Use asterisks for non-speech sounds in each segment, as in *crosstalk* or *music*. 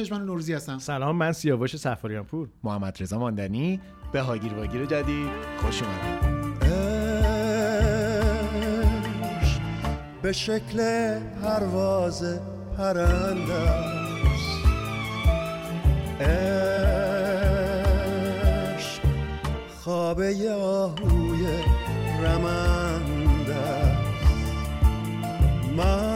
سلام من پژمان نوروزی هستم. سلام من سیاوش سفاریان پور محمد رضا ماندنی به هاگیر واگیر جدید. خوش اومدید. به شکل پرواز پرنده است عشق خوابه آهوی رمنده است من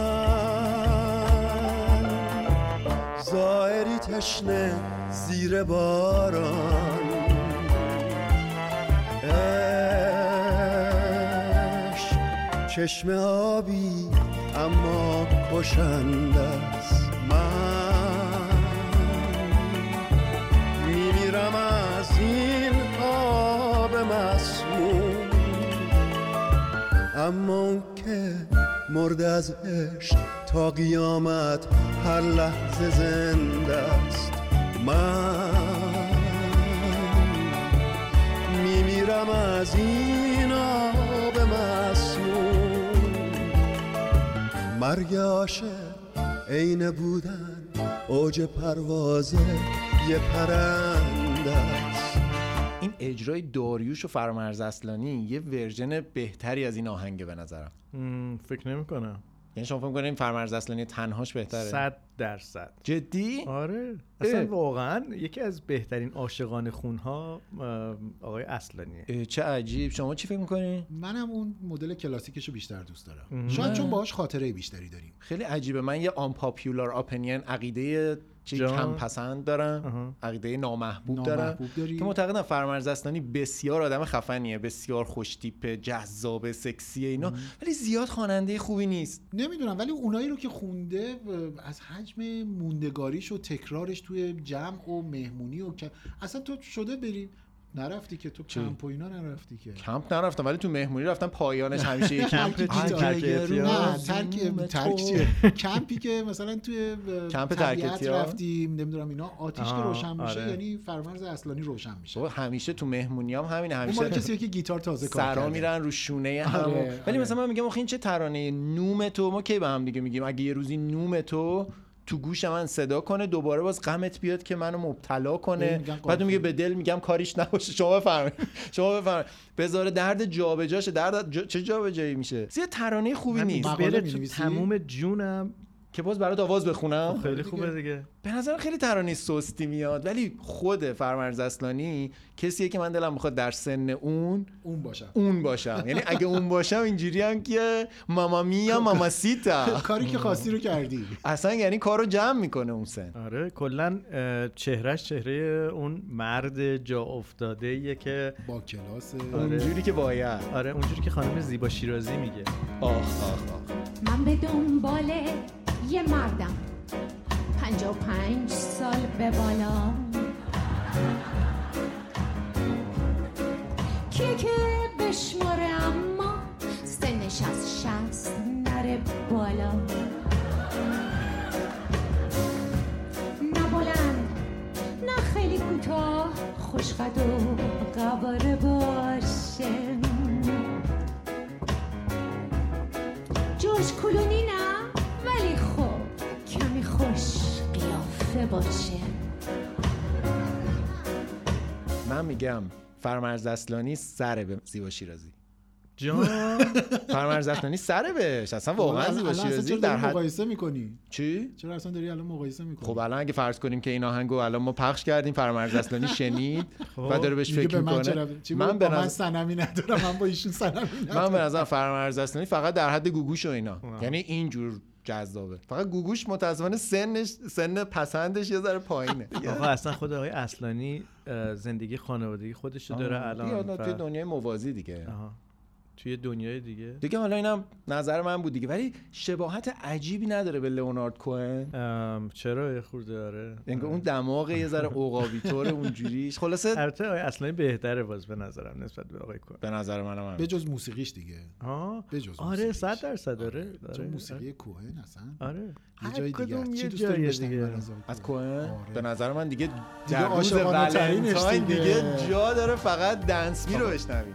تشنه زیر باران. عشق چشم آبی اما کشنده است. من میمیرم از این آب مسموم. اما اون که مرد از عشق تا قیامت هر لحظه زنده است. من میمیرم از این آب مسموم مرگ عاشق عین بودن اوج پرواز یه پرنده است. این اجرای داریوش و فرامرز اصلانی یه ورژن بهتری از این آهنگه به نظرم. فکر نمی کنم یعنی شما فکر کنید این فرامرز اصلانی تنهاش بهتره؟ صد درصد. جدی؟ آره. اصلا اه. واقعا یکی از بهترین عاشقانه خونها آقای اصلانیه. چه عجیب. شما چی فکر می‌کنی منم اون مدل کلاسیکش رو بیشتر دوست دارم. شاید چون باهاش خاطره بیشتری داریم. خیلی عجیبه. من یه آن پاپیولار اپینین عقیده. کم پسند دارم. عقیده نامحبوب, نامحبوب دارم؟ که معتقدم فرامرز اصلانی بسیار آدم خفنیه بسیار خوشتیپ جذاب سکسیه اینا. ولی زیاد خواننده خوبی نیست. نمی‌دونم ولی اونایی رو که خونده از حجم موندگاریش و تکرارش توی جمع و مهمونی و اصلا تو شده بری نرفتی که تو کمپ و اینا نرفتی که کمپ نرفتم ولی تو مهمونی رفتم پایانش همیشه یه کمپ؟ *laughs* آره. ترک اعتیاد؟ نه ترک ترک چیه کمپی که مثلا توی اه، کمپ ترک طبیعت اعتیاد؟ رفتیم نمی‌دونم اینا آتیش که روشن میشه آره. یعنی فرمرز اصلانی روشن میشه همیشه تو مهمونی هم مال همیشه کسیه که گیتار تازه کار سرا میرن رو شونه هم آره، ولی آره. مثلا من میگم آخه این چه ترانه نوم تو ما کی به هم دیگه میگیم اگه یه روزی نوم تو تو گوش من صدا کنه دوباره باز غمت بیاد که منو مبتلا کنه. بعد اون میگه. به دل میگم کاریش نباشه. شما بفرمایید. شما بفرمایید. بذاره درد جابجاشه. درد جا... چه جابجایی میشه؟ یه ترانه خوبی نیست. مقاله بره تو؟ تموم جونم. که باز برات آواز بخونم. خیلی دیگه. خوبه دیگه. به نظر خیلی ترانه سستی میاد ولی خود فرمرز اصلانی کسیه که من دلم می‌خواد در سن اون اون باشم. اون باشم. یعنی اگه اون باشم اینجوری هم که ماما میا ماما سیتا. *laughs* کاری که خواستی رو کردی. اصلا یعنی کارو جمع می‌کنه اون سن. آره کلا اه، چهرش چهره اون مرد جا افتاده ایه که با کلاس. آره. اونجوری که باید. آره اونجوری که خانم زیبا شیرازی میگه. آخ آخ آخ من به دنبال یه مردم. پنجا و پنج سال به بالا. کیه که بشماره اما سنش از شست نره بالا. نه بلند نه خیلی کوتاه خوشقد و قواره باشه. جوش کلونی نه؟ قیافه باشه. من میگم فرمرز اصلانی سره به زیبا شیرازی. جان. *laughs* فرمرز اصلانی سره بهش. اصلا واقعا زیبا شیرازی در حد مقایسه می‌کنی؟ چی؟ چرا اصلا داری الان مقایسه می‌کنی؟ خب الان اگه فرض کنیم که این آهنگو الان ما پخش کردیم فرمرز اصلانی *laughs* شنید و داره بهش فکر من می‌کنه. من من به من نظر سنمی ندارم من با ایشون سنمی من ندارم. به نظر فرمرز اصلانی فقط در حد گوگوش و اینا. یعنی اینجور جذابه. فقط گوگوش متاسفانه سنش سن پسندش یه ذره پایینه. *laughs* آقا اصلا خود آقای اصلانی زندگی خانوادگی خودش رو داره الان الان توی و- دنیای موازی دیگه. آها. توی دنیای دیگه. دیگه حالا اینم نظر من بود دیگه. ولی شباهت عجیبی نداره به لئونارد کوهن چرا یه خورده داره انگار اون دماغ یه ذره عقابی طور اونجوریش. خلاصه البته اصلانی بهتره باز به نظرم نسبت به آقای کن به نظر منم هم. به جز موسیقیش دیگه. آه؟ به جز آره موسیقیش. صد درصد داره چون آره، موسیقی کوهن اصلا آره. یه هر جای دیگه. چی دوست داری من از کوهن؟ کوهن آره. به نظر من دیگه دیگه در روز عاشقانه دیگه. دیگه جا داره فقط دنس می رو بشنویم.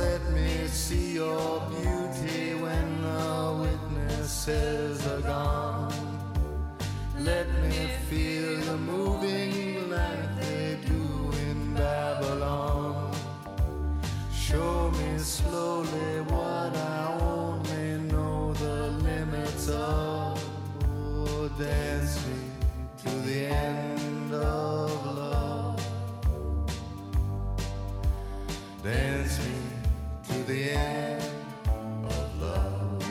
let me see your beauty when the witnesses are gone. Let me feel the moving like they do in Babylon. Show me slowly what I only know the limits of. Oh, dance me to the end of love. Dance me the end of love.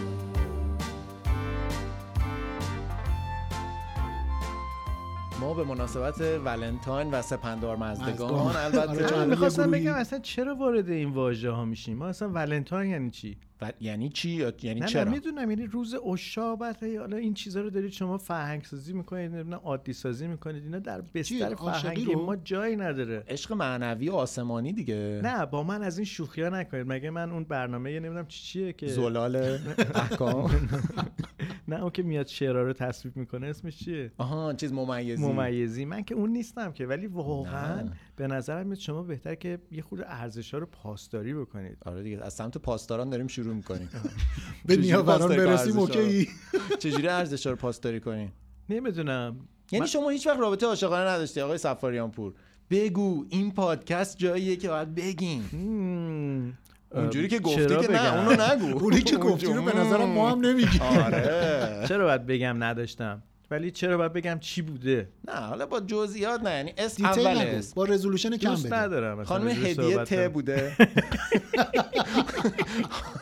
ما به مناسبت ولنتاین و سپندار مزدگان مزدگان. آره، البته چون- می‌خواستم گروهی- بگم اصلا چرا وارد این واژه ها میشیم؟ ما اصلا ولنتاین یعنی چی؟ و یعنی چی؟ یا- یعنی نه نه چرا؟ می‌دونم یعنی روز اشابت حالا این چیزا رو دارید شما فرهنگ سازی می‌کنید نمی‌دونم عادی سازی می‌کنید اینا در بستر فرهنگی؟ ما جایی نداره. عشق معنوی و آسمانی دیگه. نه با من از این شوخی ها نکنید. مگه من اون برنامه نمی‌دونم چی چیه که زلال *laughs* احکام؟ *laughs* نه اون که میاد شعرها رو تصویب می‌کنه اسمش چیه؟ آها چیز ممیزی. ممیزی. من که اون نیستم که ولی واقعا نه. به نظرم میاد شما بهتر که یه خورده ارزش ها رو پاسداری بکنید. آره دیگه از سمت پاسداران داریم شروع می‌کنیم. *laughs* به نیاوران برسیم؟ اوکی. *laughs* چجوری ارزش رو پاسداری کنیم؟ نمی‌دونم. یعنی شما هیچ وقت رابطه عاشقانه نداشتی آقای سفاریان پور بگو این پادکست جاییه که باید بگین. مم. اونجوری که گفتی که نه بگم؟ اونو نگو. *laughs* اونی که گفتی رو به نظرم ما هم نمیگیم آره. *laughs* چرا باید بگم نداشتم؟ ولی چرا باید بگم چی بوده؟ نه حالا با جزئیات نه یعنی اسم اول با رزولوشن کم بده ندارم مثلا خانم هدیه ت. بوده. *laughs*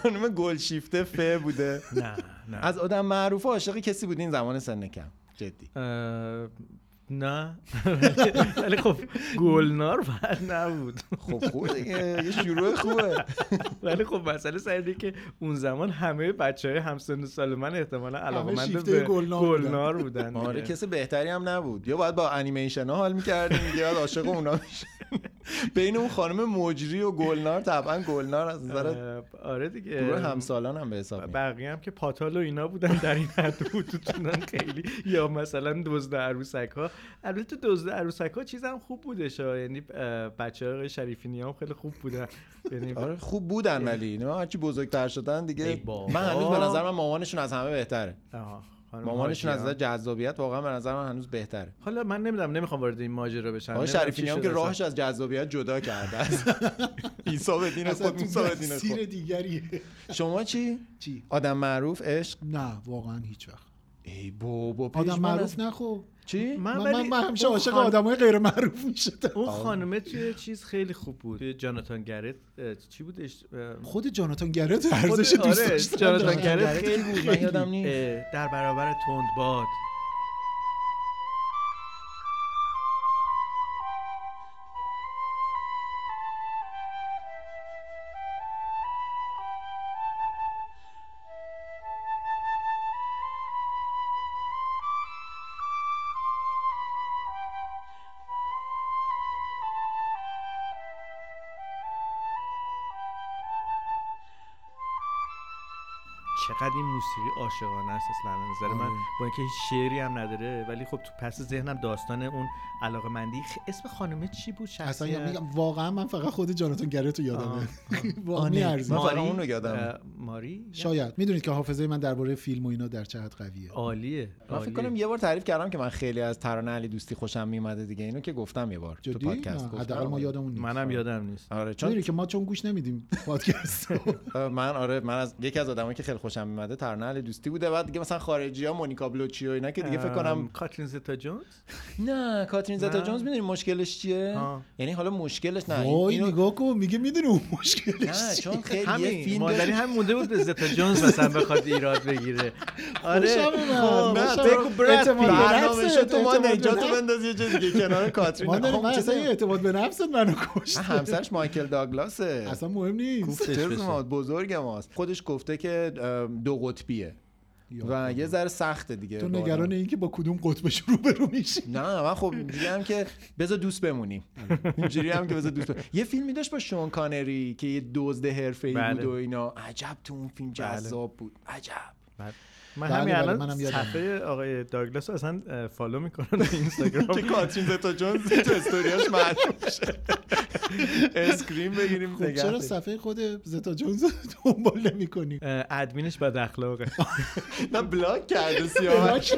خانم گلشیفته ف بوده. نه نه. از آدم معروف عاشق کسی بودین زمان سن کم. جدی. نه. *laughs* ولی خب گلنار بعد نبود. خب خوبه دیگه یه شروع خوبه. ولی خب مسئله سر اینه که اون زمان همه بچه های همسن و سال من احتمالا علاقمند به گلنار بودن. آره. کسی بهتری هم نبود. یا باید با انیمیشن ها حال می‌کردیم یا باید عاشق اونا میشه بین اون خانم مجری و گلنار طبعا گلنار از نظر آره دیگه. گروه همسالان هم به حساب بقیه هم که پاتال و اینا بودن در این حد بودن خیلی. یا مثلا دزد عروسک ها البته دزد عروسک ها چیز هم خوب بودش. یعنی بچه های شریفینی هم خیلی خوب بودن. یعنی آره خوب بودن ولی. نه هرچی بزرگتر شدن دیگه. من هنوز به نظر من مامانشون از همه بهتره. مامانشون از جذابیت واقعا به نظر من هنوز بهتره. حالا من نمی‌دونم نمی‌خوام وارد این ماجرا بشم هم شد که. راهش از جذابیت جدا کرده است. *laughs* عیسی به دین خود تو موسی به دین خود. دیگریه. شما چی؟ چی؟ آدم معروف عشق؟ نه واقعا هیچ وقت ای بابا آدم معروف از- نخو چی؟ من من, من, من همیشه عاشق خان- آدمای غیر معروف می‌شدم. اون خانمه توی چیز خیلی خوب بود. توی جاناتان گرت چی بودش؟ اه، خود جاناتان گرت ارزش دوست آره، داشتن جاناتان. گرت خیلی بود، من یادم نیست. در برابر تندباد. چقدر این موسیقی عاشقانه است اصلا نظر من. آره. با اینکه هیچ شعری هم نداره ولی خب تو پس ذهنم داستان اون علاقه مندی اسم خانمه چی بود؟ اصلا شخصیت میگم واقعا من فقط خود یادمه. آه. *laughs* واقعا آنه. میارزه. من فقط ماری؟ اون رو یادمه. اه، ماری؟ شاید. می‌دونید که حافظه من درباره فیلم و اینا در چه حد قویه. عالیه. من فکر. کنم یه بار تعریف کردم که من خیلی از ترانه علی دوستی خوشم میومده دیگه. اینو که گفتم یه بار تو جدی؟ پادکست. حداقل ما یادمون نیست. منم یادم نیست. آره چون که ما چون گوش نمیدیم پادکست *laughs* من آره من از یکی از آدمایی که خیلی خوشم میمده ترانه اهل دوستی بوده. بعد دیگه مثلا خارجی ها مونیکا بلوچی و اینا که دیگه فکر کنم کاترین زتا جونز؟ نه کاترین زتا نه. جونز می‌دونی مشکلش چیه. یعنی حالا مشکلش نه وای اینو- نگاه کن میگه می‌دونی اون مشکلش نه چیه؟ چون خیلی یه همین فیلم مادری هم مونده بود به زتا جونز مثلا بخواد ایراد بگیره. آره. خب، خوشم بگو پیت. برنامه تو ما نفس. بنداز یه دیگه کنار کاترین. ما خب، اصلا اعتماد به نفست منو کشت همسرش مایکل داگلاسه. اصلا مهم نیست. بزرگ ماست. خودش گفته که دو قطبیه. و یه ذره سخته دیگه تو نگران. این که با کدوم قطبش روبرو میشی؟ نه من خب اینجوری هم که بذار دوست بمونیم. اینجوری هم که بذار دوست بمونیم. یه فیلمی داشت با شون کانری که یه دزد حرفه‌ای بله. بود و اینا. عجب تو اون فیلم جذاب بود. عجب. من بله، همین بله، الان. صفحه آقای داگلاس رو اصلا follow می‌کنم تو اینستاگرام. *laughs* که کاترین زتا جونز تو استوریاش معلوم شه screen بگیریم خب چرا. صفحه خود زتا جونز دنبال نمی کنی اه، ادمینش بد اخلاقه *laughs* نه block کرده *laughs* سیاوش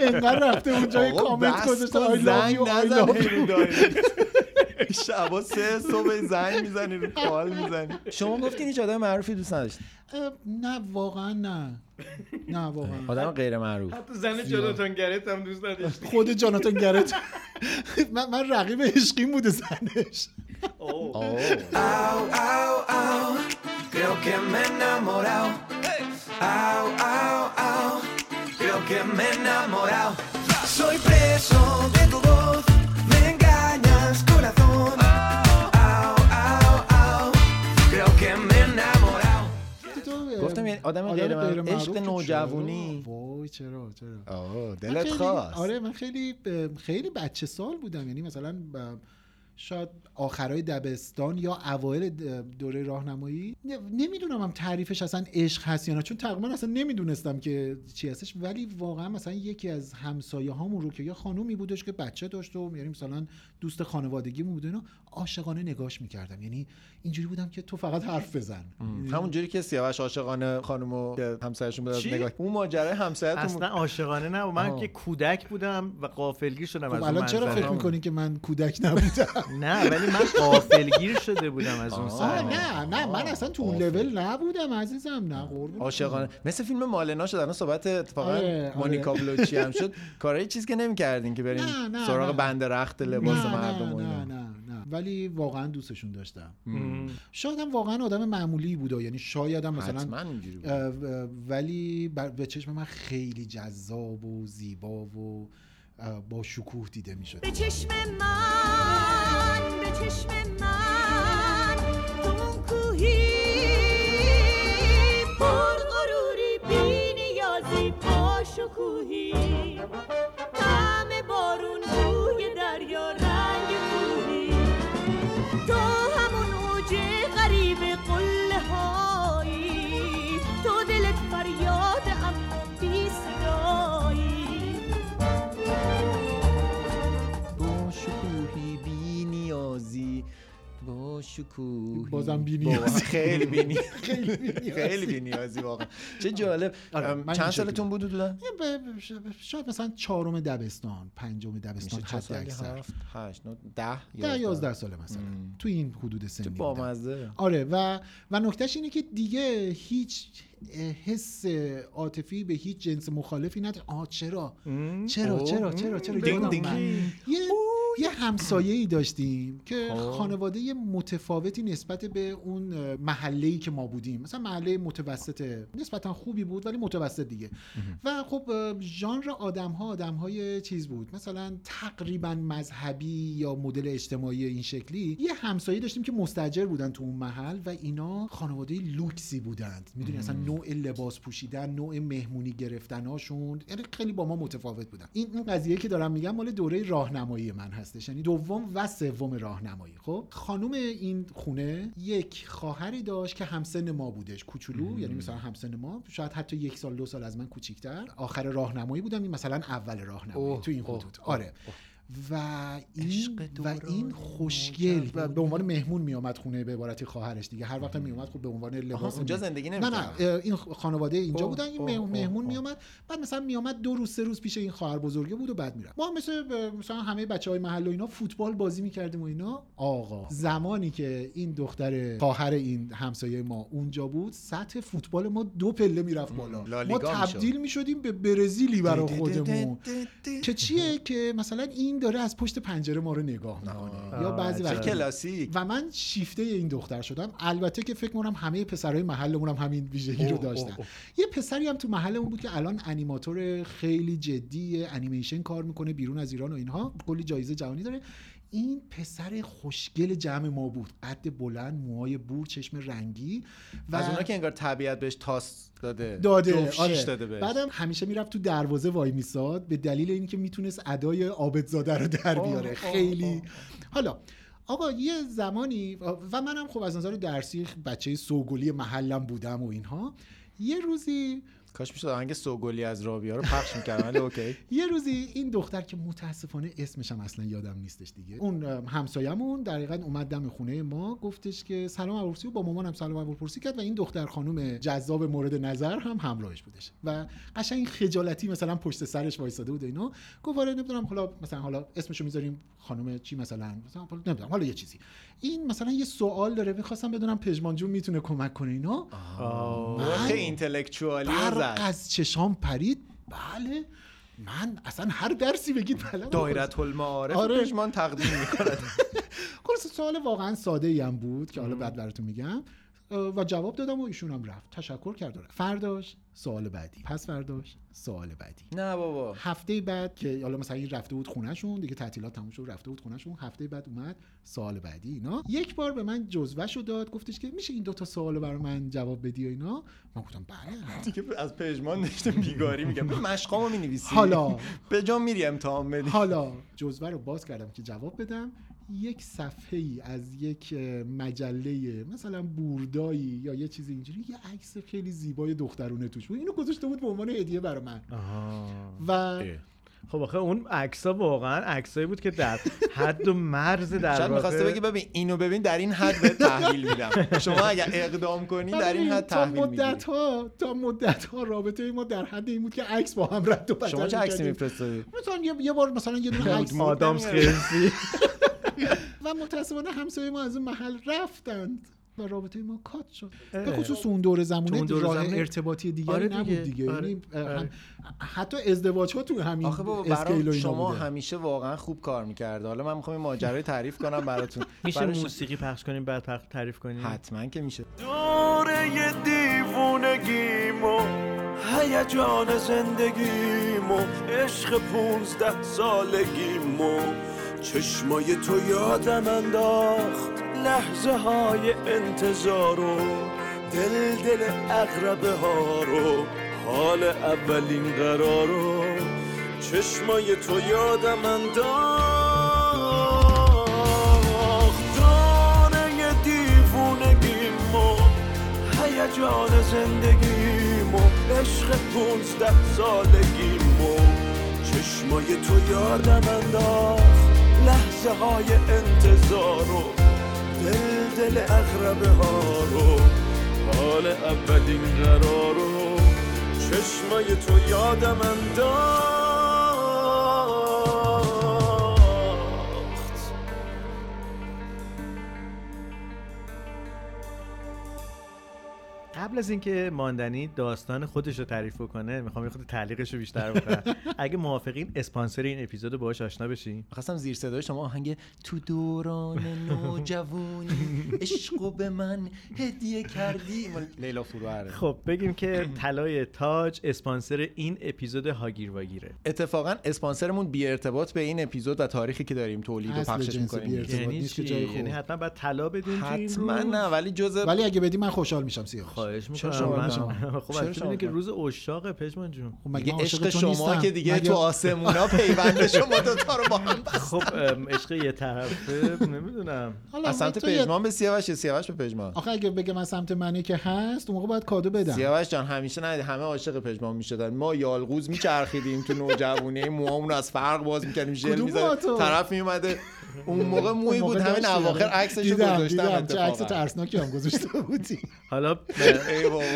انقدر رفته اونجا کامنت گذاشته هی رو you. direct. شبا سه صبح زنگ می‌زنی رو call می‌زنی شما گفتین هیچ آدم معروفی دوست نداشت. نه واقعا نه. نه واقعا. آدم غیر معروف. حتی زن جاناتان گرت هم دوست نداشت خود جاناتان گرت. من, من رقیب عشقیم بوده زنش. Au, au, au, creo que me he enamorado. Au, au, au, creo que me he enamorado. Soy preso de tu آدم غیر معروف. عشق نوجوانی. وای چرا چرا؟ آه دلت خیلی- خواست. آره من خیلی خیلی بچه سال بودم. یعنی مثلا شاید آخرای دبستان یا اوایل دوره راهنمایی نمی‌دونم هم تعریفش اصلا عشق هست یا نه. چون تقریبا اصلا نمی‌دونستم که چی هستش. ولی واقعا مثلا یکی از همسایه هامون رو که یه خانومی بودش که بچه داشت و یعنی مثلا دوست خانوادگیمون بود اینا عاشقانه نگاش می‌کردم. یعنی اینجوری بودم که تو فقط حرف بزن. همون جوری که سیاوش عاشقانه خانمو که همسرشون بود از؟ نگاه اون ماجرای همسایه‌تون اصلا عاشقانه نه من. که کودک بودم و قافلگیر شدم از خب اون الان چرا. فکر می‌کنی که من کودک نبودم؟ *laughs* نه ولی من قافلگیر شده بودم از اون سر. نه نه من اصلا تو اون. لول نبودم عزیزم نه قربون عاشقانه. مثل فیلم مالنا شد الان صحبت اتفاقا آره، آره. مونیکا بلوچی هم شد. *laughs* کارای چیزی که نمی‌کردین که بریم نه، نه، سراغ. بند رخت لباس مردم و نه نه. ولی واقعا دوستشون داشتم. شاید هم واقعا آدم معمولی بوده یعنی شاید هم مثلا ولی به چشم من خیلی جذاب و زیبا و با شکوه دیده می‌شد. به چشم من به چشم من اون کوهی پر غروری بی نیازی با شکوهی. تو شکوهی بازم بی با- نیازی. *laughs* خیلی بی نیازی. خیلی بی نیازی واقعا. چه جالب. آره، من این چند سالتون بود ب- شاید مثلا چهارم دبستان پنجم دبستان حد اکثر. هشت ده ده یازده ساله مثلا. تو این حدود سنی. بامزه آره و و نکتهش اینه که دیگه هیچ حس عاطفی به هیچ جنس مخالفی نداره. آه چرا؟ چرا اوه. چرا چرا چرا. اومد. یه یه همسایه ای داشتیم که خب. خانواده متفاوتی نسبت به اون محله ای که ما بودیم. مثلا محله متوسط نسبتا خوبی بود ولی متوسط دیگه. و خب ژانر آدم ها آدم های چیز بود. مثلا تقریبا مذهبی یا مدل اجتماعی این شکلی یه همسایه داشتیم که مستجر بودن تو اون محل و اینا خانواده لوکسی بودند. می‌دونی؟ اصلا نوع لباس پوشیدن نوع مهمونی گرفتناشون یعنی خیلی با ما متفاوت بودن. این این قضیه که دارم میگم مال دوره راهنمایی من هستش. یعنی دوم و سوم راهنمایی. خب خانم این خونه یک خواهری داشت که همسن ما بودش کوچولو یعنی مثلا همسن ما شاید حتی یک سال دو سال از من کوچیکتر. آخر راهنمایی بودم این مثلا اول راهنمایی تو این اوه، حدود اوه، آره و این و این خوشگل. و به عنوان مهمون میومد خونه به عبارتی خواهرش دیگه. هر وقت میومد خب به عنوان لباس اونجا می- زندگی نه نمی‌کرد نه اه، این خانواده اینجا بودن این مهمون اوه. میومد بعد مثلا میومد دو روز سه روز پیش این خواهر بزرگه بود و بعد می‌رفت. ما مثل ب- مثلا همه بچه های محل و اینا فوتبال بازی می‌کردیم و اینا. آقا. زمانی که این دختر خواهر این همسایه ما اونجا بود سطح فوتبال ما دو پله می‌رفت بالا. ما. تبدیل می‌شدیم به برزیلی برای خودمون. که چیه؟ که مثلا این داره از پشت پنجره ما رو نگاه می‌کنه. یا بعضی چه وقتا. کلاسیک. و من شیفته این دختر شدم. البته که فکر کنم همه پسرهای محلمون هم همین ویژگی رو داشتن. یه پسری هم تو محلمون بود که الان انیماتور خیلی جدی انیمیشن کار می‌کنه بیرون از ایران و اینها. کلی جایزه جهانی داره. این پسر خوشگل جمع ما بود. قد بلند موهای بور چشم رنگی و از اونا که انگار طبیعت بهش تاس داده داده آره. داده بهش. بعدم همیشه می‌رفت تو دروازه وای میساد به دلیل اینکه می‌تونست ادای عابدزاده رو در آه، بیاره. آه، خیلی. آه. حالا آقا یه زمانی و منم خب از نظر درسی بچه سوگلی محلم بودم و اینها. یه روزی کاش می‌شد آهنگ سوگلی از رابیا رو پخش می‌کردم ولی اوکی. *laughs* یه روزی این دختر که متاسفانه اسمش هم اصلا یادم نیستش دیگه. اون ام، همسایمون دقیقا اومد دم خونه ما گفتش که سلام ابوالپرسی و با مامانم سلام ابوالپرسی کرد و این دختر خانم جذاب مورد نظر هم همراهش بودش. و قشنگ خجالتی مثلا پشت سرش وایساده بود و اینا گفت آره نمی‌دونم حالا مثلا حالا اسمشو می‌ذاریم خانم چی مثلا؟ مثلا نمی‌دونم حالا یه چیزی. این مثلا یه سوال داره می‌خواستم بدونم پژمان جون می‌تونه کمک کنه اینا. من خیلی اینتלקچوالی از چشام پرید. بله. من اصلا هر درسی بگید بلدم دایره المعارف آره. پژمان تقدیم می‌کند. *laughs* خلاص سوال واقعا ساده ای هم بود که حالا بعد براتون میگم. و جواب دادم و ایشون هم رفت. تشکر کرد و رفت. فرداش سوال بعدی. پس فرداش. سوال بعدی. نه بابا. هفته بعد که حالا مثلا این رفته بود خونهشون دیگه تعطیلات تموم شد رفته بود خونهشون هفته بعد اومد سوال بعدی اینا. یک بار به من جزوهشو داد گفتش که میشه این دوتا سوال رو برای من جواب بدی و اینا؟ من گفتم بله. دیگه از پژمان داشته بیگاری میگم. مشقامو می‌نویسی؟ حالا. به جا میری امتحان بدی. حالا. جزوه رو باز کردم که جواب بدم. یک صفحه ای از یک مجله مثلا بوردایی یا یه چیز اینجوری یه عکس خیلی زیبای دخترونه توش. بود اینو گذاشته بود به عنوان هدیه برای من. و خب آخه اون عکسا واقعا عکسایی بود که در حد و مرز در شاید می‌خواسته بگه ببین اینو ببین در این حد به تحویل میدم. شما اگر اقدام کنی در این حد تحویل می‌گیری. مدت ها تا مدت ها رابطه ما در حد این بود که عکس با هم رد و بدل شما چه عکسی می‌کردیم. میفرستادی؟ مثلا یه, بار مثلا یه دونه *laughs* عکس آدامس خیلی *laughs* *laughs* و متاسفانه همسایه ما از اون محل رفتند و رابطه ما کات شد اه. به خصوص اون دور تو زمانه اون دور راه زمونه- ارتباطی دیگری آره نبود دیگه. آره. یعنی آره. هم- حتی ازدواج ها تو همین آخه بابا برای شما بوده. همیشه واقعا خوب کار می‌کرده حالا من می‌خوام این ماجرای تعریف کنم براتون *laughs* میشه برای موسیقی پخش کنیم بعد پخ- تعریف کنیم حتما که میشه دوره دیوونگیمو هیجان زندگیمو عشق پونزده سالگیمو چشمای تو یادم انداخت. لحظه های انتظارو دل دل اقربه ها رو. حال اولین قرارو چشمای تو یادم انداخت. دانه دیوونگیمو هیجان زندگیمو عشق پونزده سالگیمو چشمای تو یادم انداخت. لحظه های انتظارو دل دل اغربه ها رو حال اولین قرارو چشمای تو یادم انداخت قبل از اینکه ماندنی داستان خودش رو تعریف کنه می‌خوام یه خود تعلیقش رو بیشتر بکنم. *laughs* اگه موافقین اسپانسر این اپیزود رو باهاش آشنا بشین. خواستم زیر صدای شما آهنگ تو دوران نوجوانی *laughs* عشقو به من هدیه کردی. لیلا فروهره. خب بگیم که طلای تاج اسپانسر این اپیزود هاگیر واگیره اتفاقا اسپانسرمون بی ارتباط به این اپیزود و تاریخی که داریم تولید و پخشش می‌کنیم. یعنی نیست که چی؟ جای خوب. یعنی حتما باید طلا بدیم حتما؟ نه ولی جز ولی اگه بدی من خوشحال میشم سیاوش. خواهش می‌کنم شما من شما؟ *laughs* خب چرا اینه که؟ روز اشاق پژمان جون خب مگه عاشق عشق شما نیستم؟ که دیگه مگه- تو آسمونا پیوند شما دوتا رو با هم. خب عشق یه طرفه نمی‌دونم حالا از سمت پژمان به سیاوش یا سیاوش به پژمان آخه اگه بگه من سمت منی که هست اون موقع باید کادو بدم سیاوش جان همیشه نه همه عاشق پژمان می‌شدن ما یالغوز میچرخیدیم تو نوجوانی *laughs* موامون از فرق باز می‌کردیم ژل می‌زدیم؟ طرف میومده اون موقع موی بود همین اواخر آره. عکسش گذاشتم دیدم چه عکس ترسناکی هم گذاشته بودی حالا. *laughs*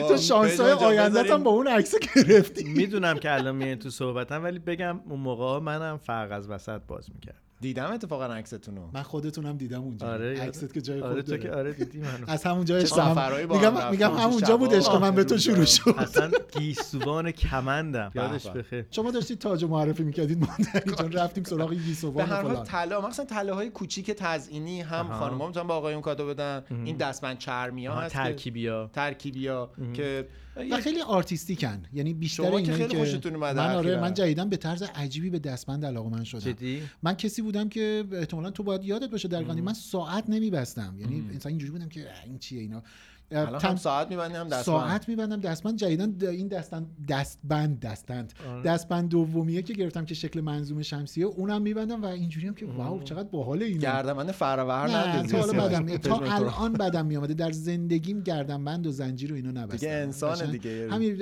تو جان، آیندت هم بذاریم- با اون عکس گرفتی. می‌دونم که الان میان تو صحبتم ولی بگم اون موقع منم فرق از وسط باز می‌کرد. دیدم اتفاقا عکستون رو من خودتونم دیدم اونجا. آره عکست که جای آره خود که داره. آره دیدی منو. *laughs* از همونجا هم با میگم میگم همونجا بود عشق من به تو. شروع شد. اصلا گیسوان کمندم. یادش به. بخیر. شما داشتید تاج معرفی می‌کردید ما در اینجا رفتیم سراغ به گیسوان هر و حال طلا مثلا طلاهای کوچیک تزئینی هم. خانم‌ها می‌تونن با آقایون کادو بدن. این دستبند چرمی هست که- ترکیبیا. ترکیبیا که و خیلی آرتیستیکن. یعنی بیشتر شما که خیلی خوشتون اومده من آره. من جدیدن به طرز عجیبی به دستبند علاقه من شدم. جدی؟ من کسی بودم که احتمالا تو باید یادت باشه در من ساعت نمیبستم. یعنی انسان اینجوری بودم که این چیه اینا؟ الان هم ساعت میبندیم هم دستبند. ساعت میبندم دستبند. جدیدن این دستن دستبند دستند آره. دستبند دومیه که گرفتم که شکل منظومه شمسیه اونم میبندم و اینجوری هم که واو چقدر باحال اینا گردمند فرور نه تا. بدم. تا رو. الان بدم میامده در زندگیم گردنبند و زنجیر و اینا نبستم. دیگه انسانه قشنگ. دیگه. همین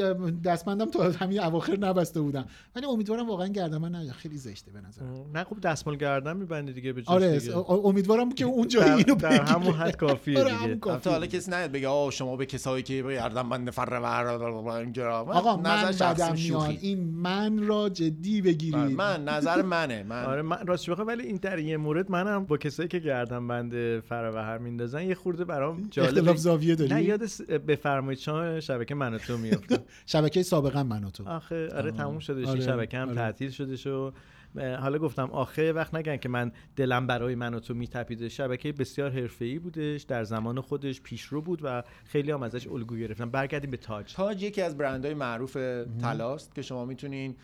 دستبندم تا همین اواخر نبسته بودم. ولی امیدوارم واقعا گردنبند نه خیلی زشته به نظر نه خب دستمال گردن میبندی دیگه به آره امیدوارم که اون جایی در, اینو در. همون حد کافیه آره، دیگه. حالا کسی نیاد بگه آه شما به کسایی که به گردنبند فرور اینجا آقا من بدم. میاد. این من را جدی آره، بگیرید. من نظر منه. من آره من راستش بخوام ولی این در یه مورد منم با کسایی که گردن بند فروهر میندازن یه خورده برام اختلاف جالب زاویه نه داری یاد س- بفرمایید شما شبکه من و تو میافتم *laughs* شبکه سابقا من و تو آخه آره تموم شده آره، شبکه هم آره. تعطیل شده شو. حالا گفتم آخه وقت نگن که من دلم برای من و تو میتپیده شبکه بسیار حرفه‌ای بودش در زمان خودش پیشرو بود و خیلی هم ازش الگو گرفتن برگردیم به تاج. تاج یکی از برندهای معروف طلاست که شما می‌تونین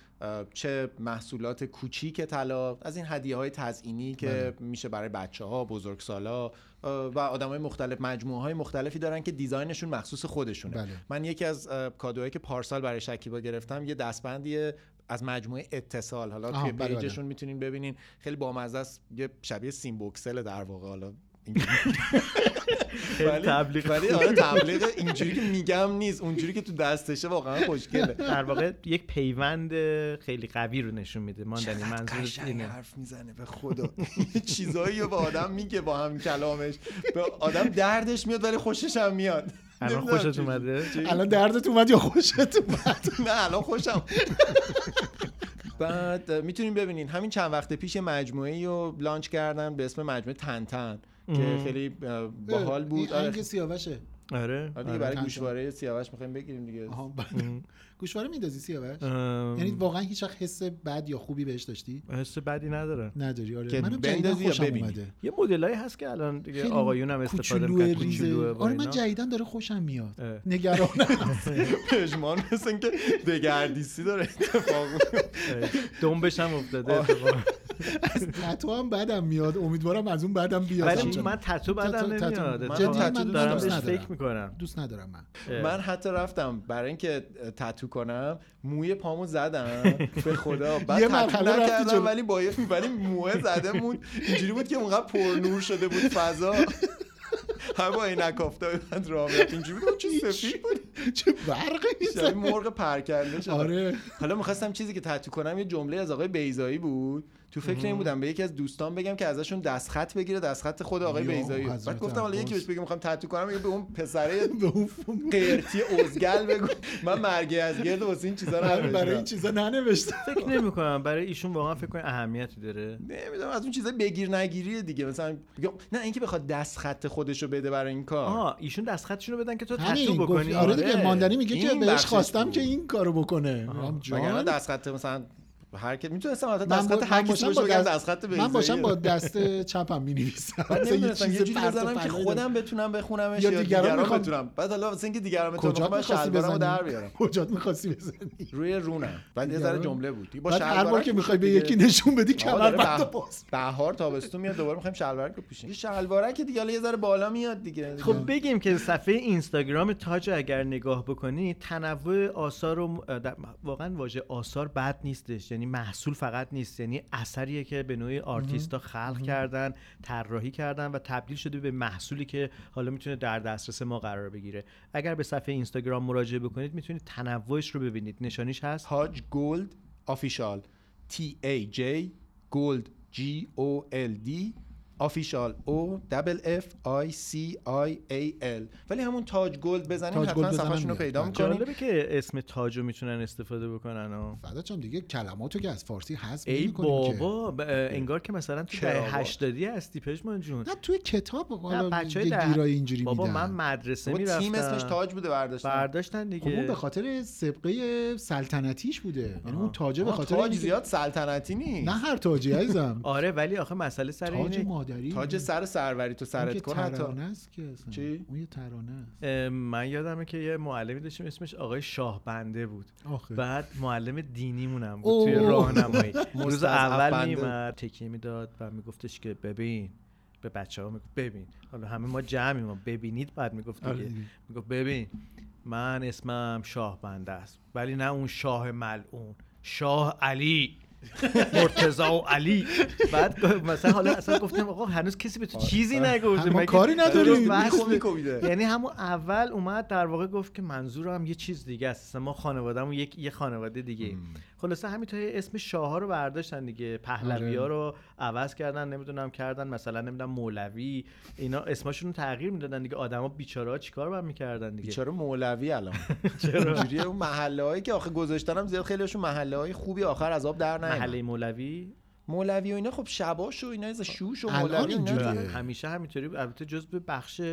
چه محصولات کوچیک طلا از این هدیه های تزئینی که میشه برای بچه ها بزرگسالا و آدم های مختلف مجموعه های مختلفی دارن که دیزاینشون مخصوص خودشونه. بله. من یکی از کادوهایی که پارسال برای شکیبا گرفتم یه دستبندی از مجموعه اتصال. حالا توی بله، بله. پیجشون می‌تونین ببینین. خیلی بامزه است. یه شبیه سیم بوکسل در واقع. حالا *laughs* ولی تبلیغ ولی آره تبلیغ اینجوری که میگم نیست. اونجوری که تو دستشه واقعا خوشگله. در واقع یک پیوند خیلی قوی رو نشون میده. ماندنی منظور اینه. حرف می‌زنه به خدا. چیزایی رو به آدم میگه با هم کلامش. به آدم دردش میاد ولی خوشش هم میاد. الان خوشت. اومده؟ الان دردت اومد یا خوشت اومد؟ *laughs* نه الان خوشم. بعد می‌تونیم ببینین. همین چند وقت پیش یه مجموعه رو لانچ کردن به اسم مجموعه تنتن که خیلی باحال بود. آره. سیاوشه. آره. آره دیگه. برای. گوشواره سیاوش می‌خوایم بگیریم دیگه. گوشواره میندازی سیاوش؟ ام، یعنی واقعا هیچ وقت حس بد یا خوبی بهش داشتی؟ حس بدی نداره. نداری آره. که منم جدیدن بندازی یا خوشم ببینی؟ اومده. یه مدلایی هست که الان دیگه خیلی آقایون هم استفاده می‌کنن با آره من. جدیدن داره خوشم میاد. اه. نگرانم *laughs* پژمان مثل اینکه دگردیسی داره اتفاق. دنبش هم افتاده. از تتو هم بدم میاد. امیدوارم از اون بدم بیاد. ولی. من تتو بدم تتو- تتو. نمیاد. من من دارم. فکر می‌کنم. دوست ندارم من. من حتی رفتم برای اینکه تتو کنم موی پامو زدم. به خدا. *laughs* بعد یه تتو مرحله نکردم. ولی با ولی موه زده بود. اینجوری بود که اونقدر پرنور شده بود فضا. همه با عینک آفتابی بعد راه اینجوری بود چه سفید بود. چه برقی می‌زنه مرغ پرکنده شد. آره. حالا می‌خواستم چیزی که تتو کنم یه جمله از آقای بیزایی بود. تو فکر این بودم به یکی از دوستان بگم که ازشون دستخط بگیره دستخط خود آقای بیزایی بعد گفتم حالا یکی. بهش بگم می‌خوام تتو کنم به اون پسره *laughs* به اون قیرتی ازگل بگو. من مرگی از گرد واسه این چیزا برای این چیزا ننوشتم. فکر نمی کنم برای ایشون واقعا فکر کنم اهمیتی داره. نمی‌دونم از اون چیزا بگیر نگیریه دیگه. مثلا نه اینکه بخواد دست خط خودش رو بده برای این کار. آها ایشون دستخطشون رو بدن که تو تتو بکنی. آره دیگه آره. ماندنی میگه که بهش خواستم. که این کارو بکنه. آها. هم وگرنه جان. دست خط مثلا هر کی می‌تونستم البته دست خط هر من کسی باشم باشه با بگم دست- دست خط من باشم. با دست چپم می نویسم بعد یه جوری بزنم که خودم بتونم بخونمش یا یا دیگران بتونم. بعد حالا واسه اینکه دیگران بتونم من شلوارمو در بیارم. کجا می‌خواستی بزنی؟ روی رونم. بعد یه ذره؟ جمله بود. با بعد هر بار که می‌خوای به دیگه. یکی نشون بدی کمر بند به- باز. بهار تابستون میاد دوباره می‌خوایم شلوارک رو پوشیم یه شلوارک دیگه حالا یه ذره بالا میاد دیگه. خب بگیم که صفحه اینستاگرام تاج رو اگر نگاه بکنید تنوع آثار و در- واقعا واژه آثار بد نیستش. یعنی محصول فقط نیست. یعنی اثریه که به نوعی آرتیستا خلق کردن طراحی کردن و تبدیل شده به محصولی که حالا می‌تونه در دسترس ما قرار بگیره. اگر به صفحه اینستاگرام مراجعه بکنید می‌تونید تنوعش رو ببینید. نشانیش هست. تاج Gold Official T A J Gold G O L D Official O double F I C I A L ولی همون تاج Gold بزنیم تاج حتما صفحهشون رو. پیدا بله. می‌کنیم. جالبه که اسم تاج رو می‌تونن استفاده بکنن و فدا جان دیگه کلماتو که از فارسی حذف ای نمی‌کنیم که. بابا ب- انگار که مثلا تو. دهه هشتادی هستی پژمان جون. نه توی کتاب حالا یه گیرای اینجوری بابا میدن. من مدرسه می‌رفتم تیم اسمش تاج بوده برداشتن. برداشتن خب اون دیگه به خاطر سبقه سلطنتیش بوده. یعنی اون تاجه به خاطر تاج که- زیاد سلطنتی نیست. نه هر تاجی عزیزم. آره ولی آخه مسئله سر اینه. مادری تاج سر سروری تو سرت کن حتی ترانه است که اصلا. چی؟ اون یه ترانه است من یادمه که یه معلمی داشتیم اسمش آقای شاه بنده بود آخه بعد معلم دینیمون هم بود اوه. توی راهنمایی روز اول. میومد تکیه می‌داد و میگفتش که ببین به بچه ها می‌گفت ببین حالا همه ما جمعیم ما ببینید بعد می‌گفت آره دیگه دیگه. می‌گفت ببین من اسمم شاه بنده است ولی نه اون شاه ملعون شاه علی مرتضا و علی. بعد مثلا حالا اصلا گفتم آقا هنوز کسی به تو چیزی نگفته ما کاری نداریم. یعنی همون اول اومد در واقع گفت که منظورم یه چیز دیگه است. ما خانوادهمون یک یه خانواده دیگه. خلاصه همینطور اسم شاه ها رو برداشتن دیگه. پهلوی ها آره. رو عوض کردن نمی‌دونم کردن مثلا نمی‌دونم مولوی. اینا اسمشون رو تغییر می‌دادن دیگه. آدما بیچاره ها چیکار باید می‌کردن دیگه؟ بیچاره مولوی الان. *laughs* چرا؟ اون محله هایی که آخه گذاشتن هم زیاد خیلیشون محله های خوبی آخر از آب در نیومد. محله مولوی؟ مولوی و اینا خب شباش و اینا از شوش و مولوی اینا. همیشه همینطوری. البته جزء بخش اه،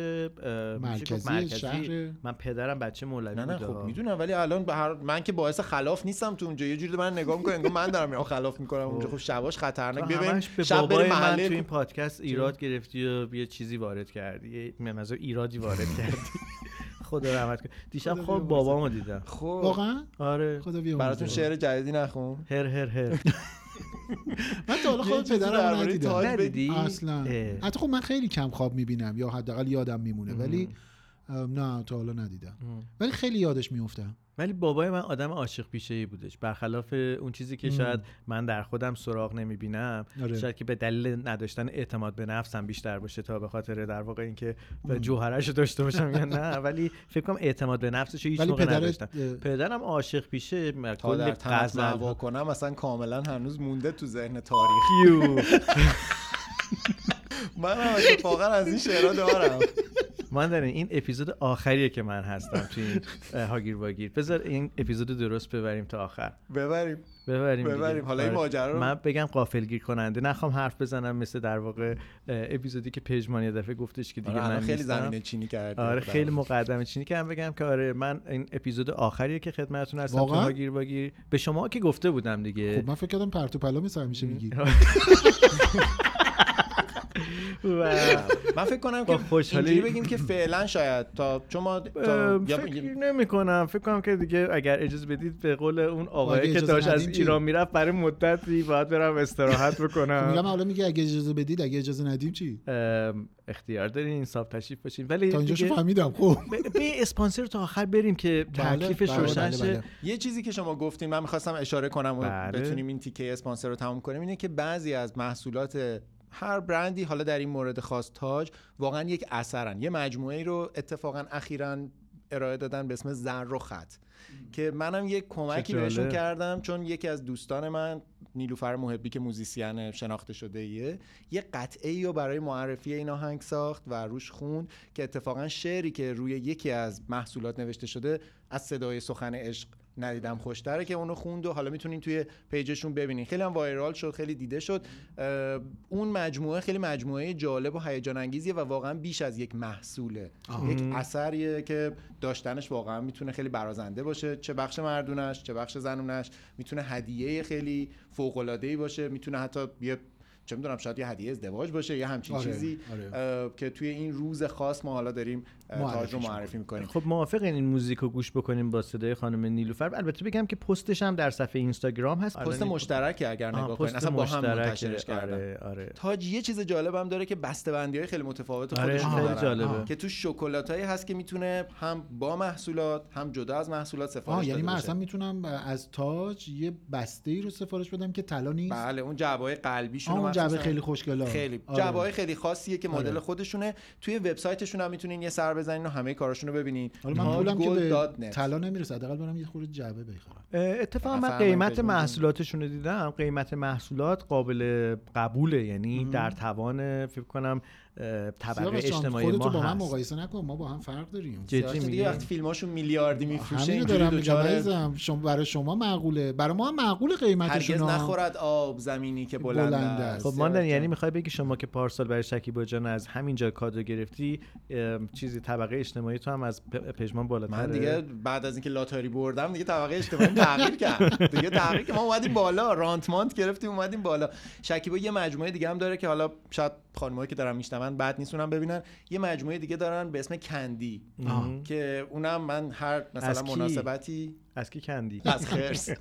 میشه گفت مرکزی شهر. من پدرم بچه مولوی نه نه خب. می‌دونم ولی الان به هر من که باعث خلاف نیستم تو اونجا. یه جوری من نگاه می‌کنم انگار من دارم میام خلاف می‌کنم اونجا. خب. شباش خطرناک. ببین به شب من محله تو این پادکست ایراد گرفتی و یه چیزی وارد کردی. یه ایرادی وارد *laughs* کردی. خدا رحمت کنه. دیشب خواب. بابامو دیدم. خب. واقعا؟ آره. خدا بیامرزه. براتون شعر جدیدی نخون. هر هر هر. *laughs* *laughs* من تا حالا چیزی پدرم ندیدم اصلا. حتی خب من خیلی کم خواب می‌بینم یا حداقل یادم میمونه ولی نه تا حالا ندیدم. ولی خیلی یادش میفتم ولی بابای من آدم عاشق پیشه ای بودش. برخلاف اون چیزی که شاید من در خودم سراغ نمی‌بینم آره. شاید که به دلیل نداشتن اعتماد به نفسم بیشتر باشه تا به خاطر در واقع اینکه به جوهرش رو داشته باشم یا نه. *laughs* ولی فکر کنم اعتماد به نفسش هیچ موقع نداشتم. اه، پدرم عاشق پیشه تا کل در تنت غزل. کنم اصلا کاملا هنوز مونده تو ذهن تاریخ. یو. *laughs* من هم اتفاقا از این شعرها دارم. من در این اپیزود آخریه که من هستم تو این هاگیر واگیر بذار این اپیزود درست ببریم تا آخر ببریم ببریم. ببریم. حالا این آره. ماجرا رو- من بگم قافلگیر کننده نخوام حرف بزنم مثل در واقع اپیزودی که پژمان یه دفعه گفتش که دیگه آره، من خیلی نیستم. زمینه چینی کردی آره در خیلی. مقدمه چینی که هم بگم که آره من این اپیزود آخریه که خدمتتون هستم تو واقعا؟ هاگیر واگیر به شما که گفته بودم دیگه خب من فکر کردم پرتو پلا مثل همیشه میگی *laughs* و *laughs* من فکر کنم که خوشحالی- اینجوری بگیم که فعلا شاید تا چون ما تا فکر نمی کنم فکر کنم که دیگه اگر اجازه بدید به قول اون آقایی که داشت از؟ ایران می‌رفت برای مدتی باید برم استراحت خب میگم بکنم حالا میگه اگه اجازه بدید اگه اجازه ندیم چی اختیار دارین صاحب تشریف باشین ولی تا اینجاشو فهمیدم خب *laughs* به- اسپانسر تا آخر بریم که بله، تکلیفش بله، روشن بله، شه بله. یه چیزی که شما گفتین من می‌خواستم اشاره کنم و بله. بتونیم این تیکه اسپانسر رو تموم کنیم اینه که بعضی از محصولات هر برندی حالا در این مورد خاص تاج واقعا یک اثرن یه مجموعه ای رو اتفاقا اخیرا ارائه دادن به اسم زر و خط که منم یک کمکی بهشون. کردم چون یکی از دوستان من نیلوفر محبی که موزیسین شناخته شده ایه یه قطعه ای رو برای معرفی این آهنگ ساخت و روش خوند که اتفاقا شعری که روی یکی از محصولات نوشته شده از صدای سخن عشق ندیدم خوشتره که اونو خوند و حالا می‌تونین توی پیجشون ببینین. خیلی هم وایرال شد خیلی دیده شد. اون مجموعه خیلی مجموعه جالب و هیجان انگیزیه و واقعا بیش از یک محصوله. آه. یک اثریه که داشتنش واقعا می‌تونه خیلی برازنده باشه. چه بخش مردونش چه بخش زنونش. می‌تونه هدیه خیلی فوق العاده ای باشه. می‌تونه حتی یه چه می‌دونم شاید یه هدیه ازدواج باشه یه همچین آره، چیزی آره. که توی این روز خاص ما حالا داریم تاج رو معرفی می‌کنیم. خب موافقین این موزیک رو گوش بکنیم با صدای خانم نیلوفر. البته بگم که پستش هم در صفحه اینستاگرام هست. پست مشترکه اگر نگاه کنین. پست اصلا با هم. منتشرش کردن. آره. آره تاج یه چیز جالب هم داره که بسته های خیلی متفاوت آره خودشون خیلی دارن. جالبه. که تو شکلاتایی هست که می‌تونه هم با محصولات هم جدا از محصولات سفارش یعنی من. اصلا می‌تونم از تاج یه بسته ای رو سفارش بدم که طلا نیست؟ بله اون جعبه رو اون جعبه خیلی خوشگلا خیلی. آره. جعبه خیلی خاصیه که مدل آره. خودشونه. توی وبسایتشون هم می‌تونین یه سر بزنین و همه کاراشون رو ببینین. حالا من پولم که به. طلا نمی‌رسه. حداقل برم یه خورده جعبه بخرم. اتفاقا من قیمت. محصولاتشون رو دیدم. قیمت محصولات قابل قبوله. یعنی در توان فکر کنم طبقه اجتماعی ما با من هست. مقایسه نکن ما با هم فرق داریم. جدی دیگه میگی؟ وقتی فیلماشون میلیاردی میفروشه اینجوری دارم شما برای شما معقوله. برای ما هم معقوله هرگز قیمتشون ها. نخورد آب زمینی که بلند, بلند است. خب ماندن یعنی می‌خوای بگی شما که پارسال برای شکیبا جان از همینجا کادو گرفتی چیزی طبقه اجتماعی تو هم از پژمان بالاتره؟ من دیگه بعد از اینکه لاتاری بردم دیگه طبقه اجتماعی تغییر کرد. دیگه تغییر که ما اومدیم بالا رانتمانت گرفتیم اومدیم بالا. شکیبا یه مجموعه دیگه هم داره که حالا شاید خانمایی که دارن میشنون بعد نیستونم ببینن یه مجموعه دیگه دارن به اسم Candy آه. که اونم من هر مثلا؟ مناسبتی از کی Candy؟ از خرس. *laughs*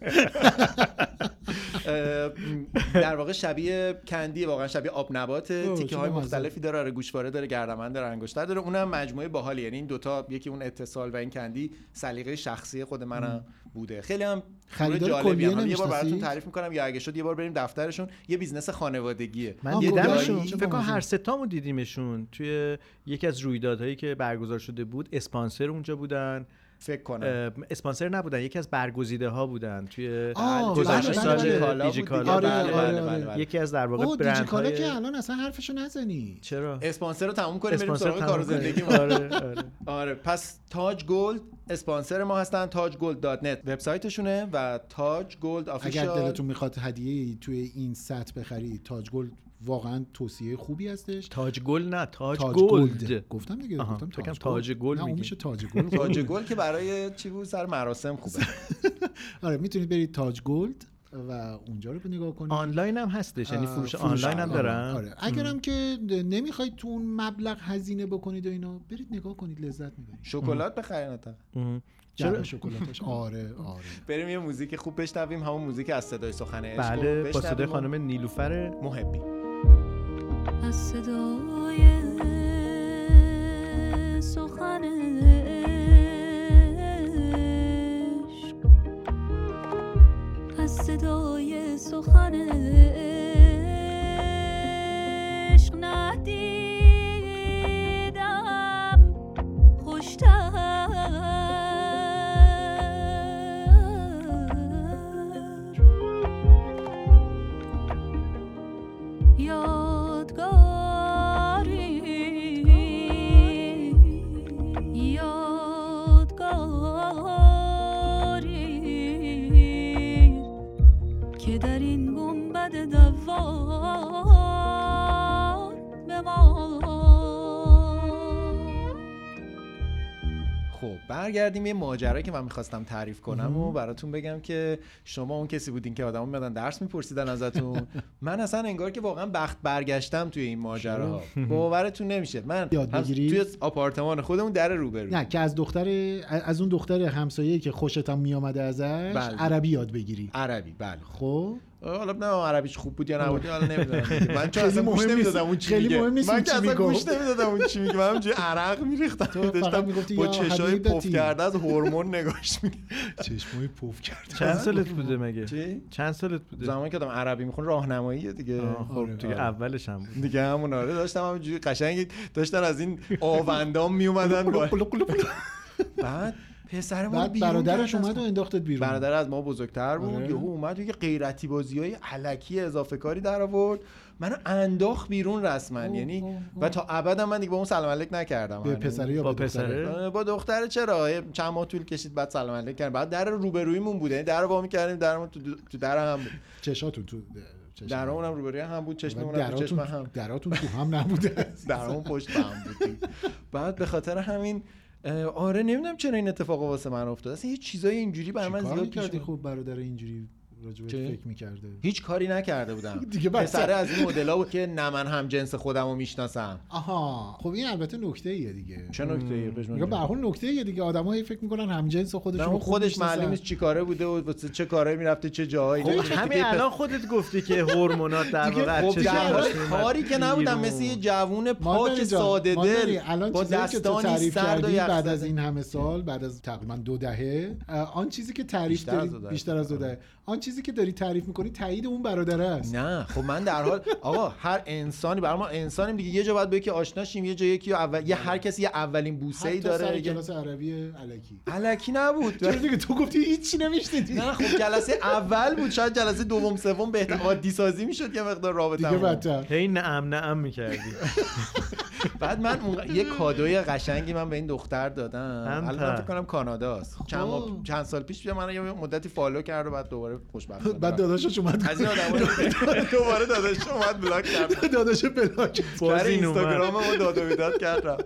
در واقع شبیه Candy واقعا شبیه آب نبات اوه، تیکه های. مختلفی داره. آره گوشواره داره گردنبند داره انگشتر داره. اونم مجموعه باحالی یعنی این دوتا یکی اون اتصال و این Candy سلیقه شخصی خود منم بوده. خیلی هم خریدار کلیه یه بار براتون؟ تعریف می‌کنم. یا اگه شد یه بار بریم دفترشون. یه business خانوادگیه. من دیدمشون فکر کنم. هر ستامو دیدیمشون. توی یکی از رویدادهایی که برگزار شده بود اسپانسر اونجا بودن. فکر کنم اسپانسر نبودن یکی از برگزیده ها بودن توی گذشته سال دیجیکالا. آره، بله، آره، بله، آره. بله، بله. یکی از در واقع اوه دیجیکالا که الان اصلا حرفشو نزنی چرا اسپانسر رو تموم کنیم بریم اسپانسر سراغ کار زندگی. آره آره آره پس تاج Gold اسپانسر ما هستن تاج Gold dot net وبسایتشونه و تاج Gold اگر دلتون می‌خواد هدیه توی این سطح بخرید تاج Gold واقعا توصیه خوبی هستش. تاج گل نه تاج, تاج Gold Gold. گفتم دیگه آها، گفتم تاج تاج گل نه اون. میشه تاج Gold *laughs* تاج گل که برای چی بود؟ سر مراسم خوبه. *laughs* آره می‌تونید برید تاج Gold و اونجا رو نگاه کنید. آنلاین هم هستش یعنی فروش فروش آنلاین هم آره، دارن. آره. اگرم که نمی‌خواید تو اون مبلغ هزینه بکنید و اینا برید نگاه کنید لذت می‌برید. شکلات. اه. چرا؟ شکلاتش. *laughs* آره آره. بریم یه موزیک خوب بشنویم همون موزیک از صدای سخن عشق بله با صدای خانم نیلوفر محبی. از صدای سخن عشق. از صدای سخن عشق ندیدم خوشتر. خب برگردیم یه ماجرایی که من می‌خواستم تعریف کنم و براتون بگم که شما اون کسی بودین که آدما میادن درس میپرسیدن ازتون. *laughs* من اصلا انگار که واقعا بخت برگشتم توی این ماجراها. *laughs* باورتون نمیشه. من؟ توی آپارتمان خودمون در روبرو. نه که از دختر از اون دختر همسایه‌ای که خوشت هم میامده ازش بله. عربی یاد بگیری عربی بله. خب. حالا نه عربیش خوب بود یا نبود حالا نمی‌دونم. *laughs* من چون اصلا گوش. نمی‌دادم اون چی خیلی میگه. مهم نیست من که چی اصلا. گوش نمی‌دادم اون چی میگه. من همینجوری عرق میریختم. داشتم می‌گفتی با یا چشای پف. کرده از هورمون نگاش میگه چشمای پف کرد چند سالت بوده مگه؟ چی؟ چند سالت بوده؟ زمانی که آدم عربی می‌خونه راهنماییه دیگه. خب آره، دیگه. اولش هم بود. دیگه همون آره داشتم همینجوری قشنگ داشتن از این آوندام میومدن با بعد پسرمون بعد بیرون برادرش اومد و انداختت بیرون. برادر از ما بزرگتر بود. آره. یهو اومد و یه غیرتی بازی های علکی اضافه کاری در آورد. منو انداخت بیرون رسما. یعنی اوه، و تا ابدا من دیگه با اون سلام علیک نکردم. به. پسره یا با به دختره؟ پسره؟ آه، با دختر چرا؟ یه چند ماه طول کشید بعد سلام علیک کردیم بعد در روبرویمون بوده یعنی در رو وا می‌کردیم درمون تو تو در هم بود. چشاتون تو چشم. درمون هم روبروی هم بود چشممون هم تو دراتون چشم هم. دراتون تو هم نبوده. *laughs* درمون پشت هم بود. بعد به خاطر همین آره نمی‌دونم چرا این اتفاق واسه من افتاد اصلا یه چیزای اینجوری برای من زیاد پیش. خب برادر اینجوری راجبت چه؟ فکر می‌کرده هیچ کاری نکرده بودم *laughs* دیگه. پسره از این مدلا بود که نه من هم جنس خودم رو می‌شناسم آها خب این البته نکته ایه دیگه چه نکته ایه میگم به هر نکته ایه دیگه آدمایی فکر می‌کنن هم جنس خودشون خودش می‌شناسن. معلوم نیست چی کاره بوده و واسه چه کاره می‌رفته چه جاهایی خب. همین الان خودت گفتی که *laughs* هورمونات در واقع خب چه کاری که نبودم. مثل یه جوون پاک ساده دل الان با دستانی تعریف سرد و بعد از. این همه سال بعد از تقریبا دو دهه آن چیزی که تعریف. بیشتر از دو دهه آن چیزی که داری تعریف می‌کنی تایید اون برادره است. نه خب من در حال آقا هر انسانی برای ما انسانیم دیگه. یه جا باید به یکی آشنا شیم یه جا یکی اول یه هر کسی یه اولین بوسه ای سر داره یه- کلاس عربی الکی الکی نبود. چرا دیگه تو گفتی هیچی نمیشنیدی؟ نه خب جلسه اول بود. شاید جلسه دوم سوم بهتر عادی سازی می‌شد یه مقدار رابطه دیگه بدتر. هی نعم نعم می‌کردی. *laughs* بعد من اون... یه کادوی قشنگی من به این دختر دادم. الان. فکر کنم کاناداست. چند, خب. چند سال پیش بیا من یه مدتی follow کرد و بعد دوباره خوشبختانه بعد داداشش اومد از این *laughs* دوباره داداش اومد block کرد *laughs* داداش block *laughs* باز. اینستاگرام ما داد و بیداد کرد.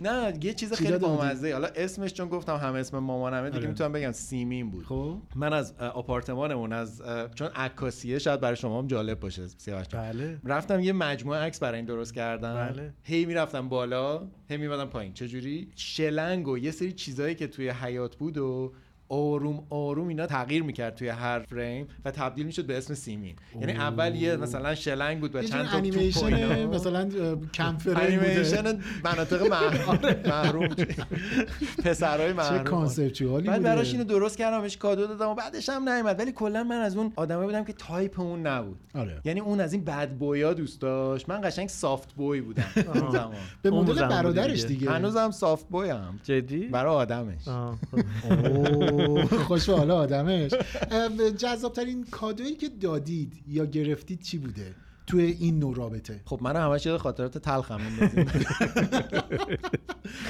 نه یه چیز چی خیلی؟ بامزه حالا اسمش چون گفتم هم اسم مامانمه دیگه آره. می‌تونم بگم سیمین بود خب من از آپارتمانمون از چون عکاسیه شاید برای شما هم جالب باشه سیاوش. بله رفتم یه مجموعه عکس برای این درست کردم بله. هی می‌رفتم بالا هی میمدم پایین چجوری شلنگ و یه سری چیزایی که توی حیات بود و آروم آروم اینا تغییر می‌کرد توی هر فریم و تبدیل می‌شد به اسم سیمین. یعنی اول یه مثلا شلنگ بود و چند تا انیمیشن اینا. مثلا کم فریم بوده. انیمیشن مناطق محروم *laughs* محروم. پسرای چه محروم. conceptually بعد براش اینو درست کردم بهش کادو دادم و بعدش هم نیومد. ولی کلا من از اون آدمه بودم که تایپ اون نبود. آره. یعنی اون از این bad boy یا دوست داشت. من قشنگ soft boy بودم اون زمان. به مدل برادرش دیگه. هنوزم soft boy ام جدی؟ برای آدمش. *laughs* حال آدمش. جذاب ترین کادویی که دادید یا گرفتید چی بوده توی این نوع رابطه؟ خب من همش یاد خاطرات تلخم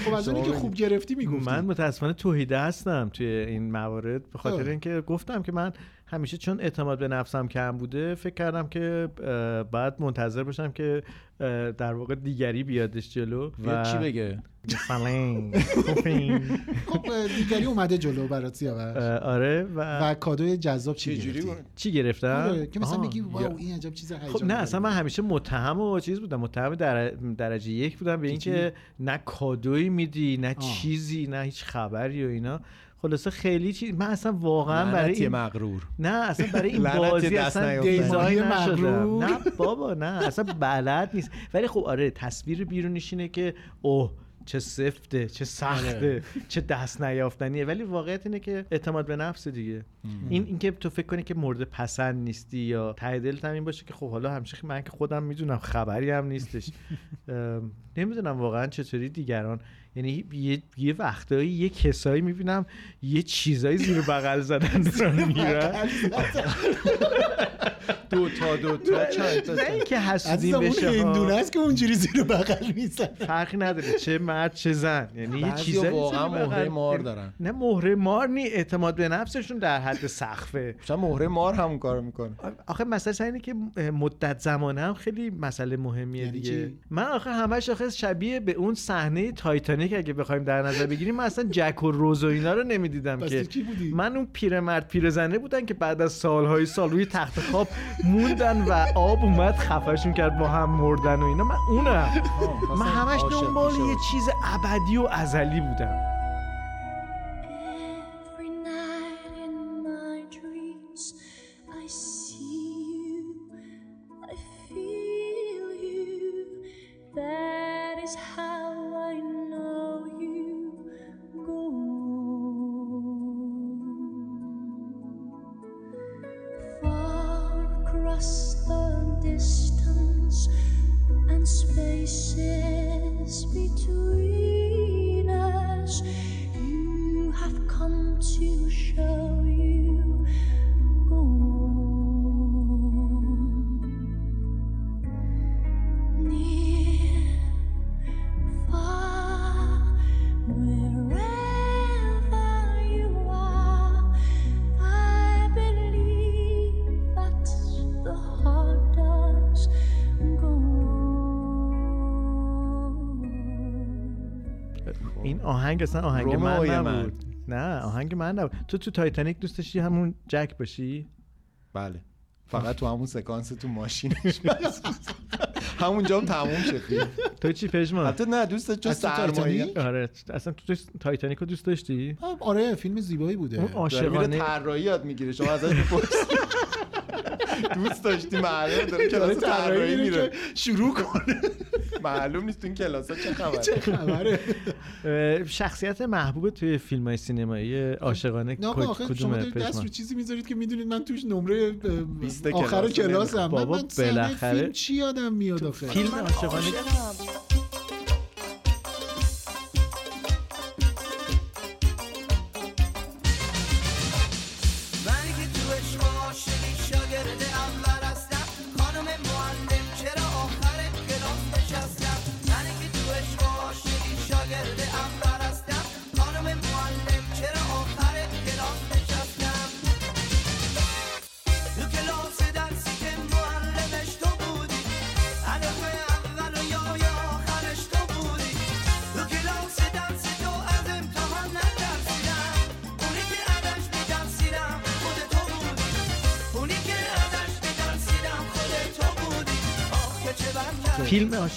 خب از اونی که خوب گرفتی می‌گفتی. من متاسفانه توحیده هستم توی این موارد به خاطر خب. اینکه گفتم که من همیشه چون اعتماد به نفسم کم بوده فکر کردم که باید منتظر باشم که در واقع دیگری بیادش جلو و چی بگه؟ *laughs* خب دیگری اومده جلو برات سیاوش. آره و, و کادوی جذاب چی جوری چی گرفتم؟ آره، که مثلا میگی واو این عجب چیز خب نه اصلا من. همیشه متهم و چیز بودم متهم در درجه یک بودم به اینکه نه کادویی میدی نه. چیزی نه هیچ خبری و اینا. خلاصه خیلی چیز من اصلا واقعا برای این مغرور. نه اصلا *laughs* برای این بازی دست اصلا. دیزاین مغرور. نه بابا نه اصلا بلد نیست. ولی خب آره تصویر بیرونیش اینه که اوه چه سفته چه سخته چه دست نیافتنیه. ولی واقعیت اینه که اعتماد به نفس دیگه. این اینکه تو فکر کنی که مورد پسند نیستی یا ته دلت هم این باشه که خب حالا همیشه من که خودم می‌دونم خبری هم نیستش. *laughs* نمی‌دونم واقعا چطوری دیگران یعنی یه, یه وقتایی یه کسایی می‌بینم یه چیزایی زیر بغل زدن دارن میرن دو تا دو تا چند تا نه اینکه حسودیم اون بشه ها. هندونه است که اونجوری زیر بغل میزن فرقی نداره چه مرد چه زن یعنی یه چیزایی واقعا مهره مار دارن. نه مهره مار نی اعتماد به نفسشون در حد سقفه مثلا مهره مار همون کارو می‌کنه آخه مسئله اینه که مدت زمانه هم خیلی مسئله مهمیه یعنی دیگه چی؟ من آخه همش آخه شبیه به اون صحنه تایتانیک اگه بخوایم در نظر بگیریم من اصلا جک و روز و اینا رو نمی‌دیدم که تو کی بودی؟ من اون پیرمرد پیرزنه بودن که بعد از سالهای سال روی تخت خواب موندن و آب اومد خفشون کرد با هم مردن و اینا. من اونم. من همش دنبال. یه چیز ابدی و ازلی بودم. the distance and spaces between us. You have come to show. آهنگ اصلا آهنگ من من. نبود. نه آهنگ من نبود. تو تو تایتانیک دوست داشتی همون جک باشی؟ بله. فقط تو همون سکانس تو ماشینش همونجا هم تموم شد. تو چی پژمان؟ حتی نه دوست چون سرمایه؟ آره. اصلا تو تایتانیک رو دوست داشتی؟ آره فیلم زیبایی بوده. اون عاشقانه طراحی یاد می‌گیره. شما ازش *laughs* دوست داشتی معلومه داره کلاس طراحی میره. میره. که شروع کنه. معلوم نیست تو این کلاس چه خبره. خبره؟ اه، شخصیت محبوب توی فیلم های سینمایی عاشقانه شما کدومه دارید دست رو چیزی می‌ذارید که می‌دونید من توش نمره آخر کلاسم من من بالاخره فیلم چی یادم میاد آخه؟ فیلم عاشقانه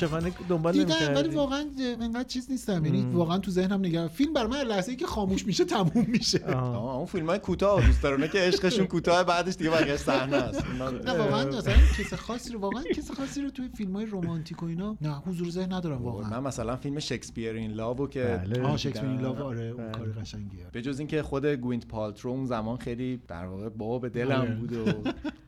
عاشقانه دنبال دیدم ولی واقعا انقدر چیز نیستم. یعنی واقعا تو ذهنم نگرم فیلم بر من لحظه ای که خاموش میشه تموم میشه. اون فیلم های کوتاه دوست دارونه که عشقشون کوتاه بعدش دیگه بقیه صحنه است. نه واقعا مثلا کس خاصی رو واقعا کس خاصی رو توی فیلم های رمانتیک و اینا نه حضور ذهن ندارم من واقعا مثلا فیلم شکسپیر این لاو که بله. آه شکسپیر این لاو. آره اون کار قشنگیه. به جز اینکه خود گوینت پالترو اون زمان خیلی در واقع باب دلم آره. بود و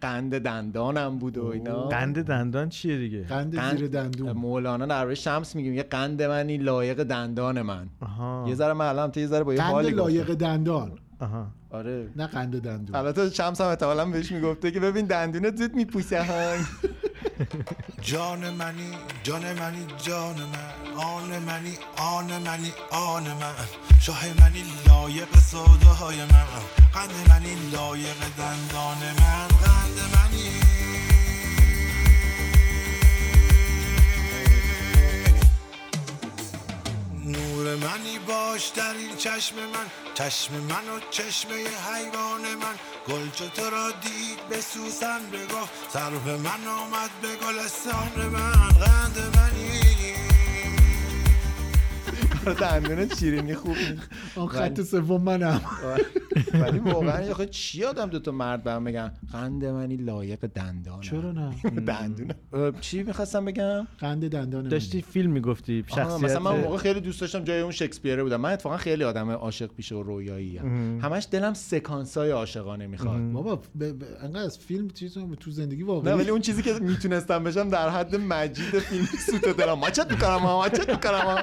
قند دندانم بود و اینا. قند دندان چیه دیگه؟ قند- زیر دندون. مولانا در شمس میگه یه قند منی لایق دندان من. آها. یه ذره من یه ذره با یه قند گفتم. لایق دندان. آها. آره. نه قند دندون. البته شمس هم احتمالاً بهش می‌گفته که ببین دندونت زود میپوسه های جان منی جان منی جان من. آن منی آن منی آن من. شاه منی لایق سوده های من. قند منی لایق دندان من. قند منی نور منی باش در این چشم من. چشم من و چشمه حیوان من. گل چو تو را دید به سوسن بگفت. سرو من آمد به گلستان من. قند منی. *laughs* دندونت شیرینی خوب آن خط سوم منم. ولی *laughs* واقعا آخه چی آدم دوتا مرد برم بگن؟ قند منی لایق دندانم. چرا نه؟ *laughs* دندون. چی می‌خواستم بگم؟ قند دندان داشتی فیلم می‌گفتی شخصیت مثلا من موقع خیلی دوست داشتم جای اون شکسپیره بودم. من اتفاقا خیلی آدم عاشق پیشه و رویایی همش دلم سکانس های عاشقانه می‌خواد. بابا انقدر از فیلم چیز تو زندگی نه واقعی ولی اون چیزی که می‌تونستم بشم در حد مجید فیلم سوت دلم. ماچت می‌کنم ها ماچت می‌کنم.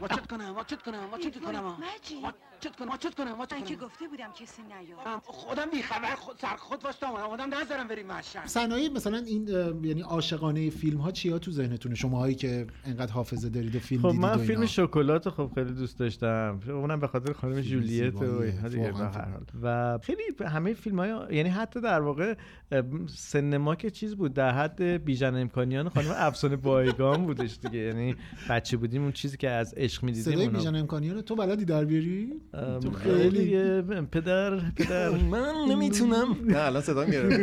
واچت کنم واچت کنم واچت کنم. مجید. واچت کنم واچت کنم واچت من که کنم گفته بودم کسی نیاد. خودم بی خبر خود سر خود واسه آدم نذارم بریم مشهد صحنه مثلا این یعنی عاشقانه فیلم ها چیا تو ذهنتونه؟ شما هایی که انقدر حافظه دارید و فیلم خب دیدید من فیلم. شکلات خب خیلی دوست داشتم. اونم به خاطر خانم جولیت و دیگه به واقعا هر حال. و خیلی همه فیلم های یعنی حتی در واقع اه، سن ما که چیز بود در حد بیژن امکانیان خانم افسانه بایگان بودش دیگه. یعنی بچه بودیم اون چیزی که از عشق می‌دیدیم صدای بیژن امکانیان تو بلدی در بیاری؟ تو خیلی پدر پدر من نمی‌تونم نه الان صدا گرفت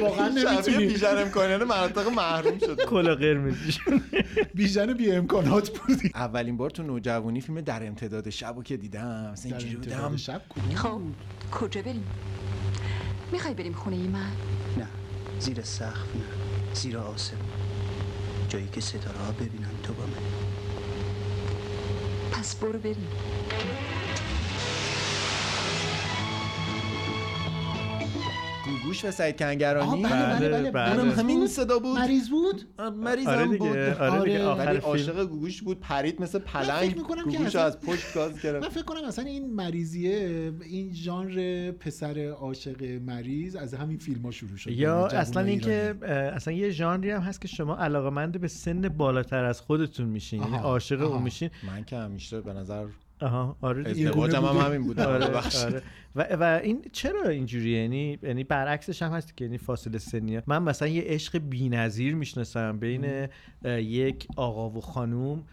واقعا نمی‌تونی بیژن امکانیان مناطق محروم شد کلا قرمزی بیژن بی امکانات بودی اولین بار تو نوجوانی فیلم در امتداد شب که دیدم مثلا اینجوری بودم شب خب کجا بریم می‌خوای بریم خونه ای من نه زیر سقف نه زیر آسمون جایی که ستاره ها ببینن تو با من پس برو گوگوش و سعید کنگرانی؟ بله بله بله، بله. بله. اونم مریض همین بود؟ صدا بود؟ مریض بود؟ مریضم آره بود. دیگه آره دیگه آره. آخر ولی فیلم. عاشق گوگوش بود پرید مثل پلنگ گوگوش از پشت گاز من گرفت. فکر کنم اصلا این مریضیه این ژانر پسر عاشق مریض از همین فیلم ها شروع شد یا اصلا اینکه اصلا یه ژانری هم هست که شما علاقمند به سن بالاتر از خودتون میشین یعنی عاشق. اون میشین. من که همیشه به نظر آها آره. ازدواجم هم. همین بوده آره، ببخشید. آره. و, و این چرا اینجوریه یعنی یعنی برعکسش هم هست که یعنی فاصله سنی من مثلا یه عشق بی‌نظیر می‌شناسم بین یک آقا و خانوم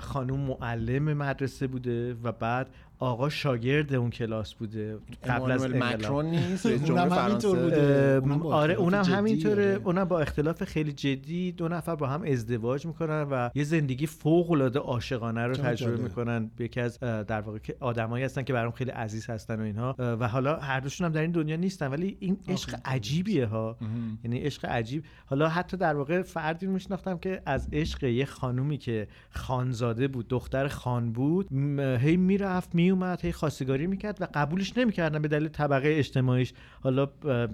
خانوم معلم مدرسه بوده و بعد آقا شاگرد اون کلاس بوده. قبل از. مکرون نیست؟ اونم همینطور بوده. اونم با آره اختلاف اونم همینطوره. آره. اونم با اختلاف خیلی جدی. دو نفر با هم ازدواج می‌کنن و یه زندگی فوق العاده عاشقانه رو تجربه جالب. می‌کنن. یکی از در واقع که آدمایی هستن که برام خیلی عزیز هستن و اینها. و حالا هر دوشون هم در این دنیا نیستن ولی این عشق عجیبیه ها. یعنی عشق عجیب. حالا حتی در واقع فردی رو میشناختم که از عشق یه خانومی که خانزاده بود دختر خان بود هی می‌رفت میومد هی خواستگاری می‌کرد و قبولش نمی‌کردن به دلیل طبقه اجتماعیش. حالا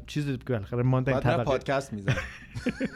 چیزی که بالاخره ماندن بعد می‌رفت طبقه. پادکست میزن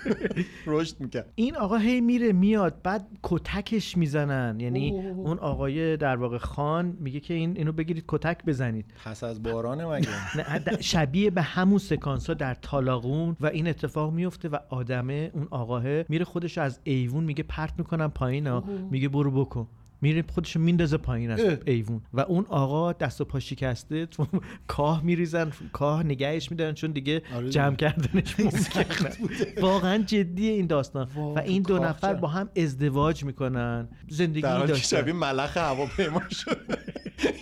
*laughs* رشد می‌کرد. این آقا هی میره میاد بعد کتکش می‌زنن. یعنی اوه. اون آقای در واقع خان میگه که این اینو بگیرید کتک بزنید. پس از بارانه مگه؟ *laughs* شبیه به همون سکانس ها در تالاقون و این اتفاق میفته و آدمه اون آقاه میره خودش از ایوون میگه پرت می‌کنم پایین ها میگه برو بکن. میره خودش میندازه پایین از. ایوون. و اون آقا دست و پا شکسته تو کاه میریزن کاه نگهش میدارن چون دیگه آره. جمع کردنش *laughs* ممکنه. واقعا جدیه این داستان. و این دو نفر. با هم ازدواج می‌کنن. زندگی در حالی که داشتن. شبیه ملخ هواپیما شده.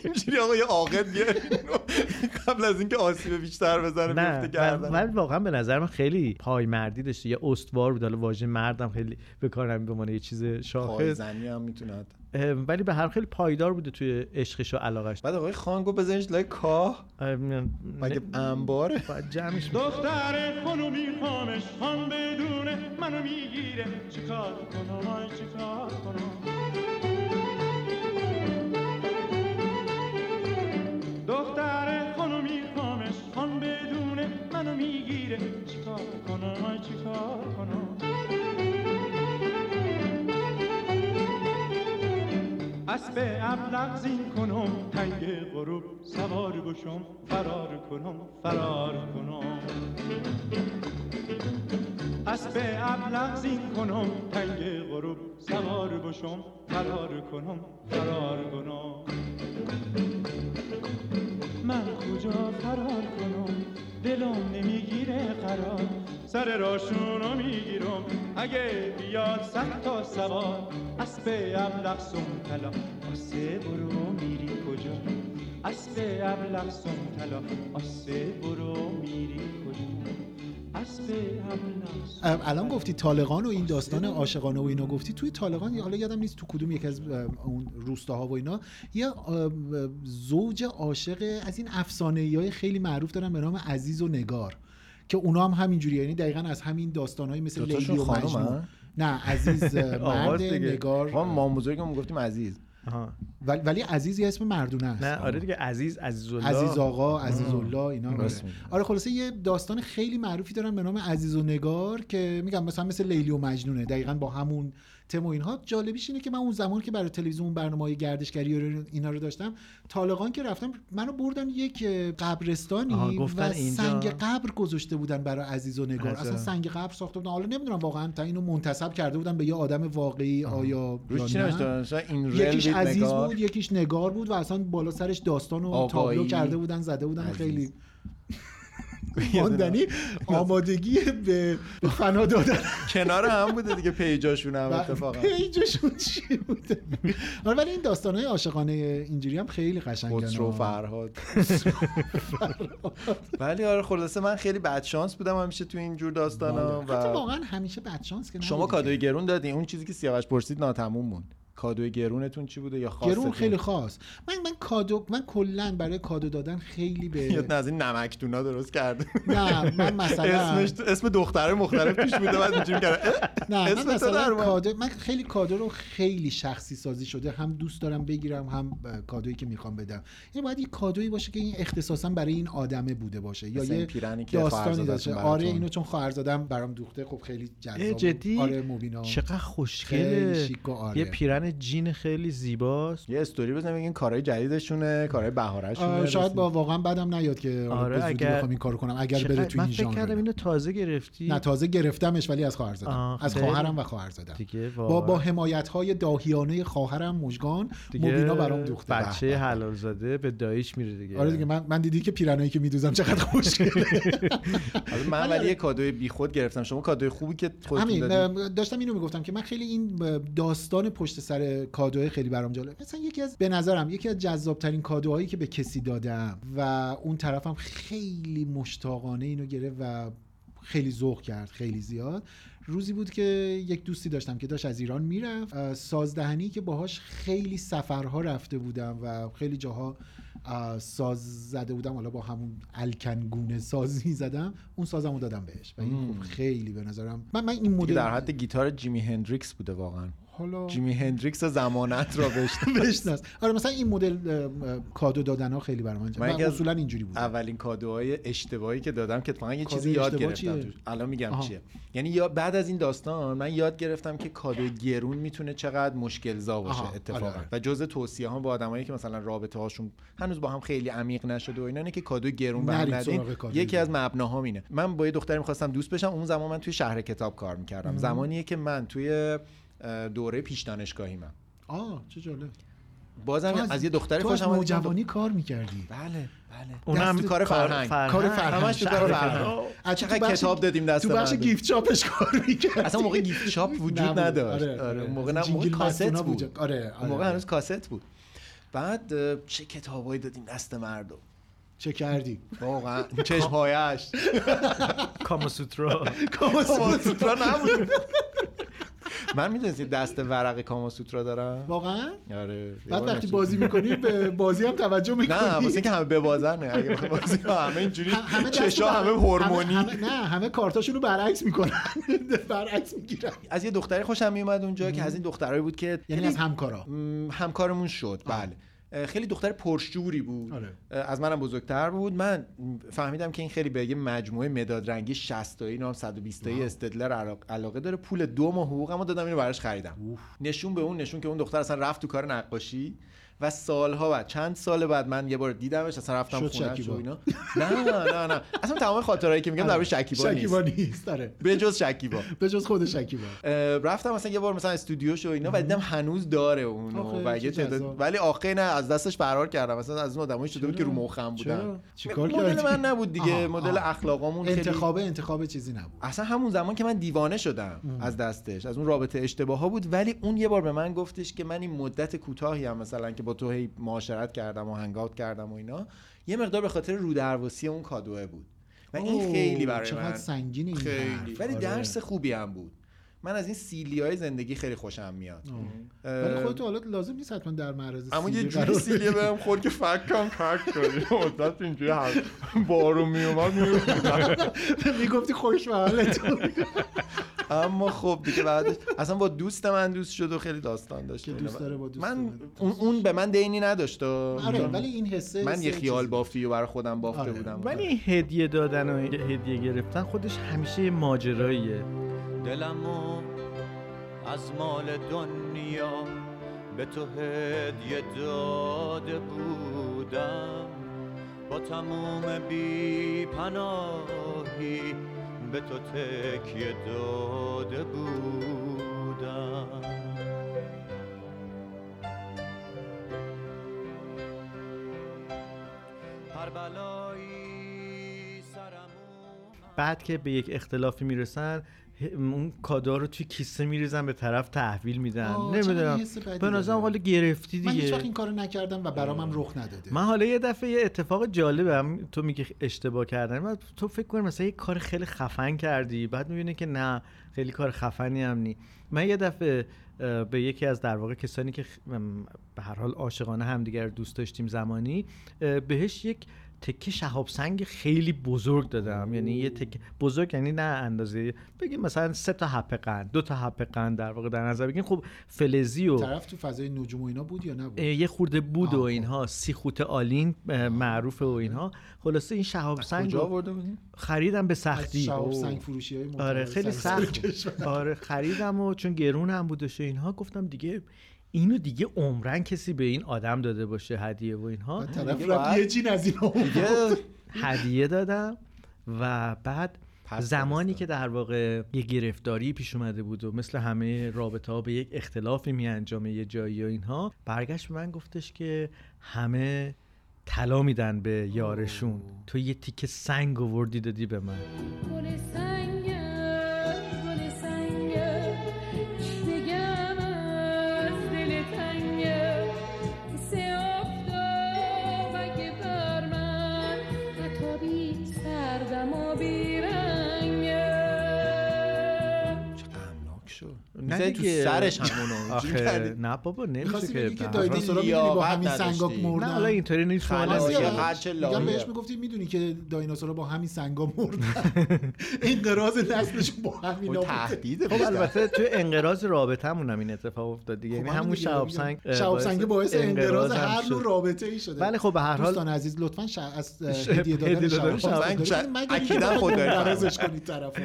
اینجوری آقا یه عاقل قبل از اینکه آسیب بیشتر بزنه نه ولی واقعا به نظر من خیلی پای مردی داشته. یه استوار بود. حالا واژه مردم خیلی به کار نمی به عنوان یه چیز شاخص. پایزنی هم می‌تونه ولی به هر حال خیلی پایدار بوده توی عشقش و علاقش بعد آقای خان گفت بزنش لای کاه. مگه انباره؟ باید جمعش دختر خانومی خامش خان بدونه منو می‌گیره. چیکار کنم؟ آی چیکار کنم؟ اسب ابلق زین کنم تنگ غروب سوار بشم فرار کنم فرار کنم. اسب ابلق زین کنم تنگ غروب سوار بشم فرار کنم فرار کنم. من کجا فرار کنم؟ دلم نمی‌گیره قرار. سر راشونو می‌گیرم. اگه بیاد صد تا سوار اسب ابلق سم طلا. آسه برو میری کجا؟ اسب ابلق سم طلا. آسه برو میری کجا؟ الان گفتی طالقان و این داستان عاشقانه و اینا گفتی. توی طالقان حالا یادم نیست تو کدوم یک از اون روستاها و اینا یه زوج عاشق از این افسانه های خیلی معروف دارن به نام عزیز و نگار که اونا هم همینجوری یعنی دقیقا از همین داستانهای مثل دوتاشون لیلی و مجنون؟ نه عزیز *laughs* مرد. نگار. ما ما بزرگمون گفتیم عزیز. آها. ولی, ولی عزیز یه اسم مردونه است. نه آره دیگه عزیز عزیز الله عزیز آقا عزیز الله اینا. آره. آره خلاصه یه داستان خیلی معروفی دارن به نام عزیز و نگار که میگم مثلا مثل لیلی و مجنونه. دقیقا با همون تم و اینها. جالبیش اینه که من اون زمان که برای تلویزیون برنامه های گردشگری و اینا رو داشتم طالقان که رفتم منو بردن یک قبرستانی و اینجا- سنگ قبر گذاشته بودن برای عزیز و نگار. عجب. اصلا سنگ قبر ساخته بودن. حالا نمی‌دونم واقعا تا اینو منتسب کرده بودن به یه آدم واقعی آیا این یکیش عزیز نگار. بود یکیش نگار بود و اصلا بالا سرش داستان و. تابلو کرده بودن زده بودن عزیز. خیلی ماندنی آمادگی به فنا دادن. کنار هم بوده دیگه پیجاشون هم اتفاقا. پیجشون چی بوده؟ آره ولی این داستانهای عاشقانه اینجوری هم خیلی قشنگن خسرو *laughs* فرهاد. ولی آره خلاصه من خیلی بد شانس بودم همیشه تو این جور داستانا و واقعا همیشه بدشانس که شما. کادوی گرون دادین اون چیزی که سیاوش پرسید ناتموم موند. کادوی گرونتون چی بوده یا خاصتون گرون خیلی خاص. من من کادو من کلا برای کادو دادن خیلی به یاد از این نمکتونا درست کرده. نه من مثلا اسمش اسم دختره مختلف توش بوده بعد اینجوری کرده نه اسم من مثلا. کادو من خیلی کادو رو خیلی شخصی سازی شده. هم دوست دارم بگیرم هم کادویی که می‌خوام بدم. این باید یه کادویی باشه که این اختصاصا برای این آدمه بوده باشه یا یه پیرنی که داستانی براتون. آره اینو چون خواهرزادم برام دوخته خب خیلی جذاب آره مبینا چقدر خوشگله. آره. یه پیرن جین خیلی زیباست. یه استوری بزنیم بگین کارهای جدیدشونه کارهای بهارشونه شاید با واقعا بدم نیاد که آره، به زودی اگر- بخوام این کارو کنم. اگر بره تو من این فکر ژانر. کردم اینو تازه گرفتی. نه تازه گرفتمش ولی از خواهر زدم. از. خواهرم و خواهر زدم. دیگه با. با حمایت های داهیانه خواهرم مژگان مبینا برام دوخته. بچه. حلال زاده به دایش میره دیگه. آره دیگه من من دیدی که پیرنایی که میدوزم چقدر خوشگله. *laughs* من ولی یه کادوی بیخود گرفتم. شما کادوی خوبی که خودتون داشتم اینو می‌گفتم که من خیلی این داستان پشت سر کادوهای خیلی برام جالب. مثلا یکی از به نظرم یکی از جذابترین کادوهایی که به کسی دادم و اون طرفم خیلی مشتاقانه اینو گرفت و خیلی ذوق کرد خیلی زیاد. روزی بود که یک دوستی داشتم که داشت از ایران می‌رفت. سازدهنی که باهاش خیلی سفرها رفته بودم و خیلی جاها اه، ساز زده بودم. حالا با همون الکنگونه سازی زدم. اون سازم رو دادم بهش. و این. خب خیلی به نظرم من من این مدل در حد گیتار جیمی هندریکس بوده واقعا. حالا جیمی هندریکس زمانت را *laughs* بشناس. آره مثلا این مدل کادو دادن ها خیلی برام من اصولا اینجوری بود اولین کادوهای اشتباهی که دادم که اتفاقا یه چیزی یاد گرفتم. الان میگم آها. چیه. یعنی یا بعد از این داستان من یاد گرفتم که کادوی گرون می‌تونه چقدر مشکل زا باشه آها، اتفاقا آره، آره. و جزء توصیه ها با آدمایی که مثلا رابطه هاشون هنوز با هم خیلی عمیق نشده و اینا که کادوی گرون کادوی یکی از مبناهام اینه. من با یه دختری می‌خواستم دوست بشم اون زمان من توی شهر کتاب کار می‌کردم. زمانیه که من توی دوره پیش دانشگاهیمم آه چه جالب. بازم تو از, یه دختری تو از خوشم اومد. نوجوانی کار می‌کردی. بله بله. اون هم دست کار فرهنگ. کار فرهنگ. همش تو کار فرهنگ. از تو چقدر کتاب دادیم دست تو بخش. گیفت چاپش کار می‌کردی. اصلا موقع گیفت چاپ وجود. نداشت. آره، آره, آره. موقع نه موقع کاست بود. آره، موقع آره. هنوز کاست بود. بعد چه کتابایی دادیم دست مردم. چه کردی؟ واقعا *laughs* چشمهایش. کاماسوترا. کاماسوترا نبود. *laughs* من می‌دونستی دست ورق کاماسوترا دارم. واقعا؟ آره بعد وقتی بازی می‌کنی به بازی هم توجه می‌کنی. نه واسه اینکه همه ببازن اگه بخوای بازی همه اینجوری چشا همه هورمونی. نه همه کارتاشون رو برعکس می‌کنن. *laughs* برعکس می‌گیرن. از یه دختری خوشم میومد اونجا که از این دخترایی بود که یعنی از همکارا. همکارمون شد. بله. خیلی دختر پرشجوری بود. آره. از منم بزرگتر بود. من فهمیدم که این خیلی به یه مجموعه مداد رنگی 60 تایی نام 120 تایی استدلر علاق- علاقه داره. پول دو ماه حقوقمو دادم اینو براش خریدم. نشون به اون نشون که اون دختر اصلا رفت تو کار نقاشی. و سالها بعد چند سال بعد من یه بار دیدمش اصلا رفتم و شکیبا. اینا. نه نه نه. اصلا تمام خاطرایی که میگم در شکیبا نیست. شکیبا نیست آره. به جز شکیبا. به جز خود شکیبا. رفتم مثلا یه بار مثلا استودیوش و اینا و دیدم هنوز داره اونو. و یه تعداد. ولی آخه نه از دستش فرار کردم. مثلا از اون آدمایی شده بود که؟ رو مخم بودن؟ چیکار مدل کردی؟ من نبود دیگه. مدل آها. اخلاقامون خیلی انتخاب انتخاب چیزی نبود. اصلا همون زمان که من دیوانه شدم از دستش از اون رابطه اشتباه ها بود. ولی اون یه بار به من گفتش که من این مدت کوتاهی هم مثلا که با تو هی معاشرت کردم و هنگات کردم و اینا یه مقدار به خاطر رودرواسی اون کادوه بود. و این خیلی برای چقدر من سنگینه این خیلی. ولی آره. درس خوبی هم بود. من از این سیلی های زندگی خیلی خوشم میاد. ولی خودت حالا لازم نیست حتما در معرض اما یه سیلی جوری قرار سیلیه بهم خورد که فکم پرک شد *laughs* مدت اینجوری هر بارون میومد میومد. *laughs* می‌گفتی خوش به حالتون *laughs* اما خب دیگه بعدش اصلا با دوست من دوست شد و خیلی داستان داشت که دوست داره با دوست من. اون, اون به من دینی نداشت و آره ولی این حسه من یه خیال. بافتی و برای خودم بافته آره. بودم ولی هدیه دادن و هدیه گرفتن خودش همیشه یه ماجراییه دلمو از مال دنیا به تو هدیه داده بودم با تموم بی پناهی به تو تکیه داده بودم. بعد که به یک اختلافی می‌رسن اون کادا رو توی کیسه میریزن به طرف تحویل میدن. نمی‌دونم. به نظرم. حالا گرفتی من هیچ دیگه. وقت این کارو نکردم و برام هم رخ نداده. من حالا یه دفعه یه اتفاق جالبم تو میگی اشتباه کردن. من تو فکر کنم مثلا یه کار خیلی خفن کردی بعد می‌بینی که نه خیلی کار خفنی هم نی. من یه دفعه به یکی از در واقع کسانی که به هر حال عاشقانه همدیگر دوست داشتیم زمانی بهش یک تکه شهاب سنگ خیلی بزرگ دادم. یعنی یه تکه بزرگ یعنی نه اندازه بگیم مثلا سه تا حبه قند دو تا حبه قند در واقع در نظر بگیم خب فلزی و طرف تو فضای نجوم و اینا بود یا نبود؟ یه خورده بود و اینها. سیخوت آلین اه، معروفه و اینها. خلاصه این شهاب سنگ کجا آورده خریدم به سختی. شهاب. سنگ فروشی های آره خیلی سخت. آره خریدم و چون گرون هم بودش و اینها گفتم دیگه اینو دیگه عمرن کسی به این آدم داده باشه هدیه و اینها. طرف رفت یه جین از اینا هدیه دادم و بعد زمانی. که در واقع یه گرفتاری پیش اومده بود و مثل همه رابطه ها به یک اختلافی می انجامه یه جایی و اینها برگشت به من گفتش که همه طلا میدن به یارشون. تو یه تیکه سنگ آوردی دادی به من. می‌زدی تو دیگه. سرش همونو. *laughs* آخه. نه بابا نمیشه که که دیناسورا می‌دونی با همین سنگا. مردن نه حالا اینطوری نیست میگم-. بهش می‌گفتی می‌دونی که دایناسورا با همین سنگا مردن *laughs* انقراض نسلشون با همین تهدید خب البته توی انقراض رابطمون هم این اتفاق افتاد دیگه. یعنی همون شهاب سنگ شهاب سنگ باعث انقراض هر نوع. رابطه ای شده. ولی خب به هر حال دوستان عزیز لطفا. از هدیه دادن شهاب سنگ اکیداً خود داری منقرضش کنید طرفو؟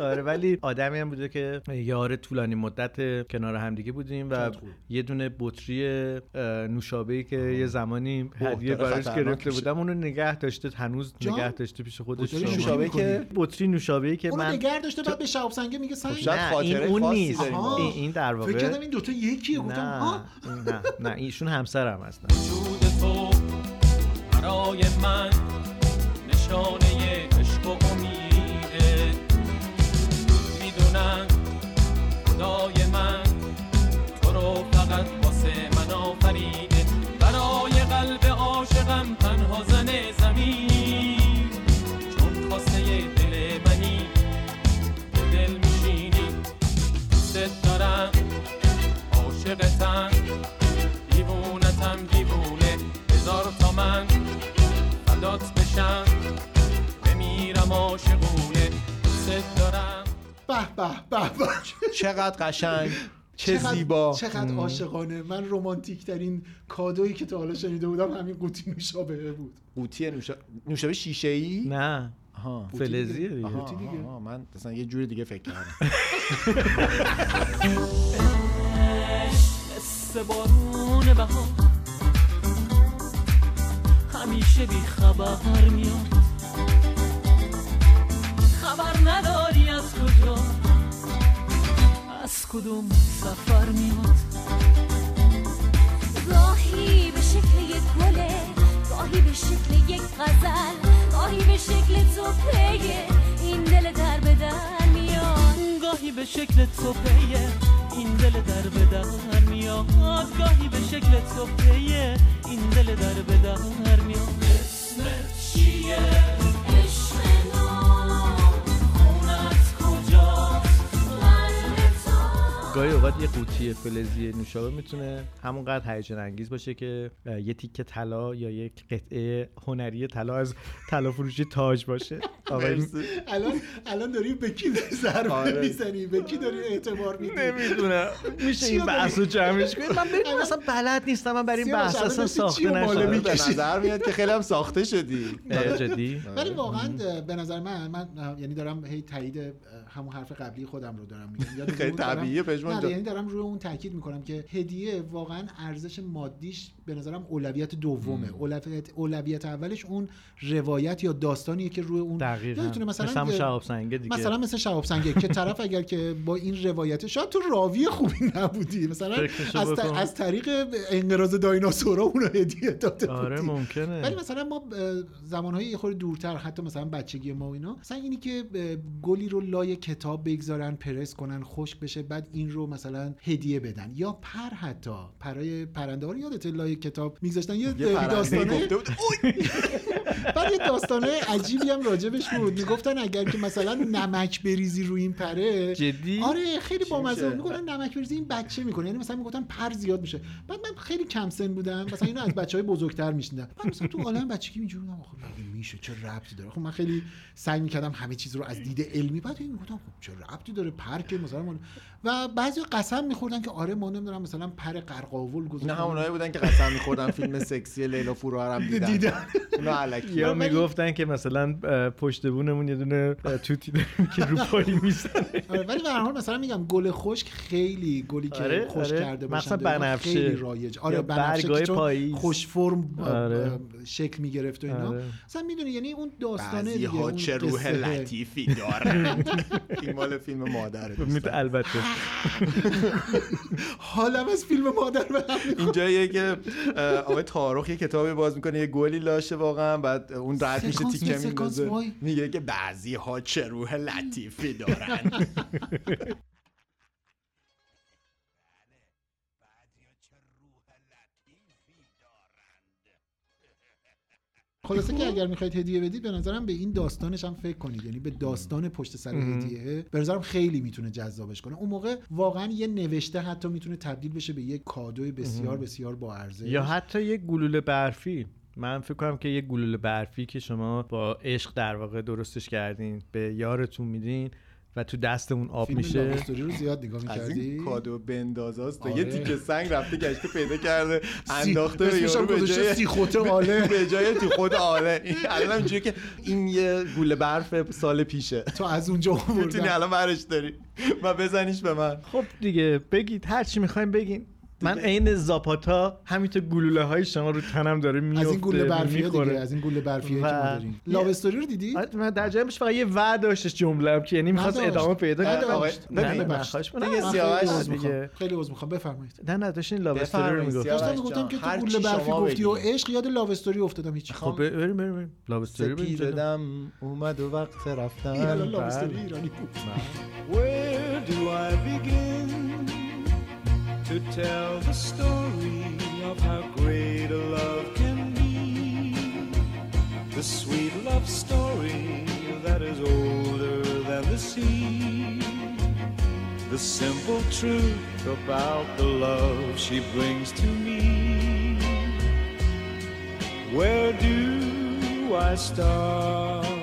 آره ولی آدمی هم بوده که یار طولانی مدت کنار همدیگه بودیم و. یه دونه بطری اه، نوشابه‌ای که یه زمانی هدیه براش گرفته. بودم اونو نگه داشته هنوز؟ نگه داشته پیش خودش. نوشابه که بطری نوشابه‌ای که اونو من نگه داشته بعد به شهاب سنگ میگه سنگ شاید نه خاطره این اون خاصی نیست. این این در واقع فکر کردم این دوتا یکیه گفتم نه نه نه ایشون همسرم هستن وجود تو برای من نشانه عاشقم تنها زن زمین. چون خواسته دل منی به دل میشینی. دوست دارم عاشقتم. دیوونتم دیوونه. هزار تا من فدات بشم. بمیرم عاشقونه. دوست دارم. به به به به. چقدر قشنگ. چه چقدر- زیبا. چقدر عاشقانه. من رومانتیک ترین کادویی که تا حالا شنیده بودم همین قوطی نوشابه بود. قوطی نوشا- نوشابه شیشه ای نه. آها. فلزیه دیگه؟ آها، قوطی دیگه. آها، من مثلا یه جور دیگه فکر کردم. *laughs* بارون بهار همیشه بی خبر میاد. خبر نداری از کجا. از کدوم سفر میاد گاهی به شکل یک گله گاهی به شکل یک غزل گاهی به شکل تو پیه این دل در به در میاد. گاهی به شکل تو پیه این دل در به در میاد. گاهی به شکل تو پیه این دل در به در میاد. اسمت چیه؟ گاهی اوقات یه قوطی فلزی نوشابه می‌تونه همونقدر هیجان انگیز باشه که یه تیکه طلا یا یک قطعه هنری طلا از طلا فروشی تاج باشه. آقای الان الان داری به کی ضربه آره. می‌زنی؟ به کی داری اعتبار میدی؟ نمی‌دونم. میشه این چیا بحث رو جمعش کنید من ببین اصلا بلد نیستم من برای این بحث اصلا ساخته نشدم. به؟ نظر میاد که خیلی هم ساخته شدی. جدی. ولی واقعا به نظر من من یعنی دارم هی تایید همون حرف قبلی خودم رو دارم میگم یاد *laughs* خیلی طبیعیه جان. یعنی دارم روی اون تاکید می‌کنم که هدیه واقعا ارزش مادیش به نظرم اولویت دومه اولویت اولویت اولش اون روایت یا داستانیه که روی اون دقیقاً مثلا مثلا شهاب سنگه دیگه مثلا مثل شهاب سنگه که طرف اگر که با این روایت شاید تو راوی خوبی نبودی مثلا از. از طریق انقراض دایناسورا اونو هدیه داده آره بودی. ممکنه ولی مثلا ما زمانهای یه خورده دورتر حتی مثلا بچگی ما و اینا مثلا اینی که گلی رو لای کتاب بگذارن پرس کنن خشک بشه بعد این رو مثلا هدیه بدن. یا پر حتی پرای پرنده ها رو یادت لای کتاب میگذاشتن یه, داستانه. بعد یه داستانه عجیبی هم راجبش بود. می‌گفتن اگر که مثلا نمک بریزی روی این پره جدی؟ آره خیلی بامزه می‌گفتن نمک بریزی این بچه می‌کنه. یعنی مثلا می‌گفتن پر زیاد میشه. بعد من خیلی کم سن بودم. مثلا اینو از بچه های بزرگتر میشنیدم. بعد مثلا تو عالم بچگی اینجوری بودم. آخه میشه؟ چه ربطی داره؟ خب من خیلی سعی می‌کردم همه چیز رو از دید علمی بعد این می‌گفتم خب چه ربطی داره؟ پر که مثلا و بعضی قسم میخوردن که آره ما نمی‌دونم مثلا پر قرقاول گذاشتیم اینا همونایی بودن که قسم میخوردن فیلم سکسی لیلا فروهرم دیدن دیدن اونا الکی یا می‌گفتن که مثلا پشت بونمون یه دونه توتی داریم که رو پایی می‌زنه آره ولی به هر حال مثلا میگم گل خشک خیلی گلی که آره، خوش آره. کرده باشن مثلا بنفشه. خیلی رایج آره بنفشه که. خوش فرم. شکل می‌گرفت و اینا. مثلا می‌دونی یعنی اون داستانه دیگه ها اون چه روح. لطیفی دارن *laughs* این مال فیلم مادره. البته حالم از فیلم مادر به هم می‌خوره. اینجاییه که آقای تارخ یه کتابی باز می‌کنه یه گلی لاشه واقعا بعد اون رد میشه تیکه میندازه. میگه که بعضی ها چه روح لطیفی دارن *laughs* خلاصه که اگر می‌خواید هدیه بدید به نظرم به این داستانش هم فکر کنید. یعنی به داستان پشت سر هدیه به نظرم خیلی می‌تونه جذابش کنه. اون موقع واقعا یه نوشته حتی می‌تونه تبدیل بشه به یک کادوی بسیار بسیار با ارزش. یا حتی یه گلوله برفی. من فکر کنم که یه گلوله برفی که شما با عشق در واقع درستش کردین به یارتون میدین و تو دستمون آب فیلم میشه. لاوستوری رو زیاد نگاه از می‌کردی؟ این کادو بندازاست آره. یه تیکه سنگ رفته گشته پیدا کرده انداخته به هم یارو به جای سیخوته آله. *laughs* به جای تی خود آله. الان اینجوریه که این یه گوله برف سال پیشه. تو از اونجا می‌تونی آوردن. الان برش داری. و بزنیش به من. خب دیگه بگید. هر چی می‌خوایم بگین من عین زاپاتا همینطور گلوله های شما رو تنم داره میفته از این گوله برفیه. دیگه از این گوله برفیه که و- ما داریم لاو استوری رو دیدی آره، من در جایش فقط یه وعد داشتش جمله‌ام که یعنی می‌خواست. ادامه پیدا کنه نداشت. نه ببخشید. می‌کنم. سیاوش. دیگه. خیلی عذر می‌خوام بفرمایید نه نه داشتین لاو استوری رو می‌گفت. داشتم می‌گفتم که تو چی برفی گفتی و. عشق یاد لاو استوری افتادم هیچ خب بریم بریم بریم لاو استوری بریم سپید جلو. دم اومد و وقت رفتن لاو استوری ایرانی بود Where do I begin to tell the story of how great a love can be? The sweet love story that is older than the sea. The simple truth about the love she brings to me. Where do I start?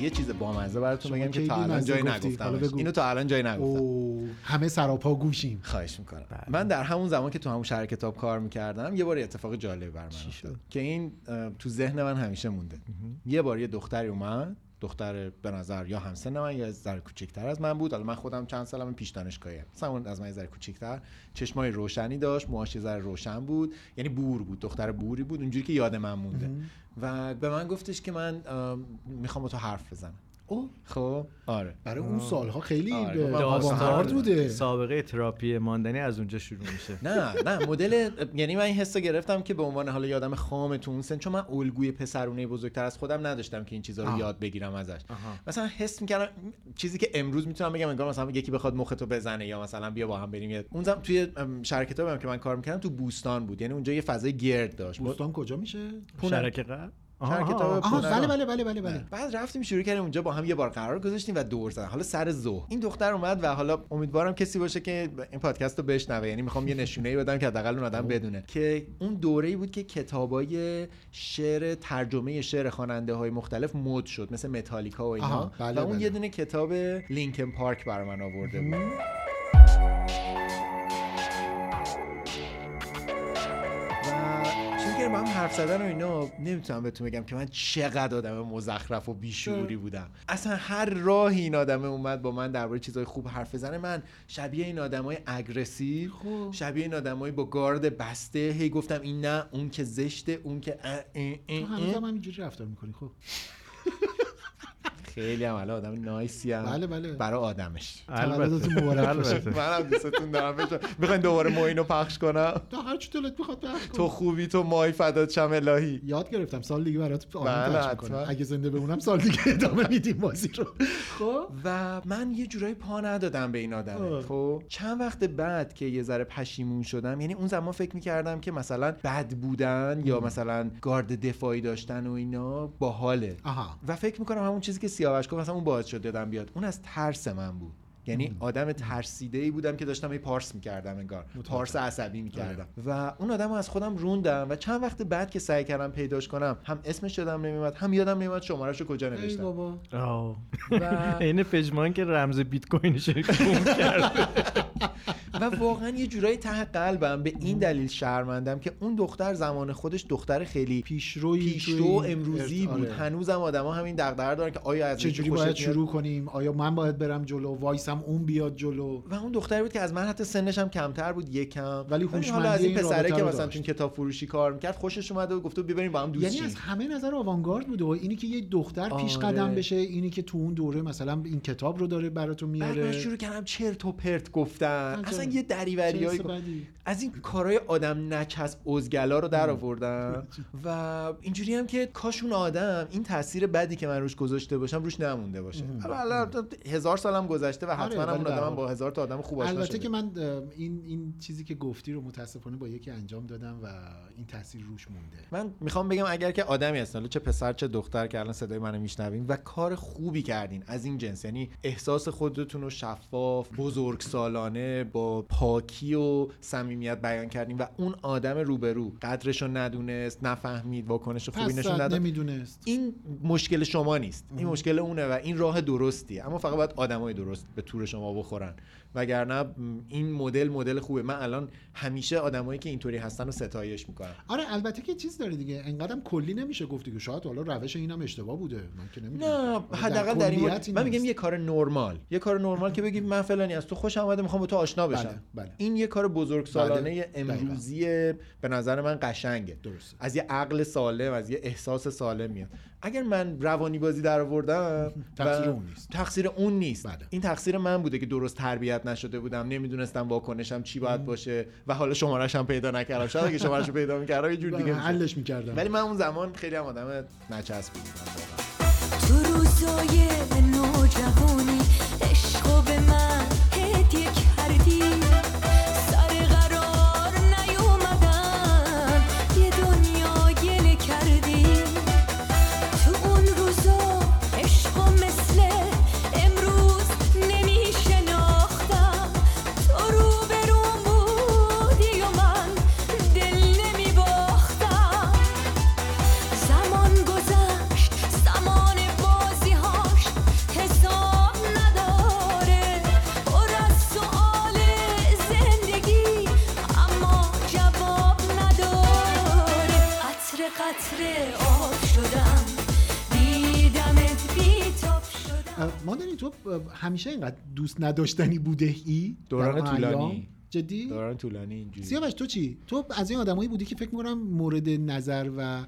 یه چیز بامزه براتون بگم که تا الان گفتی؟ نگفتم. اینو تا الان جایی نگفتم. همه سراپا گوشیم. خواهش می‌کنم. من در همون زمان که تو همون شهر کتاب کار می‌کردم یه بار اتفاق جالب بر من افتاد که این تو ذهن من همیشه مونده. یه بار یه دختری اومد دختر به نظر یا همسن من یا از ذره کوچیک‌تر از من بود. حالا من خودم چند سالم پیش دانشگاهیه مثلا اون از من یه ذره کوچیک‌تر چشمای روشنی داشت موهاش ذره روشن بود. یعنی بور بود دختر بوری بود. اونجوری که یاد من مونده. و به من گفتش که من می‌خوام با تو حرف بزنم. او خب. آره. برای اون سالها خیلی آره، بوده. سابقه تراپی ماندنی از اونجا شروع میشه. نه نه مدل یعنی من این حس رو گرفتم که به عنوان حالا یادم خام تو اون سن چون من الگوی پسرونه بزرگتر از خودم نداشتم که این چیزا رو آه. یاد بگیرم ازش. مثلا حس می‌کردم چیزی که امروز می‌تونم بگم انگار مثلا یکی بخواد مختو بزنه یا مثلا بیا با هم بریم اون زمان توی ام، شهر کتابم که من کار می‌کردم تو بوستان بود. یعنی اونجا یه فضای گرد داشت. بوستان کجا میشه؟ پونه. شهر کتاب آها. بله بله بله بله بله. بعد رفتیم شروع کردیم اونجا با هم یه بار قرار گذاشتیم و دور زدن. حالا سر ظهر. این دختر اومد و حالا امیدوارم کسی باشه که این پادکست رو بشنوه. یعنی می‌خوام یه نشونه ای بدم که حداقل اون آدم بدونه. که اون دوره ای بود که کتابای شعر ترجمه شعر خواننده های مختلف مد شد مثل متالیکا و اینا. بله، و اون بله. یه دونه کتاب لینکن پارک برای من آورده بود. با هم حرف زدن و اینا نمی‌تونم بهتون بگم که من چقدر آدم مزخرف و بیشعوری بودم. اصلا هر راهی این آدمه اومد با من درباره چیزای خوب حرف بزنه. من شبیه این آدمای اگریسیو شبیه این آدمای با گارد بسته. هی گفتم این نه اون که زشته اون که اه، اه، اه، تو. هنوز هم همینجوری رفتار می‌کنی خب. خیلی هم الان آدم نایسی هم بله، بله. برای آدمش. تولدتون مبارک باشه. منم دوستتون دارم. می‌خواین دوباره موینو پخش کنم؟ تا هر چی دلت بخواد پخش کن تو خوبی تو مای فدات شم الهی. یاد گرفتم سال دیگه برات آهنگ بله، پخش. می‌کنم اگه زنده بمونم سال دیگه ادامه میدیم بازی رو. خب؟ و من یه جورایی پا ندادم به این آدم آه. خب؟ چند وقت بعد که یه ذره پشیمون شدم یعنی اون زمان فکر می‌کردم که مثلا بد بودن یا مثلا گارد دفاعی داشتن و اینا باحاله. و فکر می‌کنم همون چیزی که سیاوش گفت مثلا اون باعث شد یادم بیاد. اون از ترس من بود. یعنی آدم ترسیده ای بودم که داشتم هی پارس می‌کردم انگار. پارس عصبی می‌کردم. و اون آدم رو از خودم روندم و چند وقت بعد که سعی کردم پیداش کنم هم اسمش یادم نمیومد هم یادم نمیومد شمارهشو کجا ای نوشتم. بابا. و- *laughs* عین پژمان که رمز بیت کوینش رو گم کرده. *laughs* و واقعا یه جورایی ته قلبم به این دلیل شرمندم که اون دختر زمان خودش دختر خیلی پیشرویی پیشرو امروزی بود آره. هنوزم آدما همین دغدغه دارن که آیا از چجوری خوشت باید؟ شروع کنیم آیا من باید برم جلو وایسم اون بیاد جلو و اون دختری بود که از من حتی سنش هم کمتر بود یکم ولی هوشمندی از این پسره که مثلا. تو کتاب فروشی کار می‌کرد خوشش اومده و گفته ببریم با هم دوست یعنی. از همه نظر آوانگارد بوده و اینی که یه دختر پیش آره. قدم بشه اینی که تو اون دوره مثلا این کتاب رو داره براتون بعد من میاره شروع کردم چرت و پرت گفتن. اصلا یه دریوریایی چه بدی. از این کارهای آدم نچسب ازگلا رو در آوردم *laughs* و اینجوری هم که کاش اون آدم این تاثیر بدی که من روش گذاشته باشم روش نمونده باشه حالا هزار سالم گذشته و آره، حتما اون واقع. با هزار تا آدم خوب آشنا البته. که من این این چیزی که گفتی رو متاسفانه با یکی انجام دادم و این تاثیر روش مونده من می‌خوام بگم اگر که آدمی هستن حالا چه پسر چه دختر که الان صدای منو میشنوین و کار خوبی کردین از این جنس یعنی احساس خودتون رو شفاف بزرگ سالانه با پاکی و صمیمیت بیان کردین و اون آدم روبرو قدرش رو ندونست نفهمید واکنش خوبی نشون نداد. نمی‌دونست. این مشکل شما نیست. این مشکل اونه و این راه درستیه اما فقط باید آدمای درست به تور شما بخورن. وگرنه این مدل مدل خوبه. من الان همیشه آدمایی که اینطوری هستن رو ستایش می‌کنم. آره البته که چیز داره دیگه. انقدرم کلی نمیشه گفتی که شاید حالا روش اینم اشتباه بوده. من که نمی‌دونم. نه حداقل در این مورد من میگم یه کار نرمال. یه کار نرمال که بگی من فلانی از تو خوشم اومده می‌خوام با تو آشنا بشم. بله، بله. این یه کار بزرگسالانه بله، امروزی به نظر من قشنگه. درسته. از یه عقل سالم از یه احساس سالم میاد. اگر من روانی بازی در آوردم تقصیر اون نیست. تقصیر اون نیست. بله. این تقصیر من بوده که درست تربیت نشده بودم نمی‌دونستم واکنشم چی باید باشه و حالا شمارش هم پیدا نکردم شاید اگه شمارش رو پیدا می‌کردم یه جور دیگه. حلش می‌کردم ولی من اون زمان خیلی هم آدم نچسبی بودم واقعا. تو روزای نوجوانی عشقو به من همیشه اینقدر دوست نداشتنی بوده ای؟ دوران طولانی. جدی؟ دوران طولانی اینجوری. سیاوش تو چی؟ تو از این آدمایی بودی که فکر می‌کنم مورد نظر و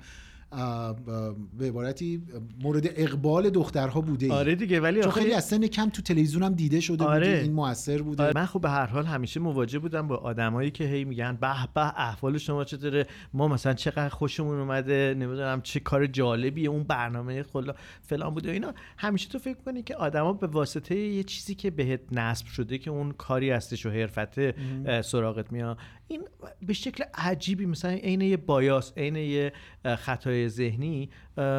به عبارتی مورد اقبال دخترها بوده ای. آره دیگه ولی چون خیلی از سن کم تو تلویزیون هم دیده شده آره. بودی این موثر بوده. آره. من خب به هر حال همیشه مواجه بودم با آدمایی که هی میگن به به احوال شما چطوره؟ ما مثلا چقدر خوشمون اومده؟ نمی‌دونم چه کار جالبیه؟ اون برنامه خلا فلان بوده. اینا همیشه تو فکر کنی که آدما به واسطه یه چیزی که بهت نصب شده که اون کاری هستش و حرفته سراغت میاد این به شکل عجیبی مثلا عین یه بایاس عین یه خطای ذهنی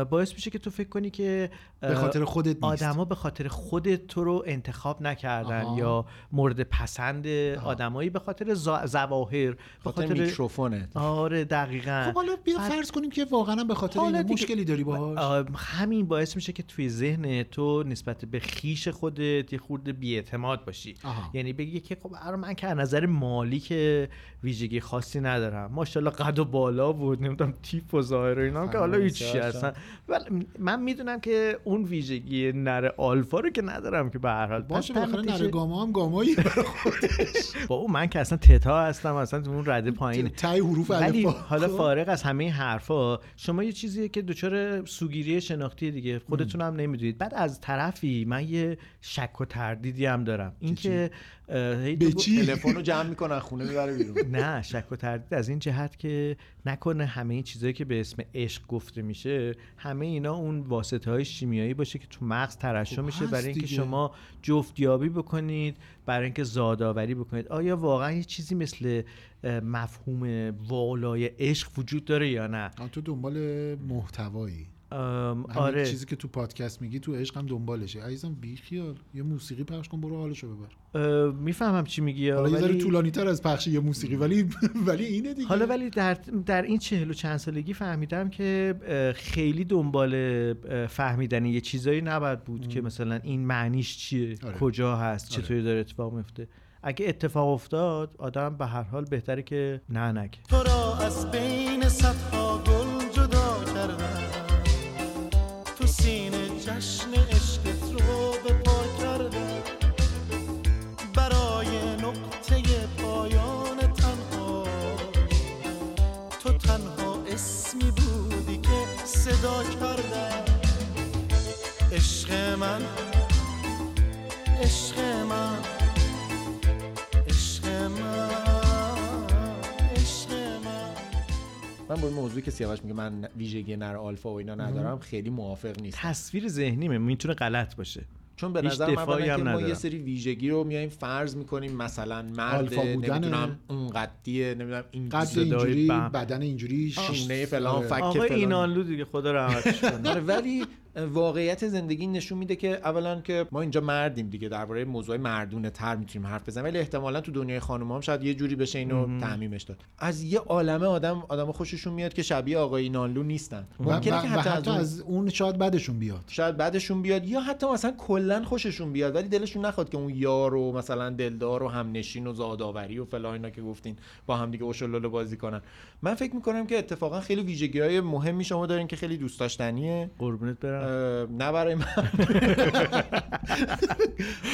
باعث میشه که تو فکر کنی که به خاطر خودت نیست. آدما به خاطر خودت تو رو انتخاب نکردن آها. یا مورد پسند آدمایی به خاطر ظواهر به خاطر خاطر میکروفونت. آره دقیقا. خب حالا بیا فرض کنیم که واقعا به خاطر این دیگه- مشکلی داری باهاش؟ همین باعث میشه که توی ذهن تو نسبت به خیش خودت یه خورده بیاعتماد باشی. آها. یعنی بگی که خب آره من که از نظر مالی که ویژگی خاصی ندارم. ماشاءالله قد و بالا بود. نمی‌دونم تیپ و ظاهر و اینا. که حالا هیچ هستن ولی من می‌دونم که اون ویژگی نر آلفا رو که ندارم که به هر حال. باشه بالاخره نره گاما هم گامایی *laughs* با اون من که اصلا تتا هستم اصلا تو اون رده پایینه تای حروف ولی. حالا خب. فارغ از همه این حرفا شما یه چیزیه که دچار سوگیری شناختی دیگه. خودتون هم نمی‌دونید. بعد از طرفی من یه شک و تردیدی هم دارم. اینکه به چی؟ تلفن رو جمع می‌کنه خونه می‌بره بیرون *laughs* نه شک و تردید از این جهت که نکنه همه این چیزایی که به اسم عشق گفته میشه همه اینا اون واسطه های شیمیایی باشه که تو مغز ترشح خب میشه برای اینکه. شما جفتیابی بکنید برای اینکه زادآوری بکنید آیا واقعا یه چیزی مثل مفهوم والای عشق وجود داره یا نه تو دنبال محتوایی آره. چیزی که تو پادکست میگی تو عشق هم دنبالشه. عزیزم بی خیال. یه موسیقی پخش کن برو حالشو ببر. می‌فهمم چی میگی. حالا یه ذره ولی طولانی تر از پخش یه موسیقی ولی *laughs* ولی اینه دیگه. حالا ولی در در این چهل و چند سالگی فهمیدم که خیلی دنبال فهمیدن یه چیزایی نباید بود که مثلا این معنیش چیه آره. کجا هست آره. چطوری داره اتفاق میفته اگه اتفاق افتاد آدم به هر حال بهتره که نه نگه. تو را از بین صدها با این موضوعی که سیاوش میگه من ویژگی نر آلفا و اینا ندارم خیلی موافق نیست تصویر ذهنیمه می‌تونه غلط باشه چون به نظر من هم که ما. یه سری ویژگی رو میایم فرض می‌کنیم مثلا مرد. نمی‌دونم اونقدیه نمی‌دونم این قد اینجوری. بدن اینجوری شونه فلان. فک فلان اینانلو دیگه خدا رحمتش کنه *laughs* آره ولی واقعیت زندگی نشون میده که اولا که ما اینجا مردیم دیگه درباره موضوع مردونه تر می‌تونیم حرف بزنیم. ولی احتمالا تو دنیای خانم هم شاید یه جوری بشه اینو تعمیمش داد. از یه عالمه آدم آدم خوششون میاد که شبیه آقای اینانلو نیستن. و, و, ممکنه که و حتی, حتی از, اون از اون شاید بعدشون بیاد. شاید بعدشون بیاد یا حتی مثلا کلا خوششون بیاد ولی دلشون نخواد که اون یار و مثلا دلدار و همنشین و زادآوری و فلان اینا که گفتین با هم دیگه اوشلولو بازی کنن. من فکر می‌کنم که اتفاقا خیلی ویژگی های مهمی شما دارین که خیلی دوست داشتنیه. قربونت برم. نه برای من. *laughs*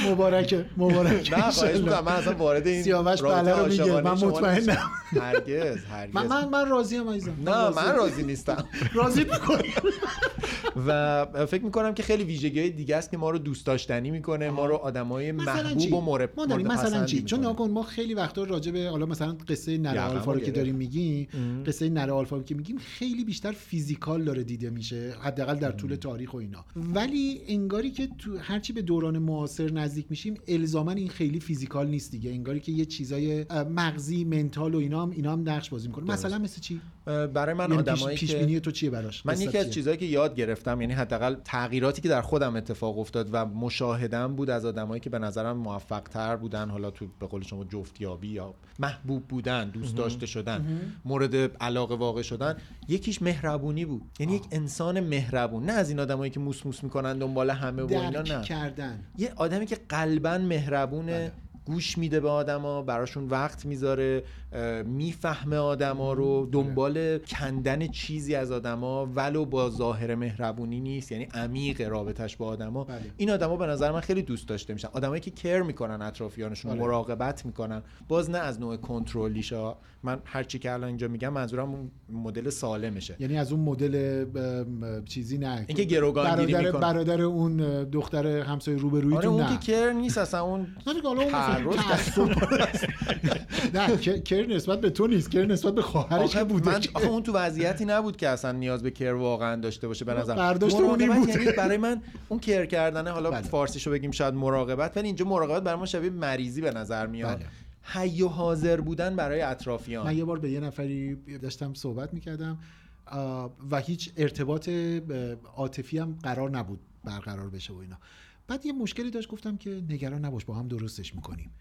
مبارکه مبارکه نه خواهش. می‌کنم. من اصلا وارد این سیاوش بله رو میگه من مطمئنم. هرگز هرگز. من من من راضیم عزیزم. نه من راضی نیستم. *laughs* راضی می‌کنم *laughs* و فکر می‌کنم که خیلی ویژگی های دیگه است که ما رو دوست داشتنی می‌کنه ما رو آدمای محبوب؟ و مورد ما داریم مثلا چی؟ چون. نگاه کن ما خیلی وقتا راجع به حالا مثلا قصه نره یقم آلفا رو که. داریم میگیم قصه نره آلفا که میگیم خیلی بیشتر فیزیکال داره دیده میشه حداقل در طول تاریخ. و اینا. ولی انگاری که تو هرچی به دوران معاصر نزدیک میشیم الزاما این خیلی فیزیکال نیست دیگه. انگاری که یه چیزای مغزی منتال و اینا هم اینا هم نقش بازی می‌کنه. مثلا مثل چی؟ برای من یعنی پیش, آدمایی پیش که بینی تو چیه براش؟ من یکی از چیه؟ چیزهایی که یاد گرفتم یعنی حداقل تغییراتی که در خودم اتفاق افتاد و مشاهدم بود از آدمایی که به نظرم موفق تر بودن حالا تو به قول شما جفتیابی یا محبوب بودن دوست داشته شدن مورد علاقه واقع شدن یکیش مهربونی بود. یعنی یک انسان مهربون. نه از این آدمایی که موس موس می‌کنن دنبال همه و اینا نه. کردن. یه آدمی که قلبا مهربونه گوش میده به آدما براشون وقت می‌ذاره می‌فهمه آدما رو دنبال کندن چیزی از آدما ولو با ظاهر مهربونی نیست یعنی عمیق رابطش با آدما. بله. این آدما به نظر من خیلی دوست داشته میشن. آدمایی که کر می‌کنن اطرافیانشون آره. مراقبت می‌کنن. باز نه از نوع کنترلیشا. من هر چی که الان اینجا میگم منظورم مدل سالمشه. یعنی از اون مدل چیزی نه. اینکه گروگانگیری برادر می‌کنه. برادر اون دختر همسایه روبرویی آره اون نه. که کر نیست اصلا اون *laughs* نه کر نسبت به تو نیست کر نسبت به خواهرش بوده. من آخه اون تو وضعیتی نبود که اصلا نیاز به کر واقعا داشته باشه به نظر برداشت اون مراقبت بود. یعنی برای من اون کر کردنه حالا بله. فارسیشو بگیم شاید مراقبت ولی اینجا مراقبت برای ما شبیه مریضی به نظر میاد. بله. حی و حاضر بودن برای اطرافیان. من یه بار به یه نفری داشتم صحبت می‌کردم و هیچ ارتباط عاطفی هم قرار نبود برقرار بشه و اینا. بعد یه مشکلی داشت گفتم که نگران نباش با هم درستش می‌کنیم.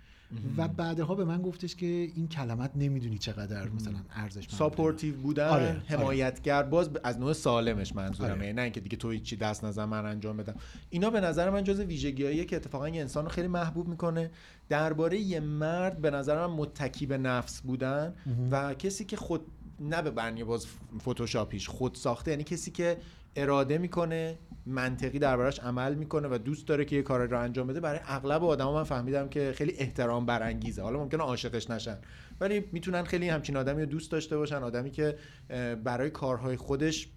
و بعدها به من گفتش که این کلمت نمی‌دونی چقدر مثلا ارزش supportive بودن آره، آره. حمایتگر باز از نوع سالمش منظورم آره. نه اینکه دیگه تو هیچی دست نزن من انجام بدم. اینا به نظر من جز ویژگیاییه که اتفاقا یه انسان رو خیلی محبوب می‌کنه. درباره یه مرد به نظر من متکی به نفس بودن و کسی که خود نه به برنی باز فتوشاپیش خود ساخته یعنی کسی که اراده می‌کنه منطقی دربارش عمل می‌کنه و دوست داره که یه کار رو انجام بده. برای اغلب آدما من فهمیدم که خیلی احترام برانگیزه. حالا ممکنه عاشقش نشن. ولی می‌تونن خیلی همچین آدمی رو دوست داشته باشن. آدمی که برای کارهای خودش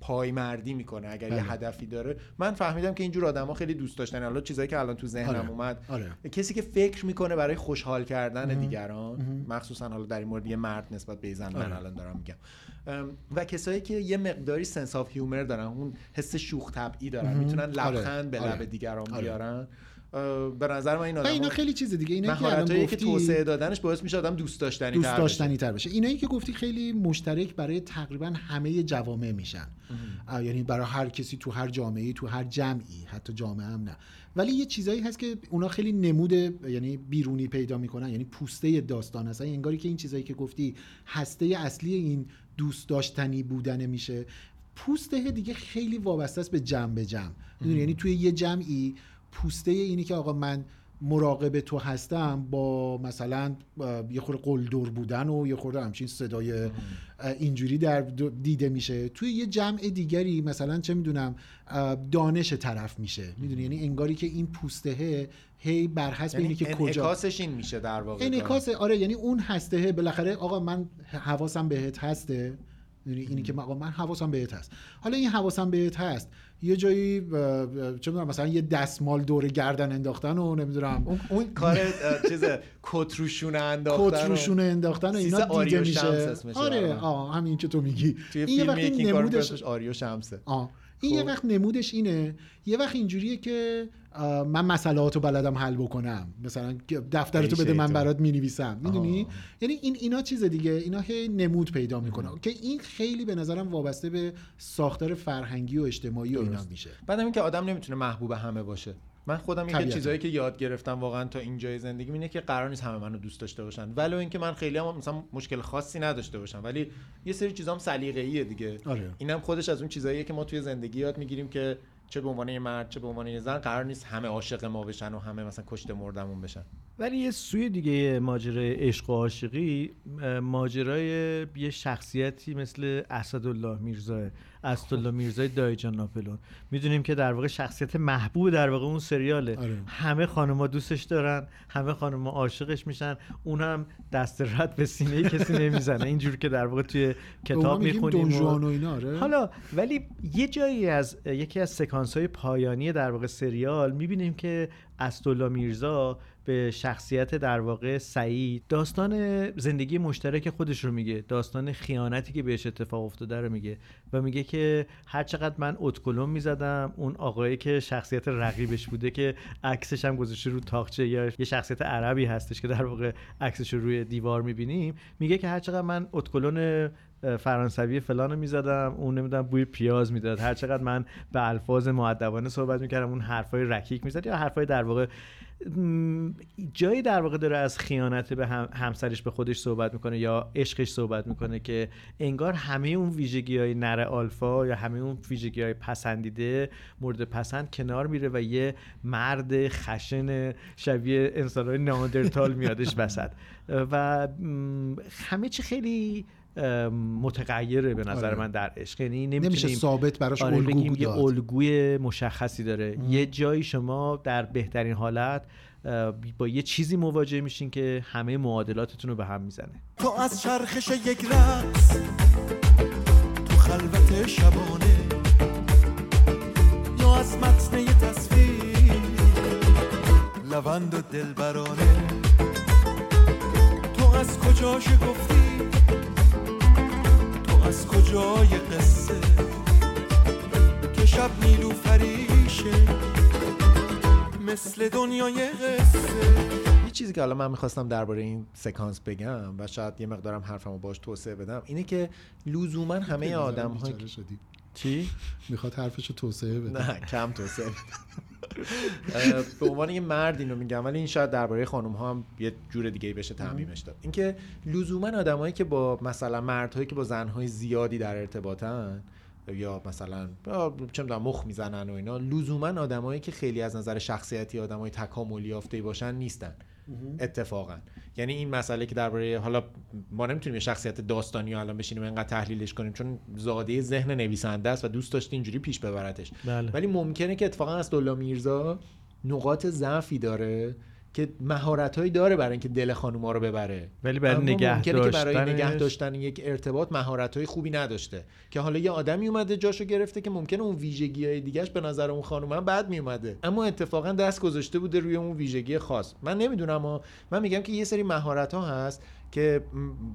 پایمردی می‌کنه اگر یه بله. هدفی داره من فهمیدم که اینجور آدما خیلی دوست داشتن حالا چیزایی که الان تو ذهنم آره. اومد آره. کسی که فکر می‌کنه برای خوشحال کردن مهم. دیگران مهم. مخصوصا حالا در این مورد یه مرد نسبت به زن من آره. الان دارم میگم و کسایی که یه مقداری sense of humor دارن اون حس شوخ طبعی دارن مهم. می‌تونن آره. لبخند به آره. لب دیگران آره. بیارن به نظر من این آدم اینا خیلی چیز دیگه. اینا که الان مهارتایی که گفتی توسعه دادنش باعث میشه آدم دوست داشتنی دوست داشتنی تر بشه. اینایی که گفتی خیلی مشترک برای تقریبا همه جوامع میشن. یعنی برای هر کسی تو هر جامعه تو هر جمعی حتی جامعه هم نه. ولی یه چیزایی هست که اونا خیلی نمود یعنی بیرونی پیدا می‌کنن یعنی پوسته داستان هست انگاری که این چیزایی که گفتی هسته اصلی این دوست داشتنی بودن میشه. پوسته دیگه خیلی وابسته است به جمع به جمع. یعنی توی یه جمعی پوسته اینی که آقا من مراقب تو هستم با مثلا یه خورده قلدر بودن و یه خورده همچین صدای اینجوری در دیده میشه. توی یه جمع دیگری مثلا چه می‌دونم دانش طرف میشه. می‌دونی؟ یعنی انگاری که این پوستهه هی بر حسب یعنی اینه که کجا. انعکاسش این میشه در واقع. انعکاس آره یعنی اون هسته بالاخره آقا من حواسم بهت هسته. یعنی اینی که آقا من حواسم بهت هست. حالا این حواسم بهت هست. یه جایی چه می‌دونم مثلا یه دستمال دور گردن انداختن و نمی‌دونم. اون, اون کار چیز کت روشونه انداختن کت و- روشونه انداختن و اینا دیده میشه. آره آره. آه همین که تو میگی. توی این وقتی یکی کار نمودش آریو شمسه. آه. این یه خب. وقت نمودش اینه. یه وقت اینجوریه که من مسئلهاتو بلدم حل بکنم. مثلا دفترتو بده من. برات می‌نویسم. می‌دونی؟ یعنی این اینا چیز دیگه. اینا هی نمود پیدا می‌کنه. که این خیلی به نظرم وابسته به ساختار فرهنگی و اجتماعی و اینا. میشه. بعدم اینکه آدم نمی‌تونه محبوب همه باشه. من خودم یکی. چیزهایی که یاد گرفتم واقعا تا اینجای زندگی اینه که قرار نیست همه منو دوست داشته باشن ولو اینکه من خیلی هم مثلا مشکل خاصی نداشته باشم ولی یه سری چیزام سلیقه‌ایه دیگه آره. اینم خودش از اون چیزاییه که ما توی زندگی یاد می‌گیریم که چه به عنوان یه مرد چه به عنوان یه زن قرار نیست همه عاشق ما بشن و همه مثلا کشته مردمون بشن ولی یه سوی دیگه ماجرای عشق و عاشقی ماجرای یه شخصیتی مثل اسدالله میرزا اسدالله میرزای دایجان ناپلون. می‌دونیم که در واقع شخصیت محبوب در واقع اون سریاله. آره. همه خانم‌ها دوستش دارن همه خانم‌ها عاشقش میشن اون هم دست رد به سینه کسی نمی‌زنه. اینجور که در واقع توی کتاب می‌خونیم و اینا آره. حالا ولی یه جایی از یکی از سکانس های پایانی در واقع سریال می‌بینیم که اسدالله میرزا به شخصیت در واقع سعید. داستان زندگی مشترک خودش رو میگه. داستان خیانتی که بهش اتفاق افتاده رو میگه. و میگه که هر چقدر من اتکلون می‌زدم اون آقایی که شخصیت رقیبش بوده که عکسش هم گذاشته رو تاقچه یا یه شخصیت عربی هستش که در واقع عکسش رو روی دیوار می‌بینیم میگه که هر چقدر من اتکلون فرانسوی فلان می‌زدم اون نمی‌دونم بوی پیاز می‌داد. هر چقدر من به الفاظ معدبانه صحبت می‌کردم اون حرفای رکیک می‌زد یا حرفای در واقع جایی در واقع داره از خیانت به هم- همسرش به خودش صحبت می‌کنه یا عشقش صحبت می‌کنه که انگار همه اون ویژگی های نر آلفا یا همه اون ویژگی های پسندیده مورد پسند کنار میره و یه مرد خشن شبیه انسان های ناندرتال میادش وسط. و همه چی خیلی متغیره به نظر آره. من در عشق. یعنی نمیشه ثابت براش آره الگو بگیم یه. الگوی مشخصی داره. یه جایی شما در بهترین حالت با یه چیزی مواجه میشین که همه معادلاتتون رو به هم می‌زنه. تو از چرخش یک رقص تو خلوت شبانه یا از متن یه تصویر لوند و دلبرانه. تو از کجا شکفتی؟ تو از کجای قصه؟ که شب نیلو فریشه مثل دنیای قصه. یه چیزی که حالا من می‌خواستم درباره این سکانس بگم و شاید یه مقدارم حرفمو باش توسعه بدم اینه که لزوما همه آدم های چی؟ می‌خواد حرفشو توسعه بده. نه کم توسعه به عنوان یه مرد اینو میگم ولی این شاید درباره خانم ها هم یه جور دیگه بشه تعمیمش داد. اینکه لزوما آدمایی که با مثلا مردهایی که با زنهای زیادی در ارتباطن یا مثلا چه می‌دونم مخ می‌زنن و اینا لزوما آدمایی که خیلی از نظر شخصیتی آدمای تکاملی یافته باشن نیستن. اتفاقا. یعنی این مسئله که درباره حالا ما نمی‌تونیم شخصیت داستانی رو الان بشینیم اینقدر تحلیلش کنیم چون زاده ذهن نویسنده است و دوست داشته اینجوری پیش ببرتش. بله. ولی ممکنه که اتفاقا از دولا میرزا نقاط ضعفی داره که مهارتهایی داره برای اینکه دل خانوما رو ببره. ولی برای نگه ممکنه که برای نگه داشتن یک ارتباط مهارت‌های خوبی نداشته. که حالا یه آدمی اومده جاشو گرفته که ممکنه اون ویژگی های دیگهش به نظر اون خانم هم بد میومده اما اتفاقا دست گذاشته بوده روی اون ویژگی خاص. من نمی‌دونم اما من میگم که یه سری مهارت ها هست که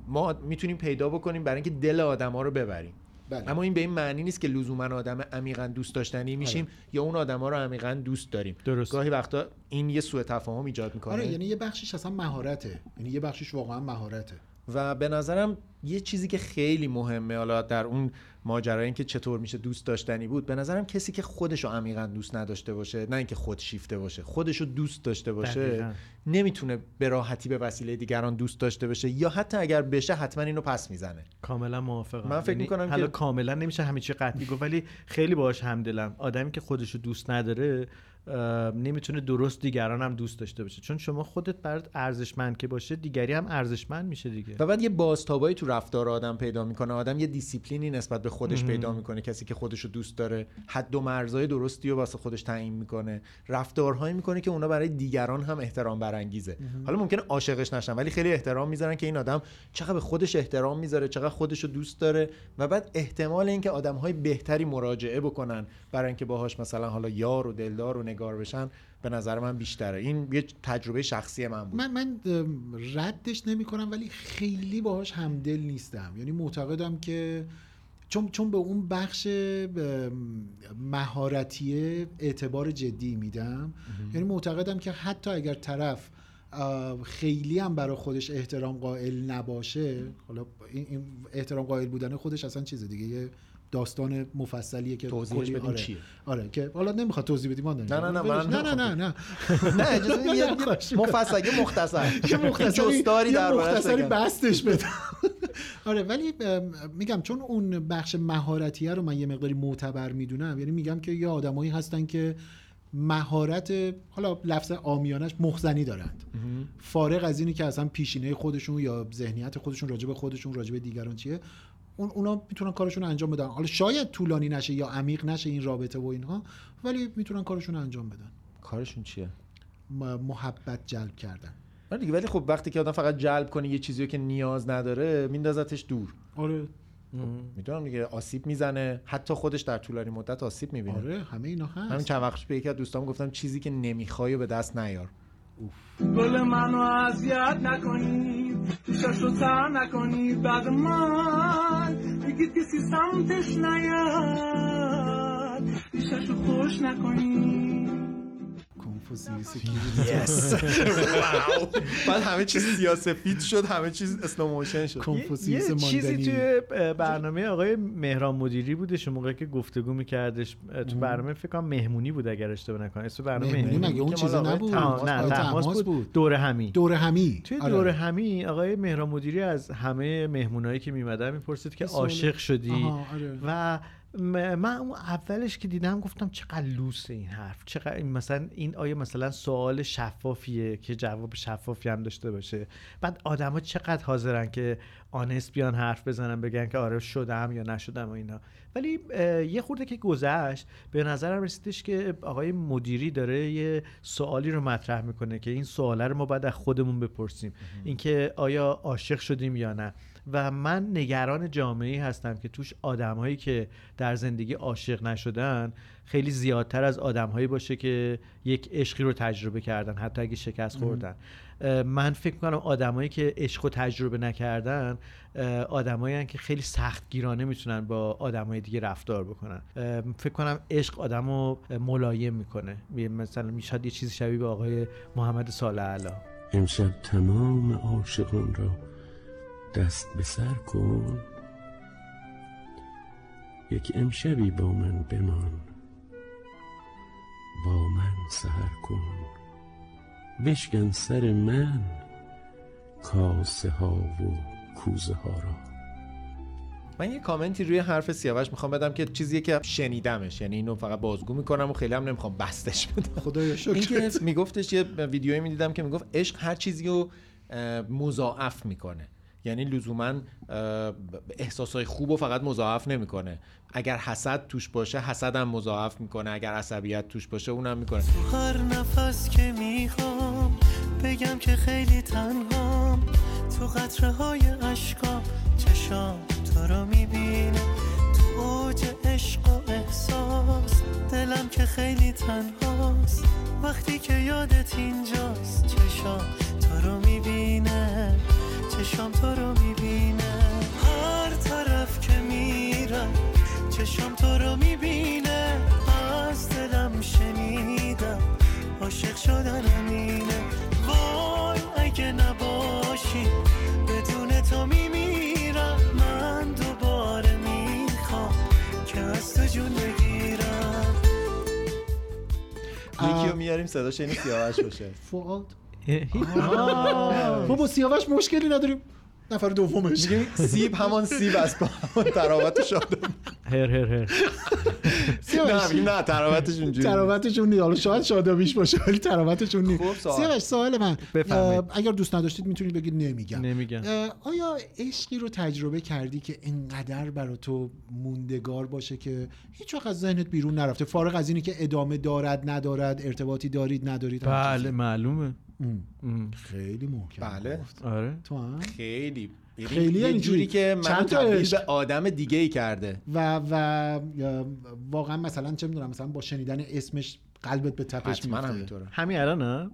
ما می‌تونیم پیدا بکنیم برای اینکه دل آدما رو ببریم. بله. اما این به این معنی نیست که لزوما آدم عمیقا دوست داشتنی میشیم یا اون آدما رو عمیقا دوست داریم. درست. گاهی وقتا این یه سوء تفاهم ایجاد می‌کنه. آره یعنی یه بخشش اصلا مهارته. یعنی یه بخشش واقعا مهارته. و به نظرم یه چیزی که خیلی مهمه حالا در اون ماجرا این که چطور میشه دوست داشتنی بود به نظرم کسی که خودشو عمیقا دوست نداشته باشه نه اینکه خود شیفته باشه خودشو دوست داشته باشه دقیقاً. نمی‌تونه به راحتی به وسیله دیگران دوست داشته باشه یا حتی اگر بشه حتما اینو پس می‌زنه. کاملا موافقم. من فکر یعنی می‌کنم حالا که- کاملا نمیشه همه چی قطعی گفت ولی خیلی باهاش همدلم آدمی که خودشو دوست نداره نمی‌تونه درست دیگران هم دوست داشته باشه. چون شما خودت برات ارزشمند که باشه دیگری هم ارزشمند میشه دیگه. و بعد یه بازتابایی تو رفتار آدم پیدا می‌کنه. آدم یه دیسیپلینی نسبت به خودش مهم. پیدا می‌کنه. کسی که خودش رو دوست داره حد و مرزهای درستی رو واسه خودش تعیین می‌کنه. رفتارهایی می‌کنه که اونا برای دیگران هم احترام برانگیزه. مهم. حالا ممکنه عاشقش نشن ولی خیلی احترام می‌ذارن که این آدم چقدر به خودش احترام می‌ذاره چقدر خودش رو دوست داره و بعد احتمال اینکه آدمهای بهتری مراجعه بکنن برای اینکه باهاش مثلا حالا یار و دلدار و نگار بشن به نظر من بیشتره. این یه تجربه شخصی من بود. من من ردش نمی کنم ولی خیلی باهاش همدل نیستم. یعنی معتقدم که چون چون به اون بخش مهارتی اعتبار جدی میدم. یعنی معتقدم که حتی اگر طرف خیلی هم برای خودش احترام قائل نباشه حالا این این احترام قائل بودن خودش اصلا چیز دیگه یه داستان مفصلیه که توضیحش کلی- بدیم آره, چیه؟ آره که حالا نمی‌خواد توضیح بدیم نه، نه، نه، ولش- من نه نه نه نه. *laughs* نه اجازه یه- *laughs* نه،. مفصل مختصر. *laughs* یه مختصری یه درباره‌اش مختصری. بستش بدم. آره ولی میگم چون اون بخش مهارتیه رو من یه مقداری معتبر می‌دونم یعنی میگم که یه آدمایی هستن که مهارت حالا لفظ آمیانش مخزنی دارند. فارغ از اینی که اصلا پیشینه خودشون یا ذهنیت خودشون راجع به خودشون راجع به دیگران چیه اون اونا می‌تونن کارشون رو انجام بدن. حالا شاید طولانی نشه یا عمیق نشه این رابطه و اینها ولی می‌تونن کارشون رو انجام بدن. کارشون چیه؟ محبت جلب کردن. آره دیگه ولی خب وقتی که آدم فقط جلب کنه یه چیزی رو که نیاز نداره میندازتش دور. آره. می‌دونم دیگه آسیب می‌زنه. حتی خودش در طولانی مدت آسیب می‌بینه. آره همه اینا هست. همین چند وقت پیش به یکی از دوستام گفتم چیزی که نمی‌خوای به دست نیار. گل منو اذیت نکنید توشش رو تر نکنید بعد من. بگید کسی سمتش نیاد پیشش رو خوش نکنید کنفوسیوس Yes. wow. *laughs* بعد همه چیز سیاسفید شد همه چیز slow motion شد یه چیزی توی برنامه آقای مهران مدیری بودش اون موقع که گفتگو میکردش تو برنامه فکر کنم مهمونی بود اگر اشتباه نکنم اسم برنامه مهمونی مهمونی مگه اون چیزی آقای نبود؟ نه تماس بود بود. دور همی دور همی توی آره. دور همی آقای مهران مدیری از همه مهمونایی که میمدن می‌پرسید که عاشق شدی آره. و من اون اولش که دیدم گفتم چقدر لوس این حرف. چقدر این مثلا این آیا مثلا سوال شفافیه که جواب شفافی هم داشته باشه. بعد آدما چقدر حاضرن که آنست بیان حرف بزنن بگن که آره شدم یا نشدم و اینا. ولی یه خورده که گذشت به نظرم رسیدش که آقای مدیری داره یه سوالی رو مطرح می‌کنه که این سواله رو ما باید از خودمون بپرسیم. اینکه آیا عاشق شدیم یا نه. و من نگران جامعه هستم که توش آدمهایی که در زندگی عاشق نشدن خیلی زیادتر از آدمهایی باشه که یک عشقی رو تجربه کردن حتی اگه شکست. خوردن. من فکر کنم آدمایی که عشق رو تجربه نکردن آدمایی که خیلی سختگیرانه می‌تونن با آدمای دیگه رفتار بکنن. فکر کنم عشق آدم رو ملایم می‌کنه. مثلا می‌شد یه چیزی شبیه به آقای محمد صالح علا امشب تمام عاشقان را دست به سر کن. یک امشبی با من بمان. با من سهر کن. بشکن سر من کاسه ها و کوزه ها را. من یه کامنتی روی حرف سیاوش می‌خوام بدم که چیزیه که شنیدمش. یعنی اینو فقط بازگو می‌کنم و خیلی هم نمی‌خوام بستش بدم. خدایا شکر میگفتش یه ویدیویی می‌دیدم که می‌گفت عشق هر چیزی رو مضاعف می‌کنه. یعنی لزوما احساسای خوب رو فقط مضاعف نمی‌کنه. اگر حسد توش باشه حسد هم مضاعف می‌کنه. اگر عصبیت توش باشه اونم می‌کنه. هر نفس که می‌خوام بگم که خیلی تنهام. تو قطره های عشقام چشام تو رو می‌بینه. تو اوج عشق و احساس دلم که خیلی تنهاست. وقتی که یادت اینجاست چشام تو رو می‌بینه. چشام تو رو می‌بینه هر طرف که میرم چشام تو رو می‌بینه از دلم شنیدم عاشق شدن اینه. وای اگه نباشی بدون تو میمیرم. من دوباره می‌خوام که از تو جون بگیرم. یکی رو میاریم صداش این سیاوش باشه؟ فعاد. ما با سیاوش مشکلی نداریم. نفر دومش. میگیم سیب همان سیب است. با تراوت و شادم هر هر هر. سیاوش. نه نه تراوتش اونجوری تراوتشون نیست. حالا شاید شادابیش باشه ولی تراوتشون نیست. خب، سوال. سیاوش سوال من. اگر دوست نداشتید می‌تونید بگید نمیگم. نمیگم. آیا عشقی رو تجربه کردی که انقدر برا تو موندگار باشه که هیچ وقت از ذهنت بیرون نرفته؟ فارغ از اینی که ادامه دارد ندارد ارتباطی دارید ندارید بله. معلومه. ام. ام. خیلی محکم بله. آره. تو هم؟ خیلی. خیلی یه یعنی جوری؟ که من تبدیل؟ به آدم دیگه ای کرده. و و واقعا مثلا چه می‌دونم مثلا با شنیدن اسمش قلبت به تپش حتما میفته همین الان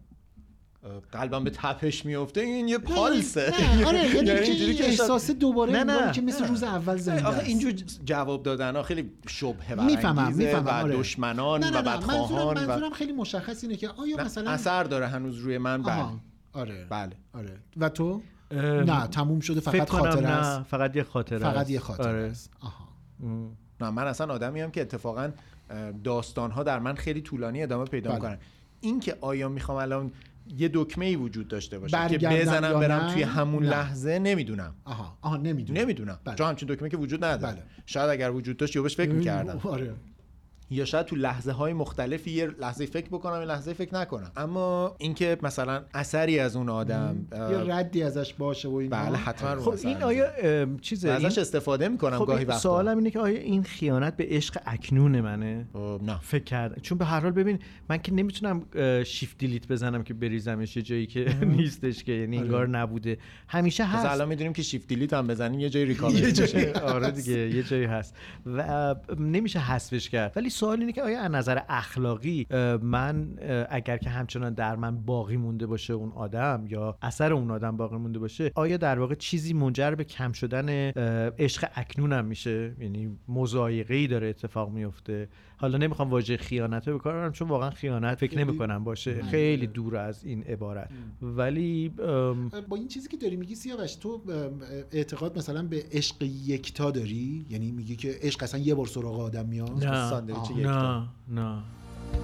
قلبم به تپش میفته این یه پالسه آره یعنی احساس دوباره نه، نه. که مثل روز اول زنده آخه. اینجور جواب دادن ها خیلی شبهه می‌فهمم برانگیزه می‌فهمم و آره. دشمنان و بدخواهان منظورم, و منظورم خیلی مشخص اینه که آیا مثلا اثر داره هنوز روی من بله آره بله آره و تو نه تموم شده فقط نه است فقط یه خاطره فقط است. یه خاطره آره. است آها. نه من اصلا آدمی هم که اتفاقا داستان ها در من خیلی طولانی ادامه پیدا بله. می‌کنن این که آیا می‌خوام الان یه دکمه ای وجود داشته باشه که بزنم برم؟ توی همون نه. لحظه نمی‌دونم آها آها نمی‌دونم نمی‌دونم بله. چون همچین دکمه که وجود نداره بله. شاید اگر وجود داشت یا بهش فکر می‌کردم آره یا شاید تو لحظه های مختلفی یه لحظه فکر بکنم یه لحظه فکر نکنم. اما اینکه مثلا اثری از اون آدم یه ردی ازش باشه و اینا بله حتما رو خب این. آیا چیزه؟ این- ازش استفاده می‌کنم خب گاهی این وقتا. سوالم اینه که آیا این خیانت به عشق اکنون منه؟ خب، نه. فکر کرد چون به هر حال ببین من که نمی‌تونم شیفت دیلیت بزنم که بریزمش یه جایی که *laughs* نیستش که یعنی انگار نبوده. همیشه هست. الان می‌دونیم که شیفت دیلیت هم بزنیم یه جایی *laughs* ریکاوری یه جایی آره دیگه یه جایی هست. و نمیشه حذفش کرد. ولی سوال اینه که آیا از نظر اخلاقی من اگر که همچنان در من باقی مونده باشه اون آدم یا اثر اون آدم باقی مونده باشه آیا در واقع چیزی منجر به کم شدن عشق اکنونم میشه؟ یعنی مضایقه ای داره اتفاق میفته. حالا نمی‌خوام واژه خیانت رو بکارم چون واقعا خیانت فکر نمی کنم باشه. خیلی دور از این عبارت. ولی با این چیزی که داری میگی سیاوش تو اعتقاد مثلا به عشق یکتا داری؟ یعنی میگی که عشق اصلا یه بار سراغ آدم میاد نه. ساندویچ. یکتا. نه نه.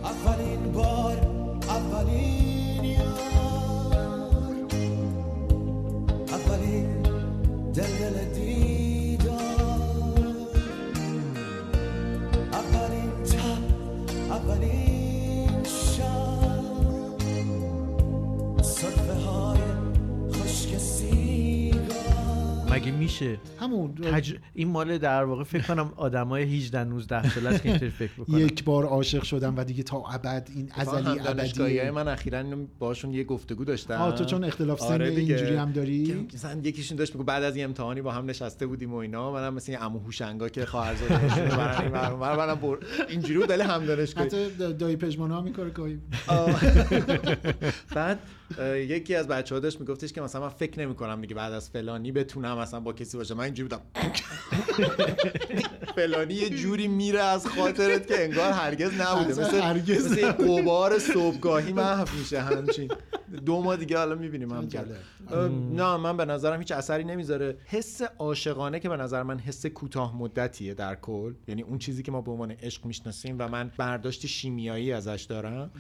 اولین بار اولین یار. اولین دل دل اولین مگه میشه؟ همون تج... این مال در واقع فکر کنم آدمای 18 19 ساله است که اینطوری فکر بکنن. یک بار عاشق شدم و دیگه تا ابد این ازلی ابدی. من اخیرا اینو باشون یه گفتگو داشتم. آه تو چون اختلاف سن آره دیگه. اینجوری هم داری؟ که مثلا یکیشون داشت میگه بعد از یه امتحانی با هم نشسته بودیم و اینا. منم مثل این عمو هوشنگا که خواهرزاده‌شون رو برن *laughs* این منم بر... اینجوری بود ولی هم دانشگاهی حتی دایی پژمان ها میکاره گاهی بعد یکی از بچه‌ها داشت میگفتش که مثلا من فکر نمی‌کنم دیگه بعد از فلانی بتونم مثلا با کسی باشم. من اینجوری بودم. *laughs* فلانی یه جوری میره از خاطرت که انگار هرگز نبوده. مثل هرگز مثل قبار صبحگاهی محو میشه همچین. دو ماه دیگه حالا می‌بینیم هم کرده. نه من به نظرم هیچ اثری نمی‌ذاره. حس عاشقانه که به نظر من حس کوتاه مدتیه در کل. یعنی اون چیزی که ما به عنوان عشق می‌شناسیم و من برداشت شیمیایی ازش دارم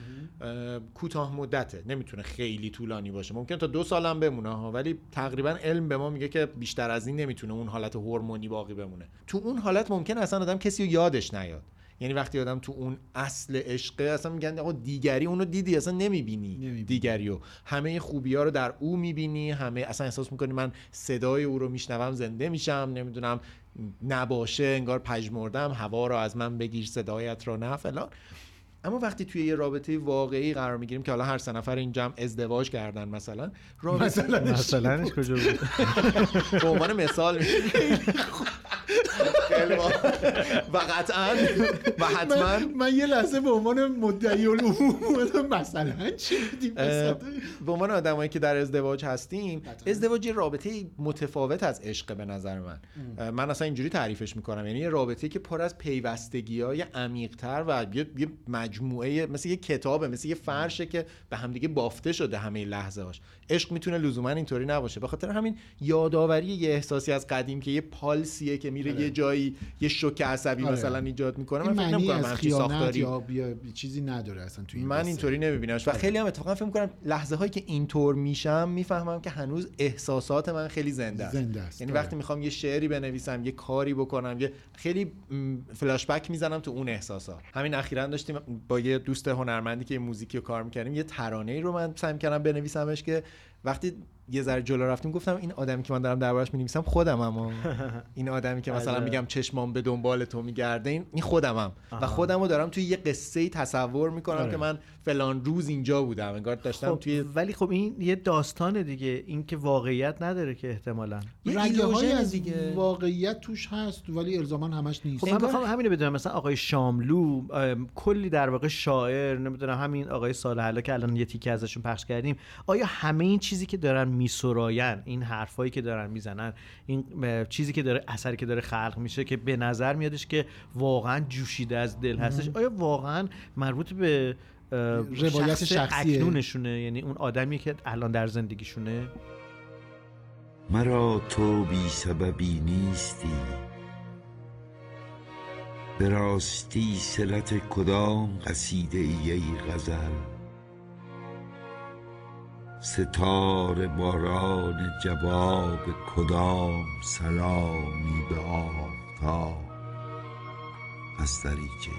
اه، کوتاه مدته. نمی‌تونه خیلی طولانی باشه. ممکن تا دو سالم بمونه ها ولی تقریبا علم به ما میگه که بیشتر از این نمی‌تونه اون حالت هورمونی باقی بمونه. تو اون حالت ممکن اصلا آدم کسی رو یادش نیاد. یعنی وقتی آدم تو اون اصل عشقه اصلا میگن آقا دیگری اونو دیدی؟ اصلا نمی‌بینی دیگری رو. همه خوبی ها رو در او می‌بینی همه اصلا احساس می‌کنی من صدای او رو میشنوم زنده میشم نمی‌دونم نباشه انگار پژمردم هوا رو از من بگیر صدایت رو نه فلان. اما وقتی توی یه رابطه واقعی قرار می‌گیریم که حالا هر سه نفر این جمع ازدواج کردن مثلا رابطه مثلا. کجا بود؟ به عنوان مثال. و قطعا و حتما. من, من یه لحظه به عنوان مدعی العموم مثلا چی به عنوان آدمایی که در ازدواج هستیم ازدواج یه رابطه متفاوت از عشق به نظر من. من اصلا اینجوری تعریفش می‌کنم. یعنی یه رابطه که پر از پیوستگی های عمیقتر و یه, یه مجموعه مثل یه کتابه مثل یه فرشه که به همدیگه بافته شده همه لحظه هاش عشق می‌تونه لزوما اینطوری نباشه به خاطر همین یادآوری یه احساسی از قدیم که یه پالسیه که میره یه جایی جایی یه شوک عصبی آره. مثلا ایجاد می‌کنه من فکر نمی‌کنم از همچین ساختاری یا بیا چیزی نداره اصلا توی این من. اینطوری نمیبینمش و خیلی هم اتفاقا فکر می‌کنم لحظه هایی که اینطور میشم می‌فهمم که هنوز احساسات من خیلی زنده است زنده است. یعنی آره. وقتی می‌خوام یه شعری بنویسم یه کاری بکنم یه خیلی فلاش بک می‌زنم تو اون احساسات همین اخیرا داشتیم با یه دوست هنرمندی که موزیکی رو کار می‌کردیم یه ترانه ای رو من سعی کردم بنویسمش که وقتی یه ذره جلو رفتیم گفتم این آدمی که من دارم دربارش می‌نویسم خودم اما *laughs* این آدمی که مثلا. میگم چشمام به دنبال تو میگرده این خودمم و. خودم رو دارم توی یه قصه تصور می‌کنم آره. که من فلان روز اینجا بودم انگار داشتم خب توی ولی خب این یه داستانه دیگه این که واقعیت نداره که احتمالا رگه های از دیگه. واقعیت توش هست ولی الزاما همش نیست خب من می‌خوام همینو بدونم مثلا آقای شاملو ام، کلی در واقع شاعر نمی‌دونم همین آقای صالح که الان یه تیکه ازشون پخش کردیم آیا همه این چیزی که دارن میسراین. این حرفایی که دارن می‌زنن این چیزی که داره اثری که داره خلق میشه که به نظر میادش که واقعا جوشیده از دل هستش. آیا واقعا مربوط به روایت شخص شخصیه. اکنونشونه؟ یعنی اون آدمی که الان در زندگیشونه؟ مرا تو بی سببی نیستی. به راستی سلت کدام قصیده ای غزل؟ ستاره باران جواب کدام سلامی به آفتاب از دریچه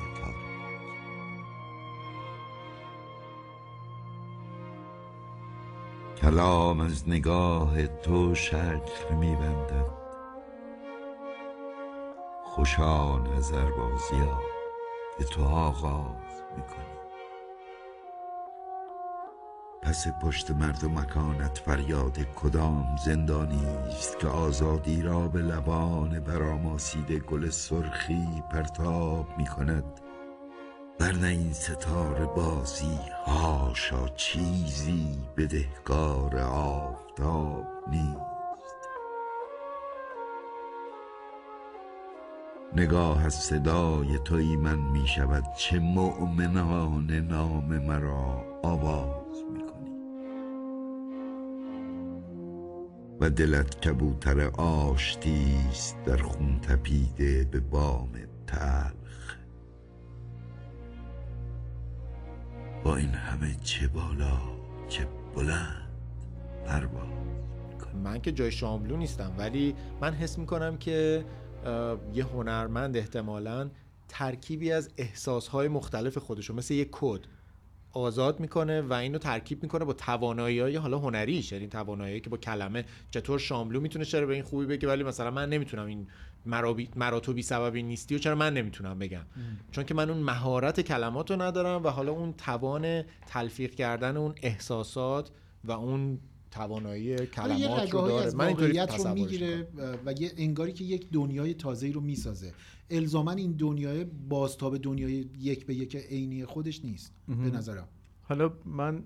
کلام از نگاه تو شکل میبندد. خوشا نظر بازیا که تو آغاز پس پشت مرد و مکانت فریاد کدام زندانی است که آزادی را به لبان براماسیده گل سرخی پرتاب می کند؟ ورنه این ستاره بازی هاشا چیزی بدهکار آفتاب نیست. نگاه از صدای توی من می شود چه مؤمنانه نام مرا آواز و دلت کبوتر آشتی است در خون تپیده به بام تلخ. با این همه چه بالا چه بلند پرواز من که جای شاملو نیستم ولی من حس می‌کنم که یه هنرمند احتمالا ترکیبی از احساسهای مختلف خودشو مثل یه کد. آزاد می‌کنه و اینو ترکیب می‌کنه با توانایی های حالا هنریش یعنی توانایی که با کلمه چطور شاملو می‌تونه چرا به این خوبی بگه ولی مثلا من نمی‌تونم این مرا, بی... مرا تو بی سببی نیستی و چرا من نمی‌تونم بگم؟ چون که من اون مهارت کلمات رو ندارم و حالا اون توان تلفیق کردن اون احساسات و اون توانایی کلمات رو داره. از من اینطوری رو می‌گیره و یه انگاری که یک دنیای تازه‌ای رو می‌سازه. الزاما این دنیای بازتاب دنیای یک به یک عینی خودش نیست به. نظرم. حالا من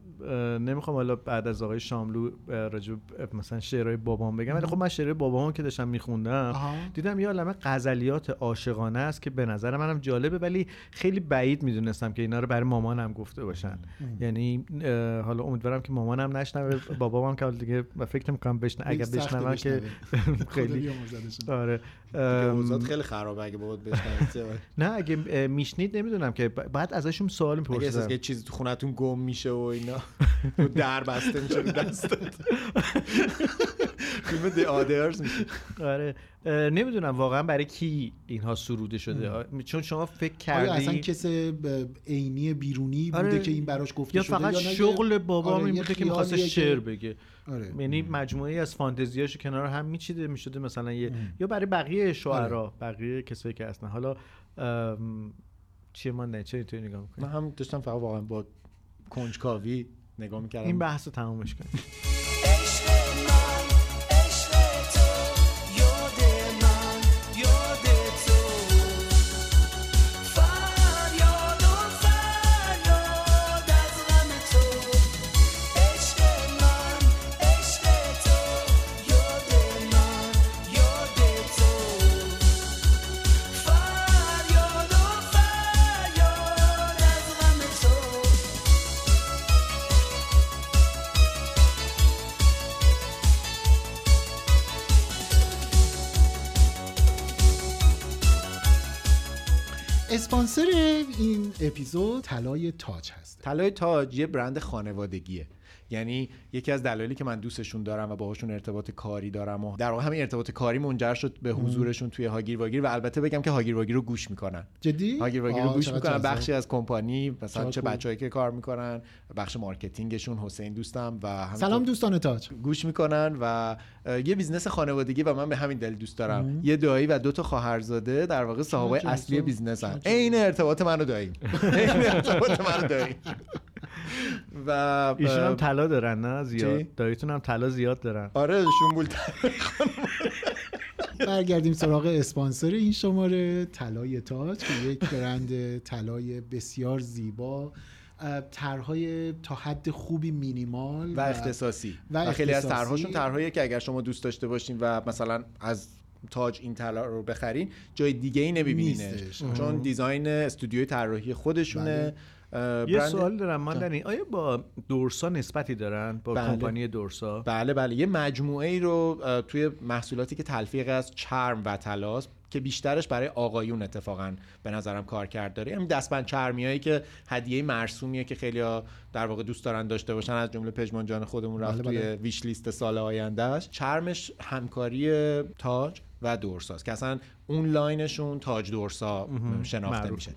نمی‌خوام حالا بعد از آقای شاملو راجع مثلا شعرهای بابام بگم ولی خب من شعرهای بابام که داشتم میخوندم آها. دیدم یه عالمه غزلیات عاشقانه است که به نظر منم جالبه ولی خیلی بعید می‌دونستم که اینا رو برای مامانم گفته باشن ام. یعنی حالا امیدوارم که مامانم نشنوه بابام که حالا دیگه فکر نمی‌کنم بشنوه اگر سخته بشنوه که. *laughs* خیلی. آره اوضاعت خیلی خرابه اگه بود *laughs* نه اگه میشنید نمی‌دونم که بعد ازشون سوال اگه میپرسیدم. که چیزی تو خونتون گم میشه و اینا *laughs* در بسته میشه دستت. *laughs* فیلم دی آدرز میشه. آره. نمی‌دونم واقعا برای کی اینها سروده شده؟ آ- چون شما فکر آیا اصلا کردی کس عینی بیرونی بوده آره. که این براش گفته یا شده فقط یا نه شغل بابام آره، این بوده که می‌خواسته شعر بگه. آره. یعنی مجموعه از فانتزیاشو کنار هم میچیده می‌شده مثلا یه یا برای بقیه شعرا آره. بقیه کسایی که هستن. حالا ام، چیه من نه؟ چه اینطوری نگاه می‌کنی من هم داشتم فقط واقعا با کنجکاوی نگاه می‌کردم. این بحث رو تمامش کنیم. این اپیزود طلای تاج هست طلای تاج یه برند خانوادگیه. یعنی یکی از دلایلی که من دوستشون دارم و باهاشون ارتباط کاری دارم و در واقع همین ارتباط کاری منجر شد به حضورشون توی هاگیر واگیر و البته بگم که هاگیر واگیر رو گوش می‌کنن. جدی؟ هاگیر واگیر رو گوش می‌کنن. بخشی از کمپانی مثلا چه. بچه‌ای که کار می‌کنن بخش marketing شون حسین دوستم و سلام دوستان تاج. گوش می‌کنن و یه business خانوادگی و من به همین دلیل دوست دارم. مم. یه دایی و دو تا خواهرزاده در واقع صاحبای. اصلی business ن. عین ارتباط منو دایی *laughs* عین ارتباط منو دایی و ایشون هم طلا دارن نه؟ زیاد چی؟ دایتون هم طلا زیاد دارن. آره شنبول برگردیم سراغ اسپانسر این شماره طلای تاج که یک برند طلای بسیار زیبا. طرحهای تا حد خوبی مینیمال و اختصاصی و و, خیلی از اختصاصی. طرحهاشون طرحهایی که اگر شما دوست داشته باشین و مثلا از تاج این طلا رو بخرین جای دیگه ای نمیبینینش. چون. دیزاین استودیوی طراحی خودشونه اه، یه سوال دارم من در این آیا با دورسا نسبتی دارن؟ با بله. کمپانی دورسا؟ بله بله. یه مجموعه ای رو توی محصولاتی که تلفیق از چرم و طلاست که بیشترش برای آقایون اتفاقا به نظرم کار کرد داره. همین دستبند چرمیایی که هدیه مرسومیه که خیلی در واقع دوست دارن داشته باشن از جمله پژمان جان خودمون رفت بله، توی بله. ویش لیست سال آیندهش چرمش همکاری تاج. و دورساست که اصلا اون لاینشون تاج دورسا شناخته معروف. میشه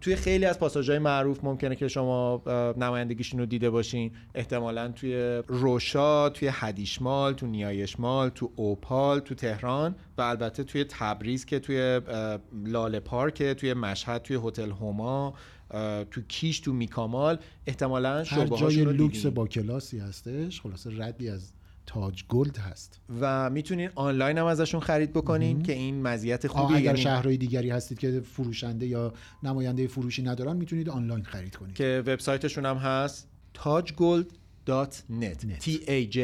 توی خیلی از پاساژهای معروف ممکنه که شما نمایندگیشون رو دیده باشین احتمالا توی روشا توی هدیشمال تو نیایشمال تو اوپال تو تهران و البته توی تبریز که توی لاله پارک توی مشهد توی هتل هما تو کیش تو میکامال احتمالا هر شعبه جای لوکس. با کلاسی هستش خلاصه ردی از تاج گلد هست. و می‌تونین آنلاین هم ازشون خرید بکنین که این مزیت آه، خوبیه. اگر یعنی شهرهای دیگری هستید که فروشنده یا نماینده فروشی ندارن می‌تونید آنلاین خرید کنید. که وبسایتشون هم هست tajgold.net t a j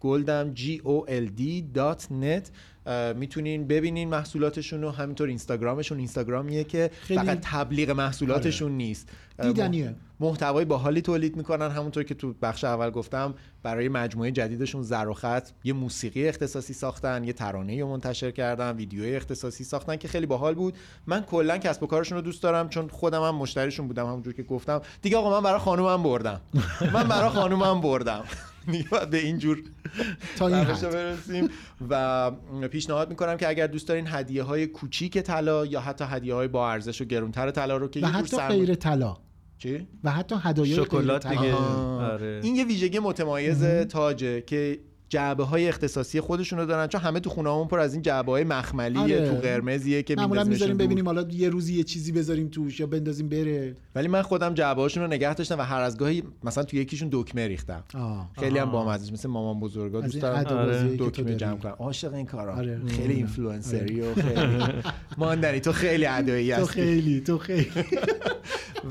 گلدم g o l d .net می‌تونین ببینین محصولاتشون رو. همینطور اینستاگرامشون. اینستاگرامیه که خیلی- فقط تبلیغ محصولاتشون نیست. اه، دیدنیه. مح- محتوای باحالی تولید می‌کنن. همونطور که تو بخش اول گفتم برای مجموعه جدیدشون زر و خط یه موسیقی اختصاصی ساختن یه ترانه رو منتشر کردن ویدیوی اختصاصی ساختن که خیلی باحال بود. من کلا کسب و کارشون رو دوست دارم چون خودم هم مشتریشون بودم همونجور که گفتم. دیگه آقا من برای خانومم بردم. *laughs* من برای خانومم بردم. دیگه باید به این جور تا این حد. برسیم و پیشنهاد می‌کنم که اگر دوست دارین هدیه های کوچیک طلا یا حتی هدیه های با ارزش و گرونتر طلا رو که و حتی سرما- غیر طلا چی؟ و حتی هدایای شکلات. دیگه. آره. این یه ویژگی متمایز تاجه که جعبه های اختصاصی خودشون رو دارن چون همه تو خونه پر از این جعبه های مخملیه آره. تو قرمزیه که معمولا می‌ذاریم. ببینیم حالا یه روزی یه چیزی بذاریم توش یا بندازیم بره ولی من خودم جعبه هاشون رو نگه داشتم و هر از گاهی مثلا تو یکیشون دکمه ریختم آه. خیلی هم. بامزه مثل مامان بزرگا دوست این دارم تو دکمه. جمع کنم عاشق این کارا آره. خیلی آره. اینفلوئنسری و خیلی ماندنی تو خیلی ادایی تو هستی خیلی تو خیلی *laughs*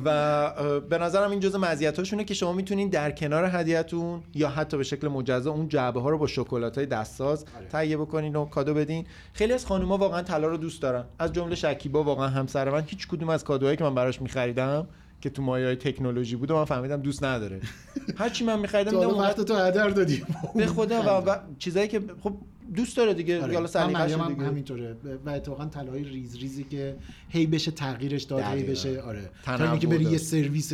و به نظرم این جزء مزیتاشونه که شما می‌تونین در کنار هدیهتون یا حتی به شکل مجزا اون جعبه ها رو با شکلات های دستساز تهیه بکنین و کادو بدین. خیلی از خانوما واقعا طلا رو دوست دارن. از جمله شکیبا واقعا همسر من. هیچ کدوم از کادوهایی که من براش میخریدم که تو مایه های تکنولوژی بود و من فهمیدم دوست نداره. *laughs* هرچی من میخریدم حالا وقت تو هدر دادی. به خدا و, و *laughs* چیزایی که خب دوست داره دیگه. آره. حالا من سلیقه‌ش دیگه. همینطوره. و اتفاقا طلای ریز ریزی که هی بشه تغییرش داد هی. بشه آره. تا اینکه بری. یه سرویس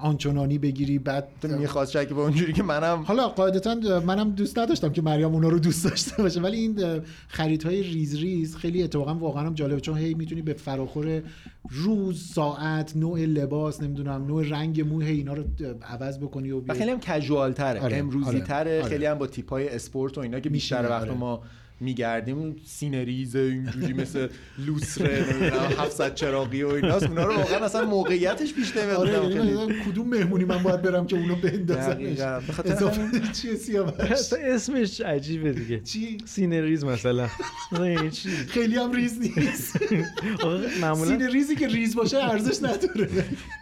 آنچنانی بگیری بعد می‌خواست شکیبا اونجوری که منم حالا قاعدتا منم دوست نداشتم که مریم اونا رو دوست داشته باشه ولی این خریدهای ریز ریز خیلی اتفاقا واقعا هم جالبه چون هی می‌تونی به فراخور روز ساعت نوع لباس نمی‌دونم نوع رنگ مو هی اینا رو عوض بکنی و. خیلی هم casual تره آره، امروزی تره آره، خیلی هم با تیپ های اسپورت و اینا که بیشتر وقت آره. ما میگردیم سینه‌ریز اینجوری مثل لوستره نمی‌دونم 700 چراغی و ایناست. اونا رو واقعا اصلا موقعیتش پیش نمیاد آره یعنی کدوم مهمونی من باید برم که اونو بندازمش. دقیقاً. به خاطر اضافه چیه سیاوش؟ اسمش عجیبه دیگه. چی؟ سینه‌ریز مثلا. یعنی چی؟ خیلی هم ریز نیست. *laughs* معمولا سینه ریزی که ریز باشه ارزش نداره.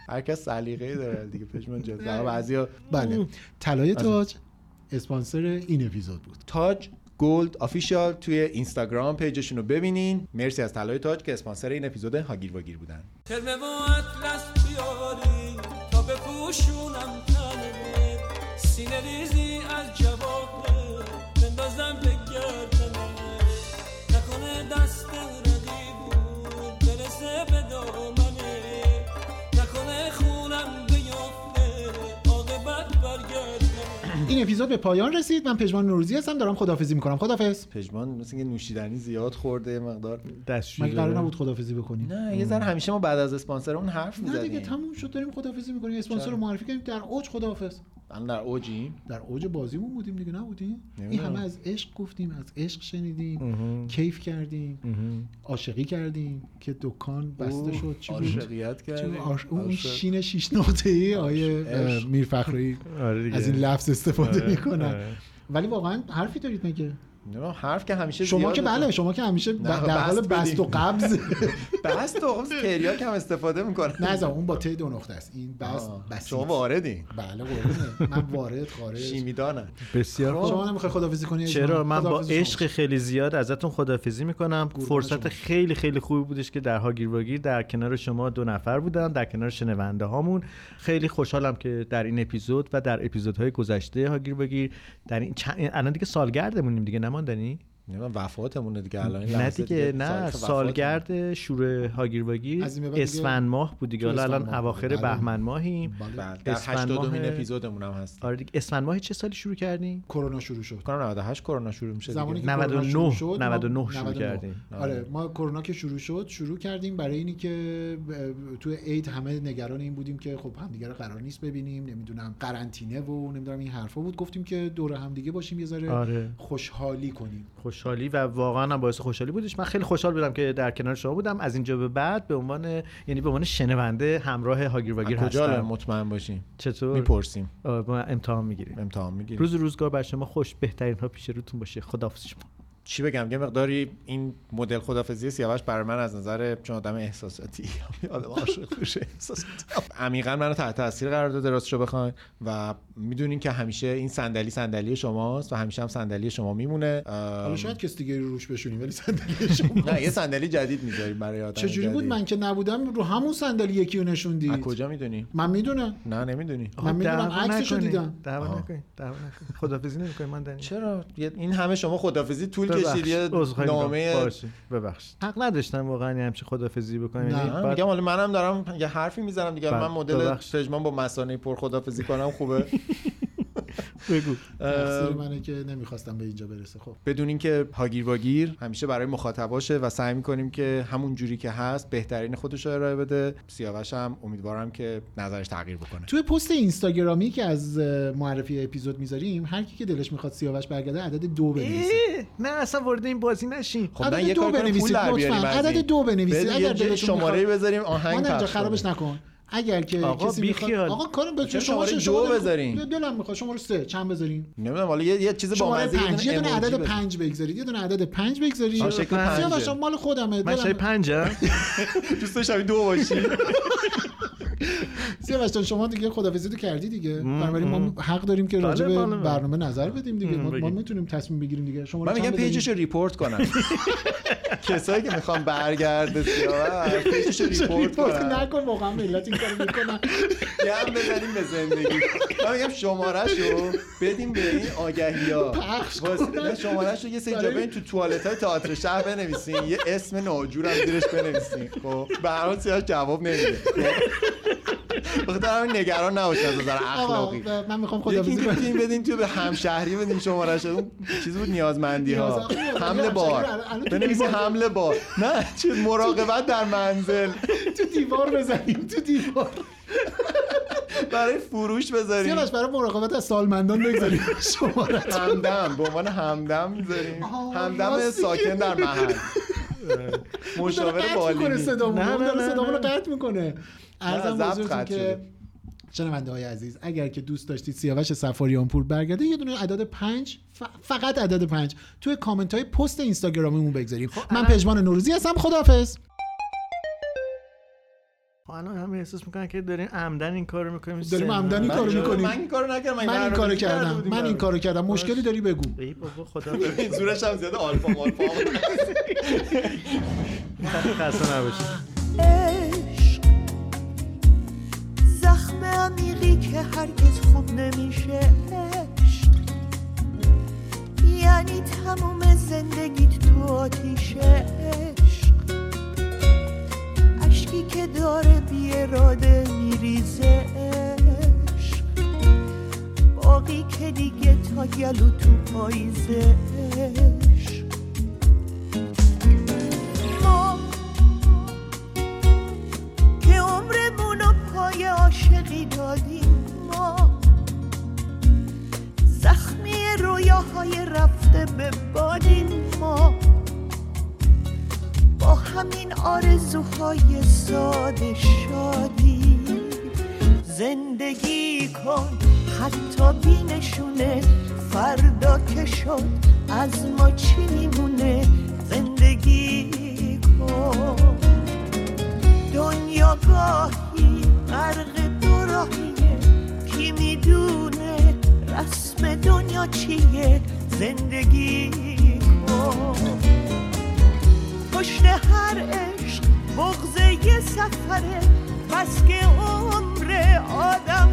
هر کس سلیقه‌ای داره دیگه پژمان جان در بعضیا بله. طلای تاج اسپانسر این اپیزود بود. تاج گولد آفیشال توی اینستاگرام page شون رو ببینین. مرسی از طلای تاج که اسپانسر این اپیزود هاگیر واگیر بودن. این اپیزود به پایان رسید. من پژمان نوروزی هستم. دارم خدافظی می‌کنم. خدافظ پژمان مثل اینکه نوشیدنی زیاد خورده مقدار مگه قرار نبود خدافظی بکنیم؟ نه یه ذره همیشه ما بعد از اسپانسرمون حرف نه دیگه تموم شد داریم خدافظی می‌کنیم. اسپانسر رو معرفی کردیم در اوج خداحافظ. الان در اوجیم. در اوج بازیمون بودیم دیگه نبودیم؟ این. همه از عشق گفتیم از عشق شنیدیم. کیف کردیم عاشقی کردیم که دکان بسته شد. چی بود؟ عاشقیت کردیم. اون. شین شیش نقطه ای آیه عشق. میر فخری آره. از این لفظ استفاده آره، می‌کنن. آره. ولی واقعا حرفی دارید مگه؟ نه حرف که همیشه شما که. بله شما که همیشه نه، در حال بست و. قبض *laughs* بست و قبض تریاک هم استفاده می‌کنه نه اون با ت دو نقطه است این بست آه، بسیط شما واردی بله قربونه من وارد خارج شیمیدانه بسیار خوب. شما نمی‌خوای خدافظی کنی چرا من با. عشق خیلی زیاد ازتون خدافزی می‌کنم فرصت. خیلی خیلی خوبی بودش که در هاگیر واگیر در کنار شما دو نفر بودم در کنار شنونده هامون خیلی خوشحالم که در این اپیزود و در اپیزودهای گذشته هاگیر واگیر در این. الان دیگه سالگردمونیم دیگه نماندنی نه من وفاتمونه دیگه الان نه دیگه نه. سالگرد شور هاگیر واگیر دیگه اسفند ماه بود دیگه حالا الان. اواخر بله. بهمن ماهیم بله در اسفند 82 ماه- مین اپیزودمون هم هست آره دیگه اسفند ماه چه سالی شروع کردیم کرونا شروع شد کنم 98 کرونا شروع میشه زمانی دیگه. که کرونا 99 شروع شد ما- 99 شروع کردیم. آره ما کرونا که شروع شد شروع کردیم برای اینی که تو عید همه نگران این بودیم که خب همدیگه رو قرار نیست ببینیم نمی‌دونم قرنطینه و نمی‌دونم این حرفا بود گفتیم که دور همدیگه باشیم یه ذره آره. خوشحالی کنیم خوشحالی و واقعا هم باعث خوشحالی بودش. من خیلی خوشحال بودم که در کنار شما بودم. از اینجا به بعد به عنوان یعنی به عنوان شنونده همراه هاگیر واگیر هستم. مطمئن باشیم؟ چطور؟ می‌پرسیم. امتحان می‌گیریم. امتحان می‌گیریم. روز روزگار بر شما خوش بهترین ها پیش روتون باشه. خداحافظ شما. چی بگم یه مقداری این مدل خدافزی سیاوش برای من از نظر چون آدم احساساتی آدم عاشق میشه احساساتی عمیقا منو تحت تاثیر قرار داده راستشو بخواین و می‌دونین که همیشه این صندلی صندلی شماست و همیشه هم صندلی شما میمونه. حالا شاید کس دیگه رو روش بشونیم ولی صندلی شما *laughs* نه یه صندلی جدید می‌ذاریم برای آدم چجوری بود. من که نبودم رو همون صندلی یکی رو نشوندید. از کجا می‌دونی؟ من می‌دونم. نه نمی‌دونی. من می‌دونم عکسشو. دیدم. دعوا. نکنید دعوا نکنید خداحافظی نمی‌کنید من دنی چرا؟ این همه شما خدافزی طول کشید یه نامه ببخشید. حق نداشتم واقعا همچین خداحافظی بکنم. یعنی نه بعد- میگم حالا منم دارم یه حرفی می‌زنم دیگه. بله، من مدل. پژمان با مسانه پر خدافزی کنم خوبه؟ *laughs* بگو. منه که نمی‌خواستم به اینجا برسه خب. بدون اینکه هاگیر واگیر همیشه برای مخاطباشه و سعی می‌کنیم که همون جوری که هست بهترین خودش رو ارائه بده. سیاوش هم امیدوارم که نظرش تغییر بکنه. توی پست اینستاگرامی که از معرفی اپیزود می‌ذاریم هر کی که دلش می‌خواد سیاوش برگرده عدد دو بنویسه. نه اصلا وارد این بازی نشین. خب عدد دو بنویسید، پول در بیاریم لطفاً. از عدد. دو بنویسید. اگر دلتون شماره بذاریم آهنگ خرابش. نکن. اگر که آقا، کسی می‌خواد. آقا کارم به شما شماره شما دو بذارین؟ دلم می‌خواد شماره سه. چند بذارین؟ نمی‌دونم حالا یه, یه چیز با مزه پنج. یه دونه عدد بذاریم. پنج بگذارید یه دونه عدد پنج بگذارید. سیاوش جان، مال خودمه. من شای دلم پنجم *laughs* دوست داشتم دو باشی. سیاوش جان شما دیگه خدافظی تو کردی دیگه. بنابراین ما. حق داریم که بله، راجع به بله. برنامه نظر بدیم دیگه. ما. می‌تونیم تصمیم بگیریم دیگه. شما من میگم page ش رو report کنم. *laughs* کسایی که می‌خوام برگرده سیاوش page ش رو report کنم نکن واقعا ملت این کارو می‌کنن. گند بزنیم به زندگی. من میگم شماره رو بدیم به این آگهی ها پخش کنن. شماره رو یه سری جا برای- برین تو توالت های تئاتر شهر بنویسین. یه اسم ناجور هم زیرش بنویسین. خب به هر حال سیاوش جواب نمیده. بخاطر همین نگران نباشین از نظر اخلاقی. من می‌خوام یکی خدافظی این کنم بدین تو به همشهری بدین شماره اون چیز بود نیازمندی ها همشهری بار. رو حمله بار نه چیز مراقبت در منزل. تو دیوار بزنیم تو دیوار. برای فروش بذاریم. سیاوش برای مراقبت از سالمندان بگذاریم. شماره همدم به عنوان همدم می‌ذاریم همدم ساکن در محل. مشاور بالینی. صدامون نه، اون نه، داره نه، صدامون رو نه. قطع می‌کنه. ارزم ضبط بزرگتون قطع که شده. شنونده های عزیز اگر که دوست داشتید سیاوش سفاریان پور برگرده یه دونه عدد پنج ف- فقط عدد پنج توی کامنت های پست اینستاگرامیمون بگذاریم. من پژمان نوروزی هستم خداحافظ. خب الان همه احساس می‌کنن که داریم عمدن این کارو می‌کنیم داریم عمدن این کارو می‌کنیم. من این کارو نکردم من این کارو کردم. من این کارو کردم. مشکلی داری بگو. ای بابا خدا *laughs* این زورش هم زیاده آلفا مالفا *laughs* خسته نباشید. *laughs* عمیقی که هرگز خوب نمیشه عشق. یعنی تموم زندگیت تو آتیشه عشق. اشکی که داره بی اراده میریزه عشق. باقی که دیگه تا گلو تو پاییزه پای عاشقی دادیم ما. زخمی رویاهای رفته به بادیم ما. با همین آرزوهای ساده شادی زندگی کن حتی بینشونه فردا که شد از ما چی میمونه؟ زندگی کن. دنیا گاهی غرق دو راهیه کی می‌دونه رسم دنیا چیه؟ زندگی کن. پشت هر عشق بغض یه سفره. بس که عمر آدم